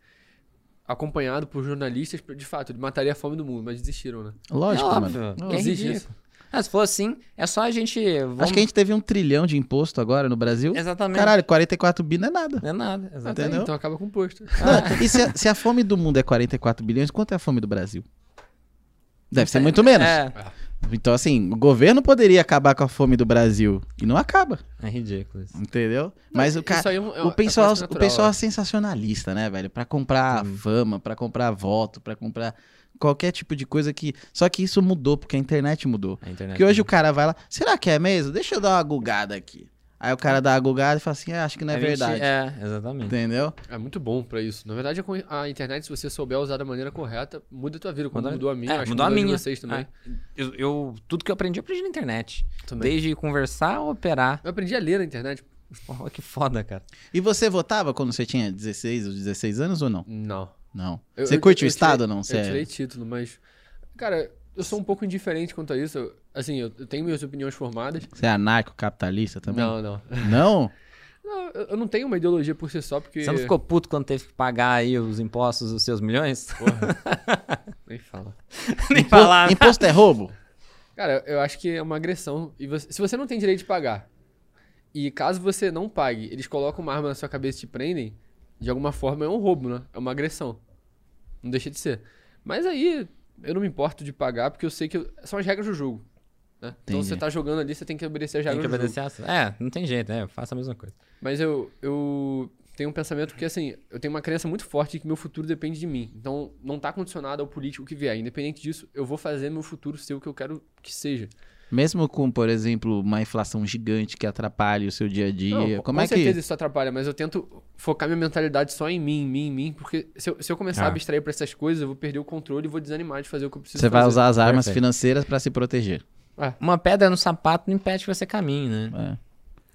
acompanhado por jornalistas. De fato, ele mataria a fome do mundo, mas desistiram, né? Lógico, é mano. Não, é existe ridículo. Ah, se for assim, é só a gente. Vamos... Acho que a gente teve um trilhão de imposto agora no Brasil. Exatamente. Caralho, 44 bi não é nada. Não é nada, exatamente. Entendeu? Então acaba com o posto. Não, e se a, se a fome do mundo é 44 bilhões, quanto é a fome do Brasil? Deve ser muito menos. É, Então, assim, o governo poderia acabar com a fome do Brasil. E não acaba, é ridículo isso. entendeu? Mas o, cara, é um- é- o pessoal, quase o natural, pessoal é. é sensacionalista, né, velho? Pra comprar fama, pra comprar voto, pra comprar qualquer tipo de coisa que. Só que isso mudou, porque a internet mudou. A internet. Porque hoje o cara vai lá, será que é mesmo? Deixa eu dar uma gugada aqui. Aí o cara dá a gugada e fala assim, é, acho que não é, A gente- verdade. É, exatamente. Entendeu? É muito bom pra isso. Na verdade, a internet, se você souber usar da maneira correta, muda a tua vida. Como Mudou- mudou a minha, é, acho que mudou a mudou minha. vocês também. É. Eu, eu- tudo que eu aprendi, eu aprendi na internet. também. Desde conversar ou operar. Eu aprendi a ler na internet. Porra, que foda, cara. E você votava quando você tinha 16 ou 16 anos ou não? Não. Não. Eu- você eu- curte eu o Estado tirei- ou não? Você Eu é- tirei título, mas. Cara, eu sou um pouco indiferente quanto a isso. Eu- assim, eu, eu tenho minhas opiniões formadas. Você é anarco-capitalista também? Não, não. Não? Não, eu, não tenho uma ideologia por si só, porque. Você não ficou puto quando teve que pagar aí os impostos dos seus milhões? Porra. Nem fala. Nem Impo- falar. Imposto é roubo? Cara, eu acho que é uma agressão. E você- se você não tem direito de pagar, e caso você não pague, eles colocam uma arma na sua cabeça e te prendem, de alguma forma é um roubo, né? É uma agressão. Não deixa de ser. Mas aí, eu não me importo de pagar, porque eu sei que eu- são as regras do jogo. né? Então você tá jogando ali, você tem que obedecer as Tem regras que do jogo. obedecer essa. É, não tem jeito, é, eu faço a mesma coisa. Mas eu, eu tenho um pensamento que, assim, eu tenho uma crença muito forte de que meu futuro depende de mim. Então, não tá condicionado ao político que vier. Independente disso, eu vou fazer meu futuro ser o que eu quero que seja. Mesmo com, por exemplo, uma inflação gigante que atrapalhe o seu dia a dia. Não, como com é certeza que. isso atrapalha, mas eu tento focar minha mentalidade só em mim, em mim, em mim, porque se eu, se eu começar Ah. a abstrair pra essas coisas, eu vou perder o controle e vou desanimar de fazer o que eu preciso Você vai fazer. usar as armas Perfeito. financeiras pra se proteger. Uma pedra no sapato não impede que você caminhe, né? É.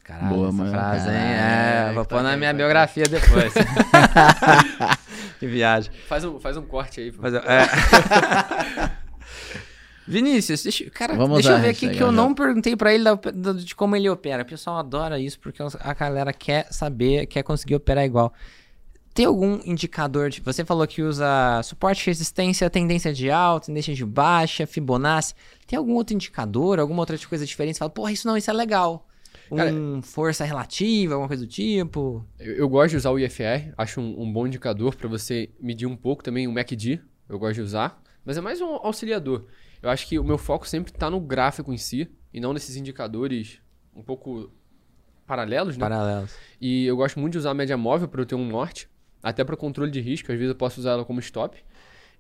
Caralho, Boa, essa mano. frase, hein? Caralho, É, vou tá pôr na bem, minha biografia depois. que viagem. Faz um, faz um corte aí. pô. Mas, é. Vinícius, deixa, cara, Vamos deixa eu ver aqui que eu não perguntei pra ele da- da- de como ele opera. O pessoal adora isso porque a galera quer saber, quer conseguir operar igual. Tem algum indicador de. Você falou que usa suporte, resistência, tendência de alta, tendência de baixa, Fibonacci. Tem algum outro indicador, alguma outra coisa diferente? Você fala, porra, isso não, isso é legal. Um Cara, força relativa, alguma coisa do tipo. Eu, eu gosto de usar o IFR, acho um, um bom indicador pra você medir um pouco também o MACD, eu gosto de usar, mas é mais um auxiliador. Eu acho que o meu foco sempre tá no gráfico em si e não nesses indicadores um pouco paralelos, né? Paralelos. E eu gosto muito de usar a média móvel para eu ter um norte, até para controle de risco, às vezes eu posso usar ela como stop.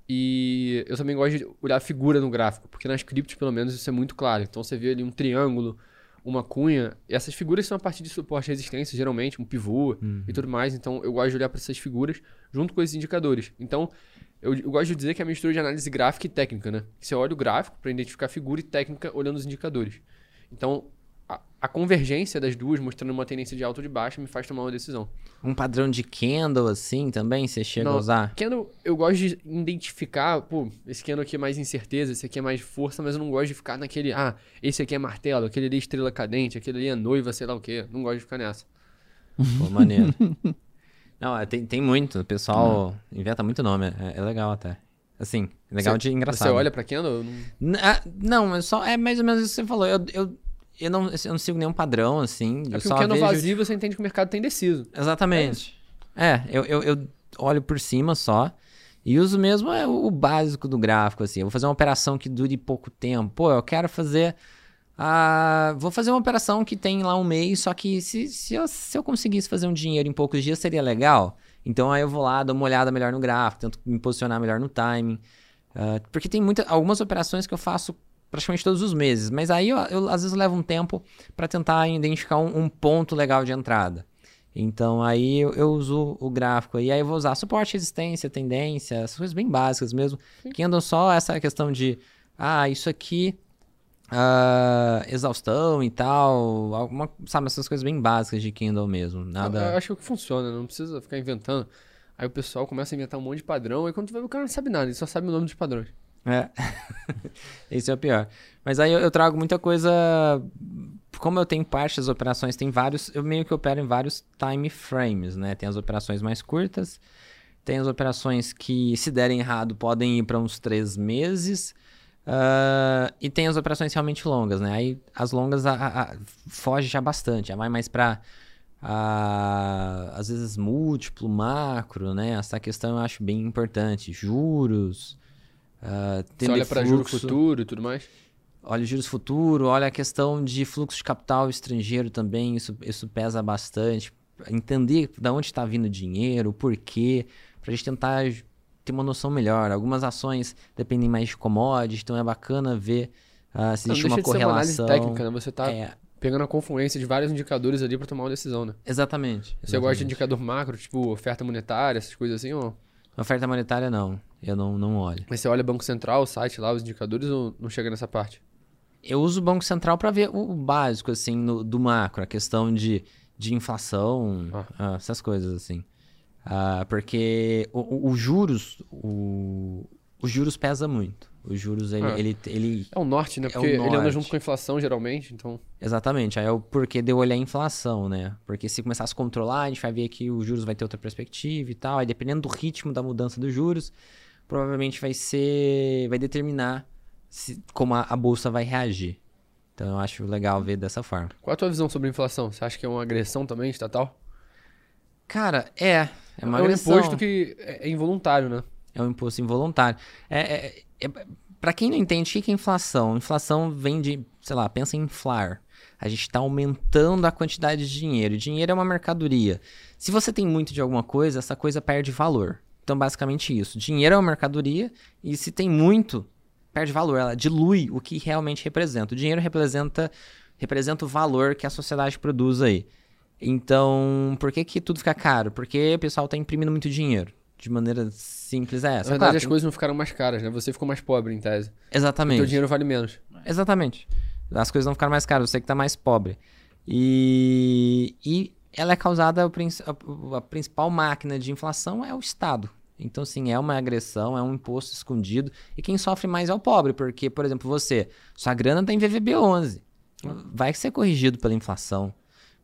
E eu também gosto de olhar a figura no gráfico, porque nas criptos, pelo menos, isso é muito claro. Então você vê ali um triângulo, uma cunha, e essas figuras são a partir de suporte e resistência, geralmente, um pivô e tudo mais. Então eu gosto de olhar para essas figuras junto com esses indicadores. Então eu, eu gosto de dizer que é a mistura de análise gráfica e técnica, né? Você olha o gráfico para identificar a figura e técnica olhando os indicadores. Então a, a convergência das duas, mostrando uma tendência de alta ou de baixa, me faz tomar uma decisão. Um padrão de candle assim também, você chega a Não, usar? Candle, eu gosto de identificar, pô, esse candle aqui é mais incerteza, esse aqui é mais força, mas eu não gosto de ficar naquele, ah, esse aqui é martelo, aquele ali é estrela cadente, aquele ali é noiva, sei lá o quê. Não gosto de ficar nessa. Pô, maneiro. Não, é, tem, tem muito. O pessoal inventa muito nome. É, é legal até. Assim, legal Você- de engraçado. Você olha pra eu não... Ah, Não, é só. É mais ou menos isso que você falou. Eu, eu, eu, não, eu não sigo nenhum padrão, assim. É eu porque candle vejo... vazio você entende que o mercado tá indeciso. Exatamente. É, eu, eu, eu olho por cima só. E uso mesmo é, o básico do gráfico, assim. Eu vou fazer uma operação que dure pouco tempo. Pô, eu quero fazer ah, vou fazer uma operação que tem lá um mês, só que se, se, eu, se eu conseguisse fazer um dinheiro em poucos dias seria legal. Então aí eu vou lá, dou uma olhada melhor no gráfico, tento me posicionar melhor no timing. Ah, porque tem muita, algumas operações que eu faço praticamente todos os meses, mas aí eu, eu, às vezes levo um tempo para tentar identificar um, um, ponto legal de entrada. Então aí eu, eu, uso o gráfico e aí eu vou usar suporte, resistência, tendência, essas coisas bem básicas mesmo, Sim. que andam só essa questão de ah, isso aqui uh, exaustão e tal, alguma, sabe, essas coisas bem básicas de Kindle mesmo, nada... Eu, acho que funciona, não precisa ficar inventando. Aí o pessoal começa a inventar um monte de padrão, aí quando tu vai, o cara não sabe nada, ele só sabe o nome dos padrões. É, esse é o pior. Mas aí eu, eu, trago muita coisa. Como eu tenho parte das operações, tem vários. Eu meio que opero em vários time frames, né? Tem as operações mais curtas, tem as operações que, se derem errado, podem ir para uns três meses. Uh, e tem as operações realmente longas, né? Aí as longas a, a, a, foge já bastante, já vai mais para às vezes múltiplo, macro, né? Essa questão eu acho bem importante. Juros, uh, Você olha para juros futuro e tudo mais? Olha juros futuro, olha a questão de fluxo de capital estrangeiro também, isso, isso pesa bastante. Entender de onde está vindo o dinheiro, o porquê, para a gente tentar ter uma noção melhor. Algumas ações dependem mais de commodities, então é bacana ver uh, se existe uma correlação. Uma técnica, né? Você está é... pegando a confluência de vários indicadores ali para tomar uma decisão, né? Exatamente. Você exatamente. gosta de indicador macro, tipo oferta monetária, essas coisas assim, ou... Oferta monetária não, eu não, não olho. Mas você olha Banco Central, o site lá, os indicadores, ou não chega nessa parte? Eu uso o Banco Central para ver o básico, assim, no, do macro, a questão de, de inflação, ah. Ah, essas coisas, assim. Uh, porque o, o, o juros, o, os juros pesa muito. Os juros, ele, é. ele, ele, É o norte, né? Porque é ele anda junto com a inflação, geralmente, então... Exatamente. Aí é o porquê de eu olhar a inflação, né? Porque se começar a se controlar, a gente vai ver que os juros vai ter outra perspectiva e tal. Aí dependendo do ritmo da mudança dos juros, provavelmente vai ser... Vai determinar se, como a, a bolsa vai reagir. Então eu acho legal ver dessa forma. Qual a tua visão sobre a inflação? Você acha que é uma agressão também estatal? Cara, é. É, uma é um imposto que é, é involuntário, né? É um imposto involuntário. É, é, é para quem não entende, o que é inflação? Inflação vem de, sei lá, pensa em inflar. A gente está aumentando a quantidade de dinheiro. Dinheiro é uma mercadoria. Se você tem muito de alguma coisa, essa coisa perde valor. Então, basicamente isso. Dinheiro é uma mercadoria e se tem muito, perde valor. Ela dilui o que realmente representa. O dinheiro representa, representa o valor que a sociedade produz aí. Então, por que, que tudo fica caro? Porque o pessoal está imprimindo muito dinheiro. De maneira simples é essa. Na verdade, claro, as tem... coisas não ficaram mais caras, né? Você ficou mais pobre, em tese. Exatamente. Porque o dinheiro vale menos. Exatamente. As coisas não ficaram mais caras, você que está mais pobre. E, e ela é causada, a, principal máquina de inflação é o Estado. Então, sim, é uma agressão, é um imposto escondido. E quem sofre mais é o pobre, porque, por exemplo, você, sua grana está em VVB11. Vai ser corrigido pela inflação.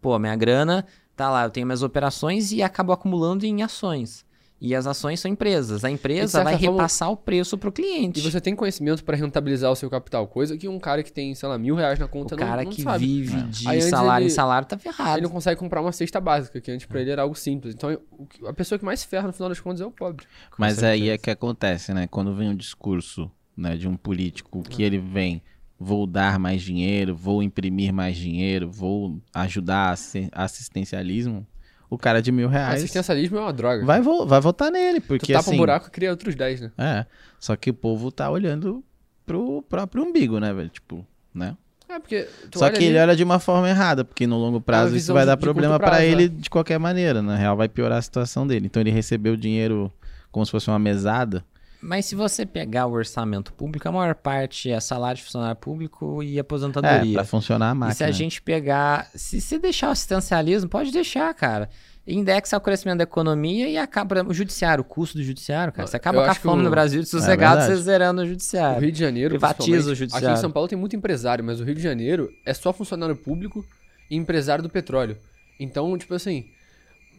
Pô, minha grana tá lá, eu tenho minhas operações e acabo acumulando em ações. E as ações são empresas. A empresa vai forma... repassar o preço para o cliente. E você tem conhecimento para rentabilizar o seu capital. Coisa que um cara que tem, sei lá, mil reais na conta o não, cara não que sabe. vive de Aí, salário ele, em salário tá ferrado. Ele não consegue comprar uma cesta básica, que antes para ele era algo simples. Então a pessoa que mais se ferra no final das contas é o pobre. Mas aí é que acontece, né? Quando vem um discurso né, de um político que ele vem vou dar mais dinheiro, vou imprimir mais dinheiro, vou ajudar assistencialismo, o cara de mil reais. Assistencialismo é uma droga. Vai, vo vai votar nele, porque. Tu tapa assim, um buraco e cria outros 10, né? É. Só que o povo tá olhando pro próprio umbigo, né, velho? Tipo, né? É, porque. Só que ali... ele olha de uma forma errada, porque no longo prazo é isso vai dar problema para ele né? de qualquer maneira. Na real, vai piorar a situação dele. Então ele recebeu dinheiro como se fosse uma mesada mas se você pegar o orçamento público, a maior parte é salário de funcionário público e aposentadoria. É, pra funcionar a máquina. E se a gente pegar... Se você deixar o assistencialismo, pode deixar, cara. Indexa o crescimento da economia e acaba o judiciário, o custo do judiciário, cara. Você acaba com a fome o... no Brasil de sossegado, é você zerando o judiciário. O Rio de Janeiro, privatiza o judiciário. Aqui em São Paulo tem muito empresário, mas o Rio de Janeiro é só funcionário público e empresário do petróleo. Então, tipo assim,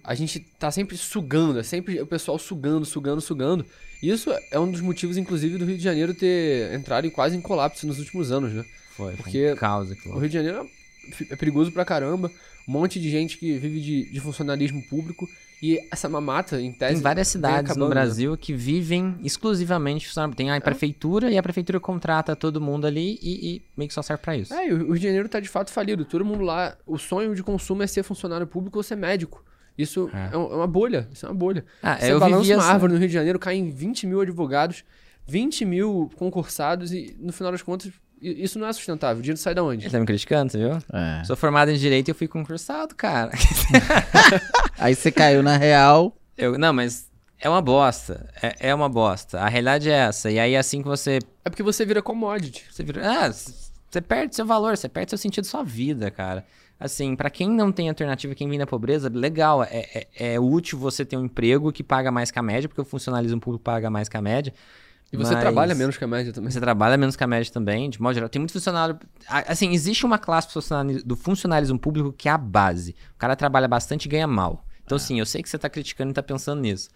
a gente tá sempre sugando, é sempre o pessoal sugando, sugando, sugando. Isso é um dos motivos, inclusive, do Rio de Janeiro ter entrado em quase em colapso nos últimos anos, né? Foi, Porque foi caos aquilo. o Rio de Janeiro é perigoso pra caramba. Um monte de gente que vive de, de funcionalismo público. E essa mamata, em tese. Tem várias cidades acabando, no né? Brasil que vivem exclusivamente. Tem a prefeitura e a prefeitura contrata todo mundo ali e, e meio que só serve pra isso. É, e o Rio de Janeiro tá de fato falido. Todo mundo lá, o sonho de consumo é ser funcionário público ou ser médico. Isso É. é, é uma bolha. Isso é uma bolha. Ah, Você eu balança uma essa- árvore no Rio de Janeiro, caem 20 mil advogados, 20 mil concursados e, no final das contas, isso não é sustentável. O dinheiro sai da onde? Ele tá me criticando, você viu? É. Sou formado em direito e eu fui concursado, cara. Aí você caiu na real. Eu, não, mas é uma bosta. É, é uma bosta. A realidade é essa. E aí, assim que você. É porque você vira commodity. Você vira. Ah, você perde seu valor, você perde seu sentido da sua vida, cara. Assim, pra quem não tem alternativa, quem vem da pobreza, legal. É, é, é útil você ter um emprego que paga mais que a média, porque o funcionalismo público paga mais que a média. E você trabalha menos que a média também. Você trabalha menos que a média também, de modo geral. Tem muito funcionário. Assim, existe uma classe do funcionalismo público que é a base. O cara trabalha bastante e ganha mal. Então, assim, eu sei que você tá criticando e tá pensando nisso.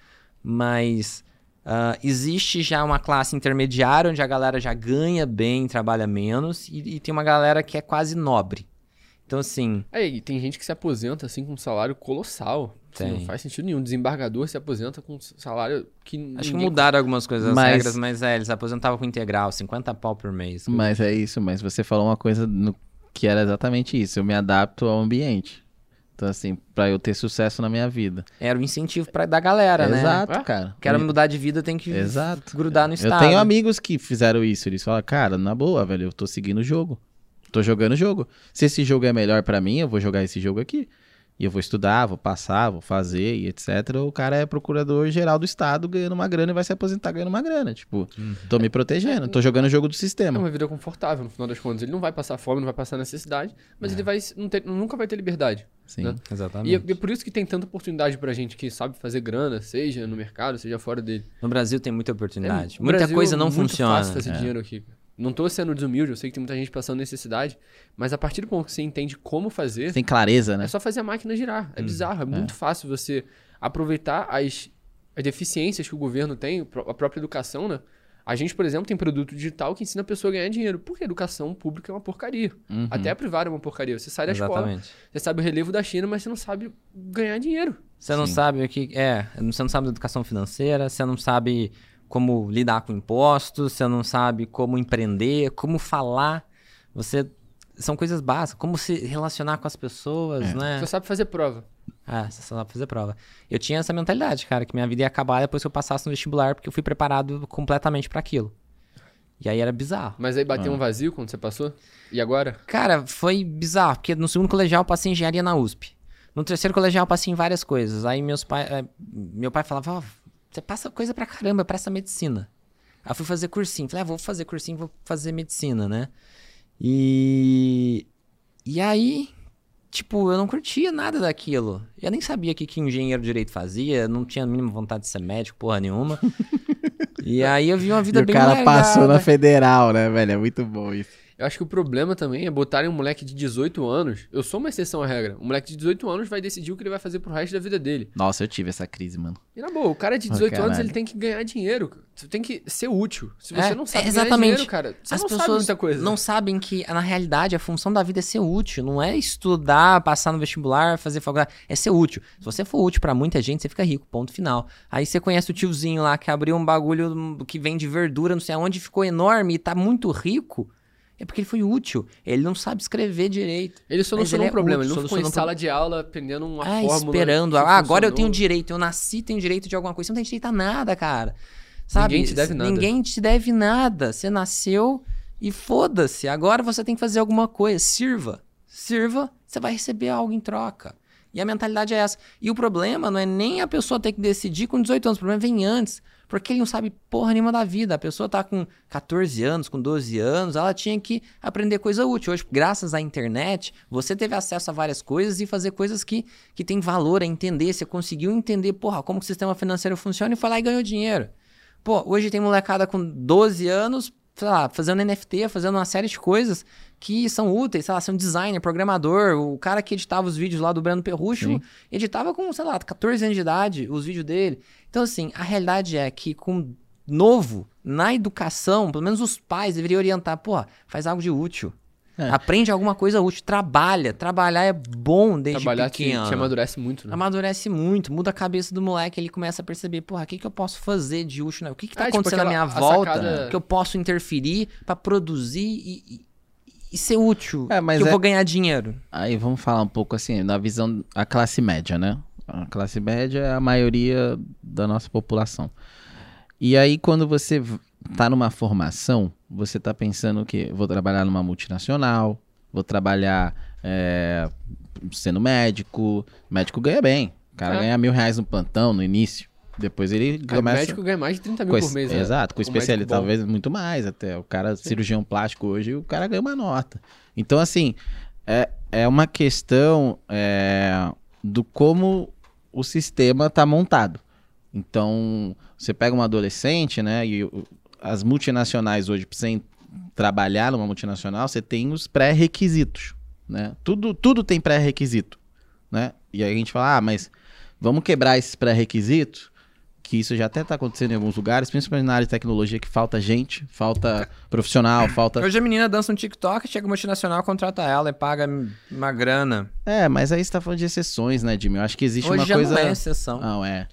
Mas ah, existe já uma classe intermediária onde a galera já ganha bem, trabalha menos, e, e tem uma galera que é quase nobre. Então, assim, É, e tem gente que se aposenta assim com um salário colossal. Assim, Tem. não faz sentido nenhum. Desembargador se aposenta com um salário que acho que ninguém- mudaram algumas coisas, as Mas- regras, mas é, eles aposentavam com integral, 50 pau por mês. Mas é isso, mas você falou uma coisa no- que era exatamente isso. Eu me adapto ao ambiente. Então, assim, pra eu ter sucesso na minha vida. Era o incentivo pra, da galera, né? Exato, É? cara. Quero mudar de vida, tem que Exato. grudar no Eu estado. tenho amigos que fizeram isso. Eles falam, cara, na boa, velho, eu tô seguindo o jogo. Tô jogando o jogo. Se esse jogo é melhor pra mim, eu vou jogar esse jogo aqui. E eu vou estudar, vou passar, vou fazer e etc. O cara é procurador geral do estado ganhando uma grana e vai se aposentar ganhando uma grana. Tipo, tô me protegendo, tô jogando o jogo do É sistema. uma vida confortável, no final das contas. Ele não vai passar fome, não vai passar necessidade, mas ele vai não ter- nunca vai ter liberdade. Sim. né? Exatamente. E é, é por isso que tem tanta oportunidade pra gente que sabe fazer grana, seja no mercado, seja fora dele. No Brasil tem muita oportunidade. É, muita Brasil coisa é não muito funciona. fácil fazer dinheiro aqui. Não tô sendo desumilde, eu sei que tem muita gente passando necessidade, mas a partir do ponto que você entende como fazer, Tem clareza, né? é só fazer a máquina girar. É bizarro, é muito fácil você aproveitar as, as deficiências que o governo tem, a própria educação, né? A gente, por exemplo, tem produto digital que ensina a pessoa a ganhar dinheiro. Porque a educação pública é uma porcaria. Uhum. Até a privada é uma porcaria. Você sai da escola, Exatamente. você sabe o relevo da China, mas você não sabe ganhar dinheiro. Você não Sim. sabe o que é, você não sabe da educação financeira, você não sabe como lidar com impostos, você não sabe como empreender, como falar. Você são coisas básicas, como se relacionar com as pessoas, É. né? Você sabe fazer prova. Ah, você só sabe fazer prova. Eu tinha essa mentalidade, cara, que minha vida ia acabar depois que eu passasse no vestibular, porque eu fui preparado completamente pra aquilo. E aí era bizarro. Mas aí bateu Ah. um vazio quando você passou? E agora? Cara, foi bizarro, porque no segundo colegial eu passei engenharia na USP. No terceiro colegial eu passei em várias coisas. Aí meus pai, eh, meu pai falava, ó, você passa coisa pra caramba, presta medicina. Aí fui fazer cursinho. Falei, ah, vou fazer cursinho, vou fazer medicina, né? E... E aí, tipo, eu não curtia nada daquilo. Eu nem sabia o que, que engenheiro de direito fazia, não tinha a mínima vontade de ser médico, porra nenhuma. e aí eu vi uma vida E o bem cara passou na federal, né, velho? É muito bom isso. Eu acho que o problema também é botarem um moleque de 18 anos. Eu sou uma exceção à regra. Um moleque de 18 anos vai decidir o que ele vai fazer pro resto da vida dele. Nossa, eu tive essa crise, mano. E na boa, o cara de Ah, 18 anos caralho. ele tem que ganhar dinheiro. Você tem que ser útil. Se você É, não sabe é, ganhar exatamente. dinheiro, cara, você As não pessoas sabe muita coisa. não sabem que, na realidade, a função da vida é ser útil. Não é estudar, passar no vestibular, fazer faculdade. É ser útil. Se você for útil pra muita gente, você fica rico. Ponto final. Aí você conhece o tiozinho lá que abriu um bagulho que vende verdura, não sei aonde, ficou enorme e tá muito rico. É porque ele foi útil. Ele não sabe escrever direito. Ele solucionou ele um é problema. útil, ele não ficou em um sala de aula aprendendo uma Ah, fórmula. esperando. Ah, agora eu tenho direito. Eu nasci, tenho direito de alguma coisa. Você não tem direito a nada, cara. Sabe? Ninguém te deve nada. Ninguém te deve nada. Você nasceu e foda-se. Agora você tem que fazer alguma coisa. Sirva. Sirva, você vai receber algo em troca. E a mentalidade é essa. E o problema não é nem a pessoa ter que decidir com 18 anos. O problema vem antes. Porque ele não sabe porra nenhuma da vida. A pessoa tá com 14 anos, com 12 anos, ela tinha que aprender coisa útil. Hoje, graças à internet, você teve acesso a várias coisas e fazer coisas que, que tem valor a entender. Você conseguiu entender, porra, como o sistema financeiro funciona e foi lá e ganhou dinheiro. Pô, hoje tem molecada com 12 anos, sei lá, fazendo NFT, fazendo uma série de coisas que são úteis, sei lá, ser um designer, programador, o cara que editava os vídeos lá do Breno Perrucho, editava com, sei lá, 14 anos de idade os vídeos dele. Então, assim, a realidade é que com novo, na educação, pelo menos os pais deveriam orientar, pô, faz algo de útil. É. Aprende alguma coisa útil, trabalha. Trabalhar é bom desde Trabalhar te, pequeno. te amadurece muito, né? Amadurece muito, muda a cabeça do moleque, ele começa a perceber, porra, o que, que eu posso fazer de útil, né? O que, que tá É, tipo acontecendo na minha aquela- a volta sacada- que eu posso interferir pra produzir e, e- e ser útil, É, mas que eu é- vou ganhar dinheiro. Aí vamos falar um pouco assim, na visão da classe média, né? A classe média é a maioria da nossa população. E aí, quando você v- tá numa formação, você tá pensando que vou trabalhar numa multinacional, vou trabalhar é, sendo médico. Médico ganha bem. O cara É. ganha mil reais no plantão no início. Depois ele O começa. médico ganha mais de 30 mil Com por mês, né? Exato, com Um especialista, talvez muito mais até. O cara, cirurgião plástico hoje, o cara ganha uma nota. Então, assim, é, é uma questão é, do como o sistema tá montado. Então, você pega um adolescente, né, e as multinacionais hoje, pra você trabalhar numa multinacional, você tem os pré-requisitos, né? Tudo, tudo tem pré-requisito, né? E aí a gente fala, ah, mas vamos quebrar esses pré-requisitos, que isso já até tá acontecendo em alguns lugares, principalmente na área de tecnologia, que falta gente, falta profissional, falta... Hoje a menina dança um TikTok, chega uma multinacional, contrata ela e paga uma grana. É, mas aí você tá falando de exceções, né, Jimmy? Eu acho que existe Hoje uma já coisa... não é exceção. Não, é.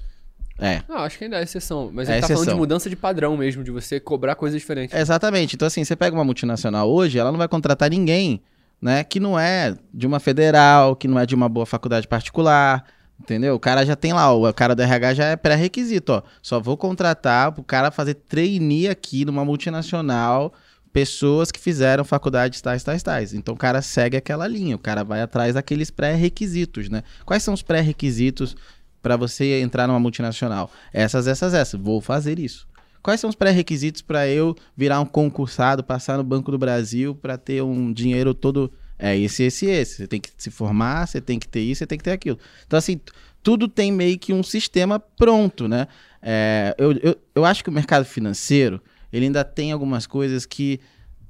É, Não, acho que ainda é exceção. Mas É ele tá falando de mudança de padrão mesmo, de você cobrar coisas diferentes. Exatamente. Então, assim, você pega uma multinacional hoje, ela não vai contratar ninguém, né, que não é de uma federal, que não é de uma boa faculdade particular, entendeu? O cara já tem lá, o cara do RH já é pré-requisito, ó. Só vou contratar pro cara fazer trainee aqui numa multinacional, pessoas que fizeram faculdades tais, tais, tais. Então, o cara segue aquela linha, o cara vai atrás daqueles pré-requisitos, né? Quais são os pré-requisitos para você entrar numa multinacional? Essas, essas, essas. Vou fazer isso. Quais são os pré-requisitos para eu virar um concursado, passar no Banco do Brasil para ter um dinheiro todo. É esse, esse, esse. Você tem que se formar, você tem que ter isso, você tem que ter aquilo. Então, assim, tudo tem meio que um sistema pronto, né? É, eu, eu, eu acho que o mercado financeiro, ele ainda tem algumas coisas que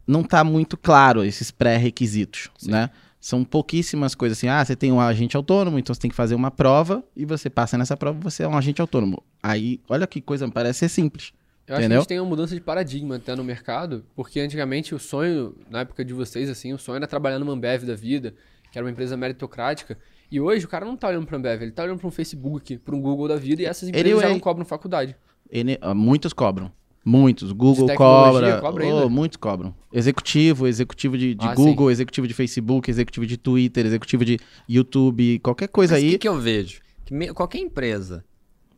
não tá muito claro, esses pré-requisitos, né? São pouquíssimas coisas assim. Ah, você tem um agente autônomo, então você tem que fazer uma prova e você passa nessa prova, você é um agente autônomo. Aí, olha que coisa, parece ser simples. Eu acho que Entendeu? a gente tem uma mudança de paradigma até no mercado, porque antigamente o sonho, na época de vocês, assim, o sonho era trabalhar numa Ambev da vida, que era uma empresa meritocrática. E hoje o cara não tá olhando pra Ambev, ele tá olhando pra um Facebook, pra um Google da vida, e essas empresas Anyway. já não cobram faculdade. Ele- ah, muitos cobram. Muitos. Google cobra. cobra oh, muitos cobram. Executivo, executivo de, de Ah, Google, executivo de Facebook, executivo de Twitter, executivo de YouTube, qualquer coisa Mas o aí. que, que eu vejo? Que me- qualquer empresa,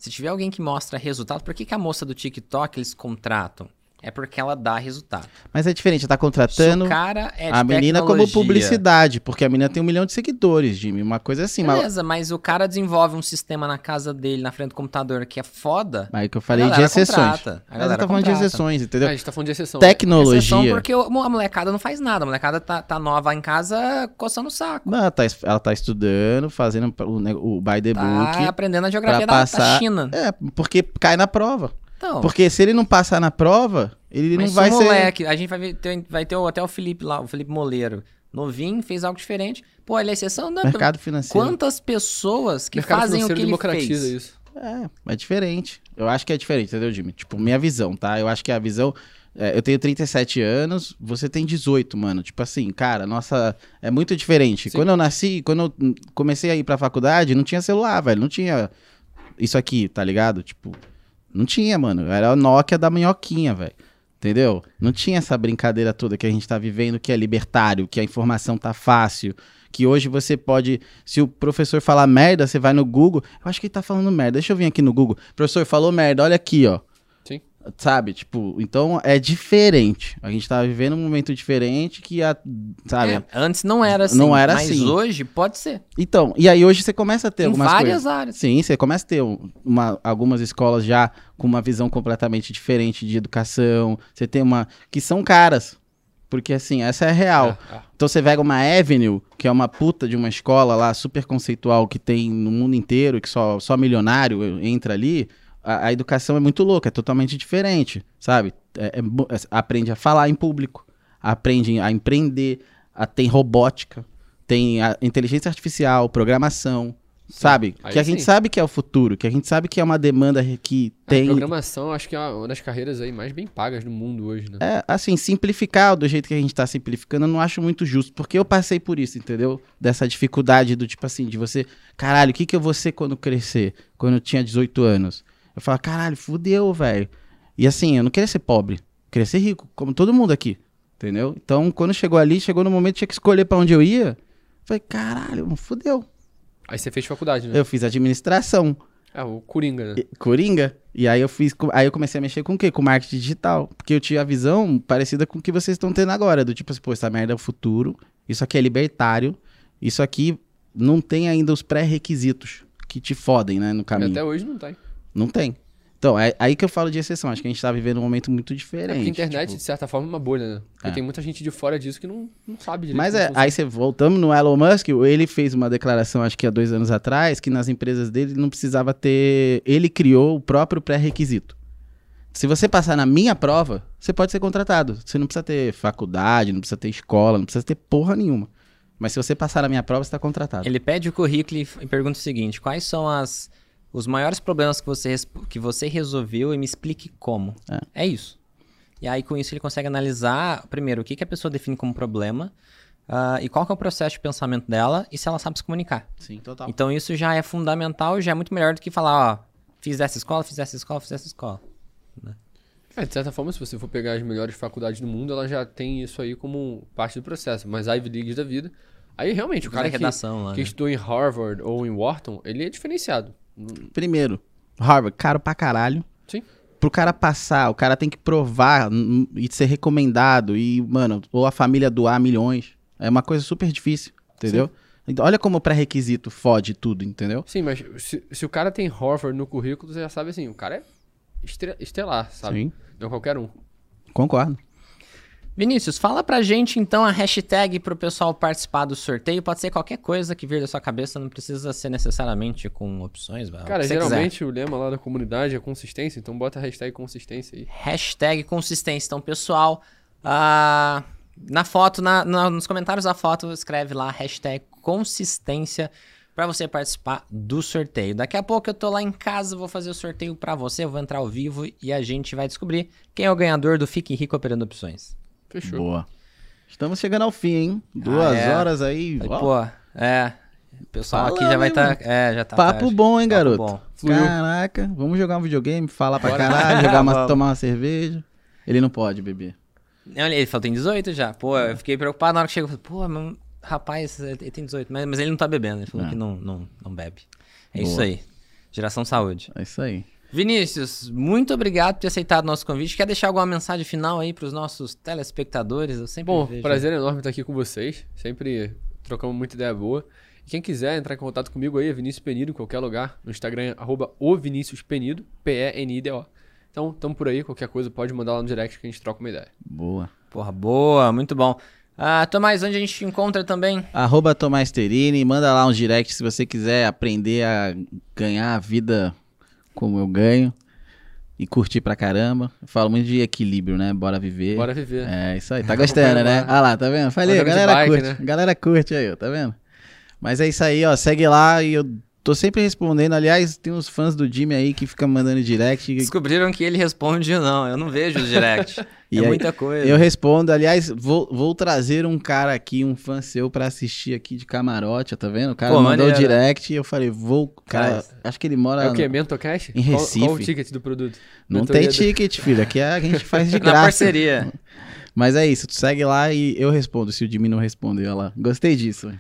se tiver alguém que mostra resultado, por que, que a moça do TikTok eles contratam? É porque ela dá resultado. Mas é diferente, tá contratando o cara é a menina como tecnologia, publicidade, porque a menina tem um milhão de seguidores, Jimmy. Uma coisa assim. Mas, Beleza, mas o cara desenvolve um sistema na casa dele, na frente do computador, que é foda. mas é que eu a falei de exceções. contrata, a Mas eu galera tô falando de contrata. exceções, entendeu? a gente tá falando de exceção. né? Exceção Tecnologia. porque o- a molecada não faz nada. A molecada tá, tá nova em casa coçando o saco. Não, ela tá, ela tá estudando, fazendo o, ne- o by the Tá book. aprendendo a geografia da, passar- da China. É, porque cai na prova. Então, Porque se ele não passar na prova, ele mas não vai se o ser. moleque, a gente vai, ver- ter, vai ter até o Felipe lá, o Felipe Moleiro. Novinho, fez algo diferente. Pô, ele é exceção? Não, Mercado financeiro. Quantas pessoas que mercado fazem o que ele democratiza fez? isso. É, é diferente. Eu acho que é diferente, entendeu, Jimmy? Tipo, minha visão, tá? Eu acho que a visão. é, eu tenho 37 anos, você tem 18, mano. Tipo assim, cara, nossa. É muito diferente. Sim. Quando eu nasci, quando eu comecei a ir pra faculdade, não tinha celular, velho. Não tinha isso aqui, tá ligado? Tipo, não tinha, mano. Era a Nokia da minhoquinha, velho. Entendeu? Não tinha essa brincadeira toda que a gente tá vivendo, que é libertário, que a informação tá fácil, que hoje você pode, se o professor falar merda, você vai no Google, eu acho que ele tá falando merda, deixa eu vir aqui no Google, professor falou merda, olha aqui, ó. Sabe, tipo, então é diferente. A gente tá vivendo um momento diferente que a, sabe? É, antes não era assim. Não era mas assim. hoje pode ser. Então, e aí hoje você começa a ter Em algumas várias coisas. áreas. Sim, você começa a ter um- uma, algumas escolas já com uma visão completamente diferente de educação. Você tem uma. que são caras. Porque assim, essa é real. É, é. Então você pega uma Avenue, que é uma puta de uma escola lá super conceitual que tem no mundo inteiro, que só, só milionário entra ali. A, a educação é muito louca, é totalmente diferente, sabe? É- é é- aprende a falar em público, aprende a empreender, a- tem robótica, tem a inteligência artificial, programação, sabe? Aí que a gente sim. sabe que é o futuro, que a gente sabe que é uma demanda que A tem. programação, eu acho que é uma das carreiras aí mais bem pagas do mundo hoje, né? É, assim, simplificar do jeito que a gente tá simplificando, eu não acho muito justo. Porque eu passei por isso, entendeu? Dessa dificuldade do tipo assim, de você. Caralho, o que, que eu vou ser quando crescer? Quando eu tinha 18 anos? Eu falo, caralho, fudeu, velho. E assim, eu não queria ser pobre. Eu queria ser rico, como todo mundo aqui. Entendeu? Então, quando chegou ali, chegou no momento, tinha que escolher pra onde eu ia. Eu falei, caralho, fudeu. Aí você fez faculdade, né? Eu fiz administração. É, o Coringa, né? Coringa. E aí eu fiz. Aí eu comecei a mexer com o quê? Com marketing digital. Porque eu tinha a visão parecida com o que vocês estão tendo agora. Do tipo assim, pô, essa merda é o futuro. Isso aqui é libertário. Isso aqui não tem ainda os pré-requisitos que te fodem, né? No E caminho. até hoje não tem. Não tem. Então, é aí que eu falo de exceção. Acho que a gente tá vivendo um momento muito É diferente. porque a internet, tipo. de certa forma, é uma bolha, né? Porque É. tem muita gente de fora disso que não, não sabe direito. Mas é, funciona. aí você voltamos no Elon Musk, ele fez uma declaração, acho que há dois anos atrás, que nas empresas dele não precisava ter. Ele criou o próprio pré-requisito. Se você passar na minha prova, você pode ser contratado. Você não precisa ter faculdade, não precisa ter escola, não precisa ter porra nenhuma. Mas se você passar na minha prova, você tá contratado. Ele pede o currículo e e pergunta o seguinte: quais são as, os maiores problemas que você, que você resolveu e me explique como? É. isso. E aí, com isso, ele consegue analisar, primeiro, o que, que a pessoa define como problema ah, e qual que é o processo de pensamento dela e se ela sabe se comunicar. Sim, total. Então, isso já é fundamental e já é muito melhor do que falar, ó, fiz essa escola, fiz essa escola, fiz essa escola. É, de certa forma, se você for pegar as melhores faculdades do mundo, ela já tem isso aí como parte do processo. Mas a Ivy League da vida. Aí realmente, o Cara que, redação lá, que né? estudou em Harvard ou em Wharton, ele é diferenciado. Primeiro, Harvard, caro pra caralho. Sim. Pro cara passar, o cara tem que provar hum, e ser recomendado. E, mano, ou a família doar milhões. É uma coisa super difícil, entendeu? Então, olha como o pré-requisito fode tudo, entendeu? Sim, mas se, se o cara tem Harvard no currículo, você já sabe assim, o cara é estelar, sabe? Sim. Não qualquer um. Concordo. Vinícius, fala pra gente então a hashtag pro pessoal participar do sorteio. Pode ser qualquer coisa que vir da sua cabeça, não precisa ser necessariamente com opções. Cara, você quiser. geralmente o lema lá da comunidade é consistência, então bota a hashtag consistência aí. Hashtag consistência. Então, pessoal, ah, na foto, na- na- nos comentários da foto, escreve lá hashtag consistência pra você participar do sorteio. Daqui a pouco eu tô lá em casa, vou fazer o sorteio pra você, eu vou entrar ao vivo e a gente vai descobrir quem é o ganhador do Fique Rico Operando Opções. Fechou. Boa. Estamos chegando ao fim, hein? Duas é. horas aí. Aí, pô, é. O pessoal aqui Falando, já vai estar. mano? é, já tá. Papo tarde. bom, hein, Papo garoto? bom. Caraca, vamos jogar um videogame, falar pra Bora. caralho, jogar uma, tomar uma cerveja. Ele não pode beber. Não, Ele falou, tem 18 já. Pô, eu fiquei preocupado na hora que chegou. Pô, mas, rapaz, ele tem 18. Mas, mas ele não tá bebendo. Ele falou Ah. que não, não, não bebe. É Boa. isso aí. Geração saúde. É isso aí. Vinícius, muito obrigado por ter aceitado o nosso convite. Quer deixar alguma mensagem final aí pros nossos telespectadores? Eu sempre Bom, vejo. prazer enorme estar aqui com vocês. Sempre trocamos muita ideia boa. E quem quiser entrar em contato comigo aí é Vinícius Penido em qualquer lugar. No Instagram arroba o Vinícius Penido, P-E-N-I-D-O. Então, tamo por aí. Qualquer coisa pode mandar lá no direct que a gente troca uma ideia. Boa. Porra, boa, muito bom. Ah, Tomás, onde a gente te encontra também? Arroba Tomás Terini, manda lá uns direct se você quiser aprender a ganhar a vida como eu ganho e curtir pra caramba. Eu falo muito de equilíbrio, né? Bora viver. Bora viver. É, isso aí. Tá gostando, né? Ah lá, tá vendo? Falei, a galera bike, curte. né? Galera curte aí, ó, tá vendo? Mas é isso aí, ó. Segue lá e eu tô sempre respondendo. Aliás, tem uns fãs do Jimmy aí que ficam mandando direct. Descobriram que ele responde não. Eu não vejo os direct. E é aí, muita coisa. Eu respondo, aliás, vou, vou trazer um cara aqui, um fã seu, pra assistir aqui de camarote, tá vendo? O cara Pô, mandou o maneiro. direct e eu falei, vou. Cara, acho que ele mora. É o quê? Mentocash? Em Qual- Qual, o Recife. ticket do produto? Não Mentoria tem do- ticket, filho. Aqui é- a gente faz de Na graça. parceria. Mas é isso, tu segue lá e eu respondo se o Jimmy não responder, olha lá. Gostei disso.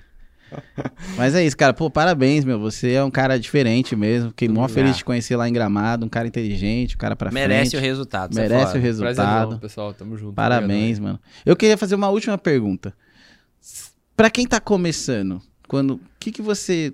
Mas é isso, cara. Pô, parabéns, meu. Você é um cara diferente mesmo. Fiquei mó feliz de te conhecer lá em Gramado. Um cara inteligente, um cara pra Merece o frente. resultado. isso é Merece o Prazer resultado. enorme, pessoal. Tamo junto. Parabéns, mano. Eu queria fazer uma última pergunta. Pra quem tá começando, quando, o que que você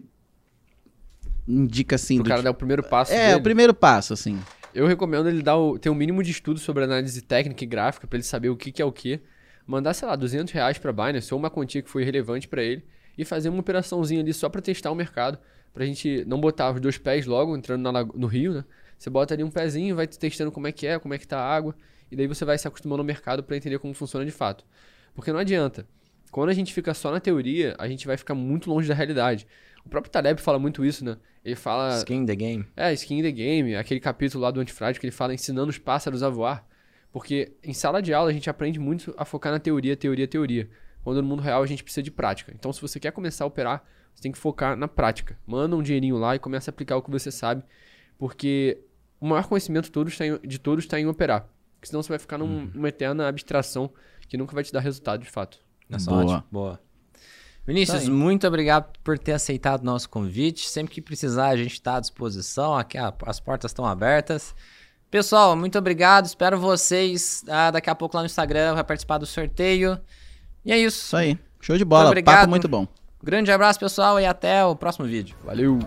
indica assim Pro do cara tipo- dar o primeiro passo É, dele. o primeiro passo assim. Eu recomendo ele dar o, ter o mínimo de estudo sobre análise técnica e gráfica pra ele saber o que, que é o que. Mandar, sei lá, 200 reais pra Binance ou uma quantia que foi relevante pra ele e fazer uma operaçãozinha ali só pra testar o mercado. Pra gente não botar os dois pés logo entrando na no rio, né? Você bota ali um pezinho, vai testando como é que é, como é que tá a água. E daí você vai se acostumando ao mercado pra entender como funciona de fato. Porque não adianta. Quando a gente fica só na teoria, a gente vai ficar muito longe da realidade. O próprio Taleb fala muito isso, né? Ele fala. Skin the game. É, Skin in the Game, aquele capítulo lá do Antifrágil que ele fala ensinando os pássaros a voar. Porque em sala de aula a gente aprende muito a focar na teoria, teoria, teoria. Quando no mundo real a gente precisa de prática. Então, se você quer começar a operar, você tem que focar na prática. Manda um dinheirinho lá e começa a aplicar o que você sabe. Porque o maior conhecimento todos tá em- de todos está em operar. Porque senão você vai ficar num- numa eterna abstração que nunca vai te dar resultado de fato. Nossa, Boa. ótimo. Boa. Vinícius, aí. muito obrigado por ter aceitado o nosso convite. Sempre que precisar, a gente está à disposição. Aqui a- as portas estão abertas. Pessoal, muito obrigado. Espero vocês ah, daqui a pouco lá no Instagram. Vai participar do sorteio. E é isso. Isso aí. Show de bola. Muito obrigado. Papo muito bom. Grande abraço, pessoal, e até o próximo vídeo. Valeu!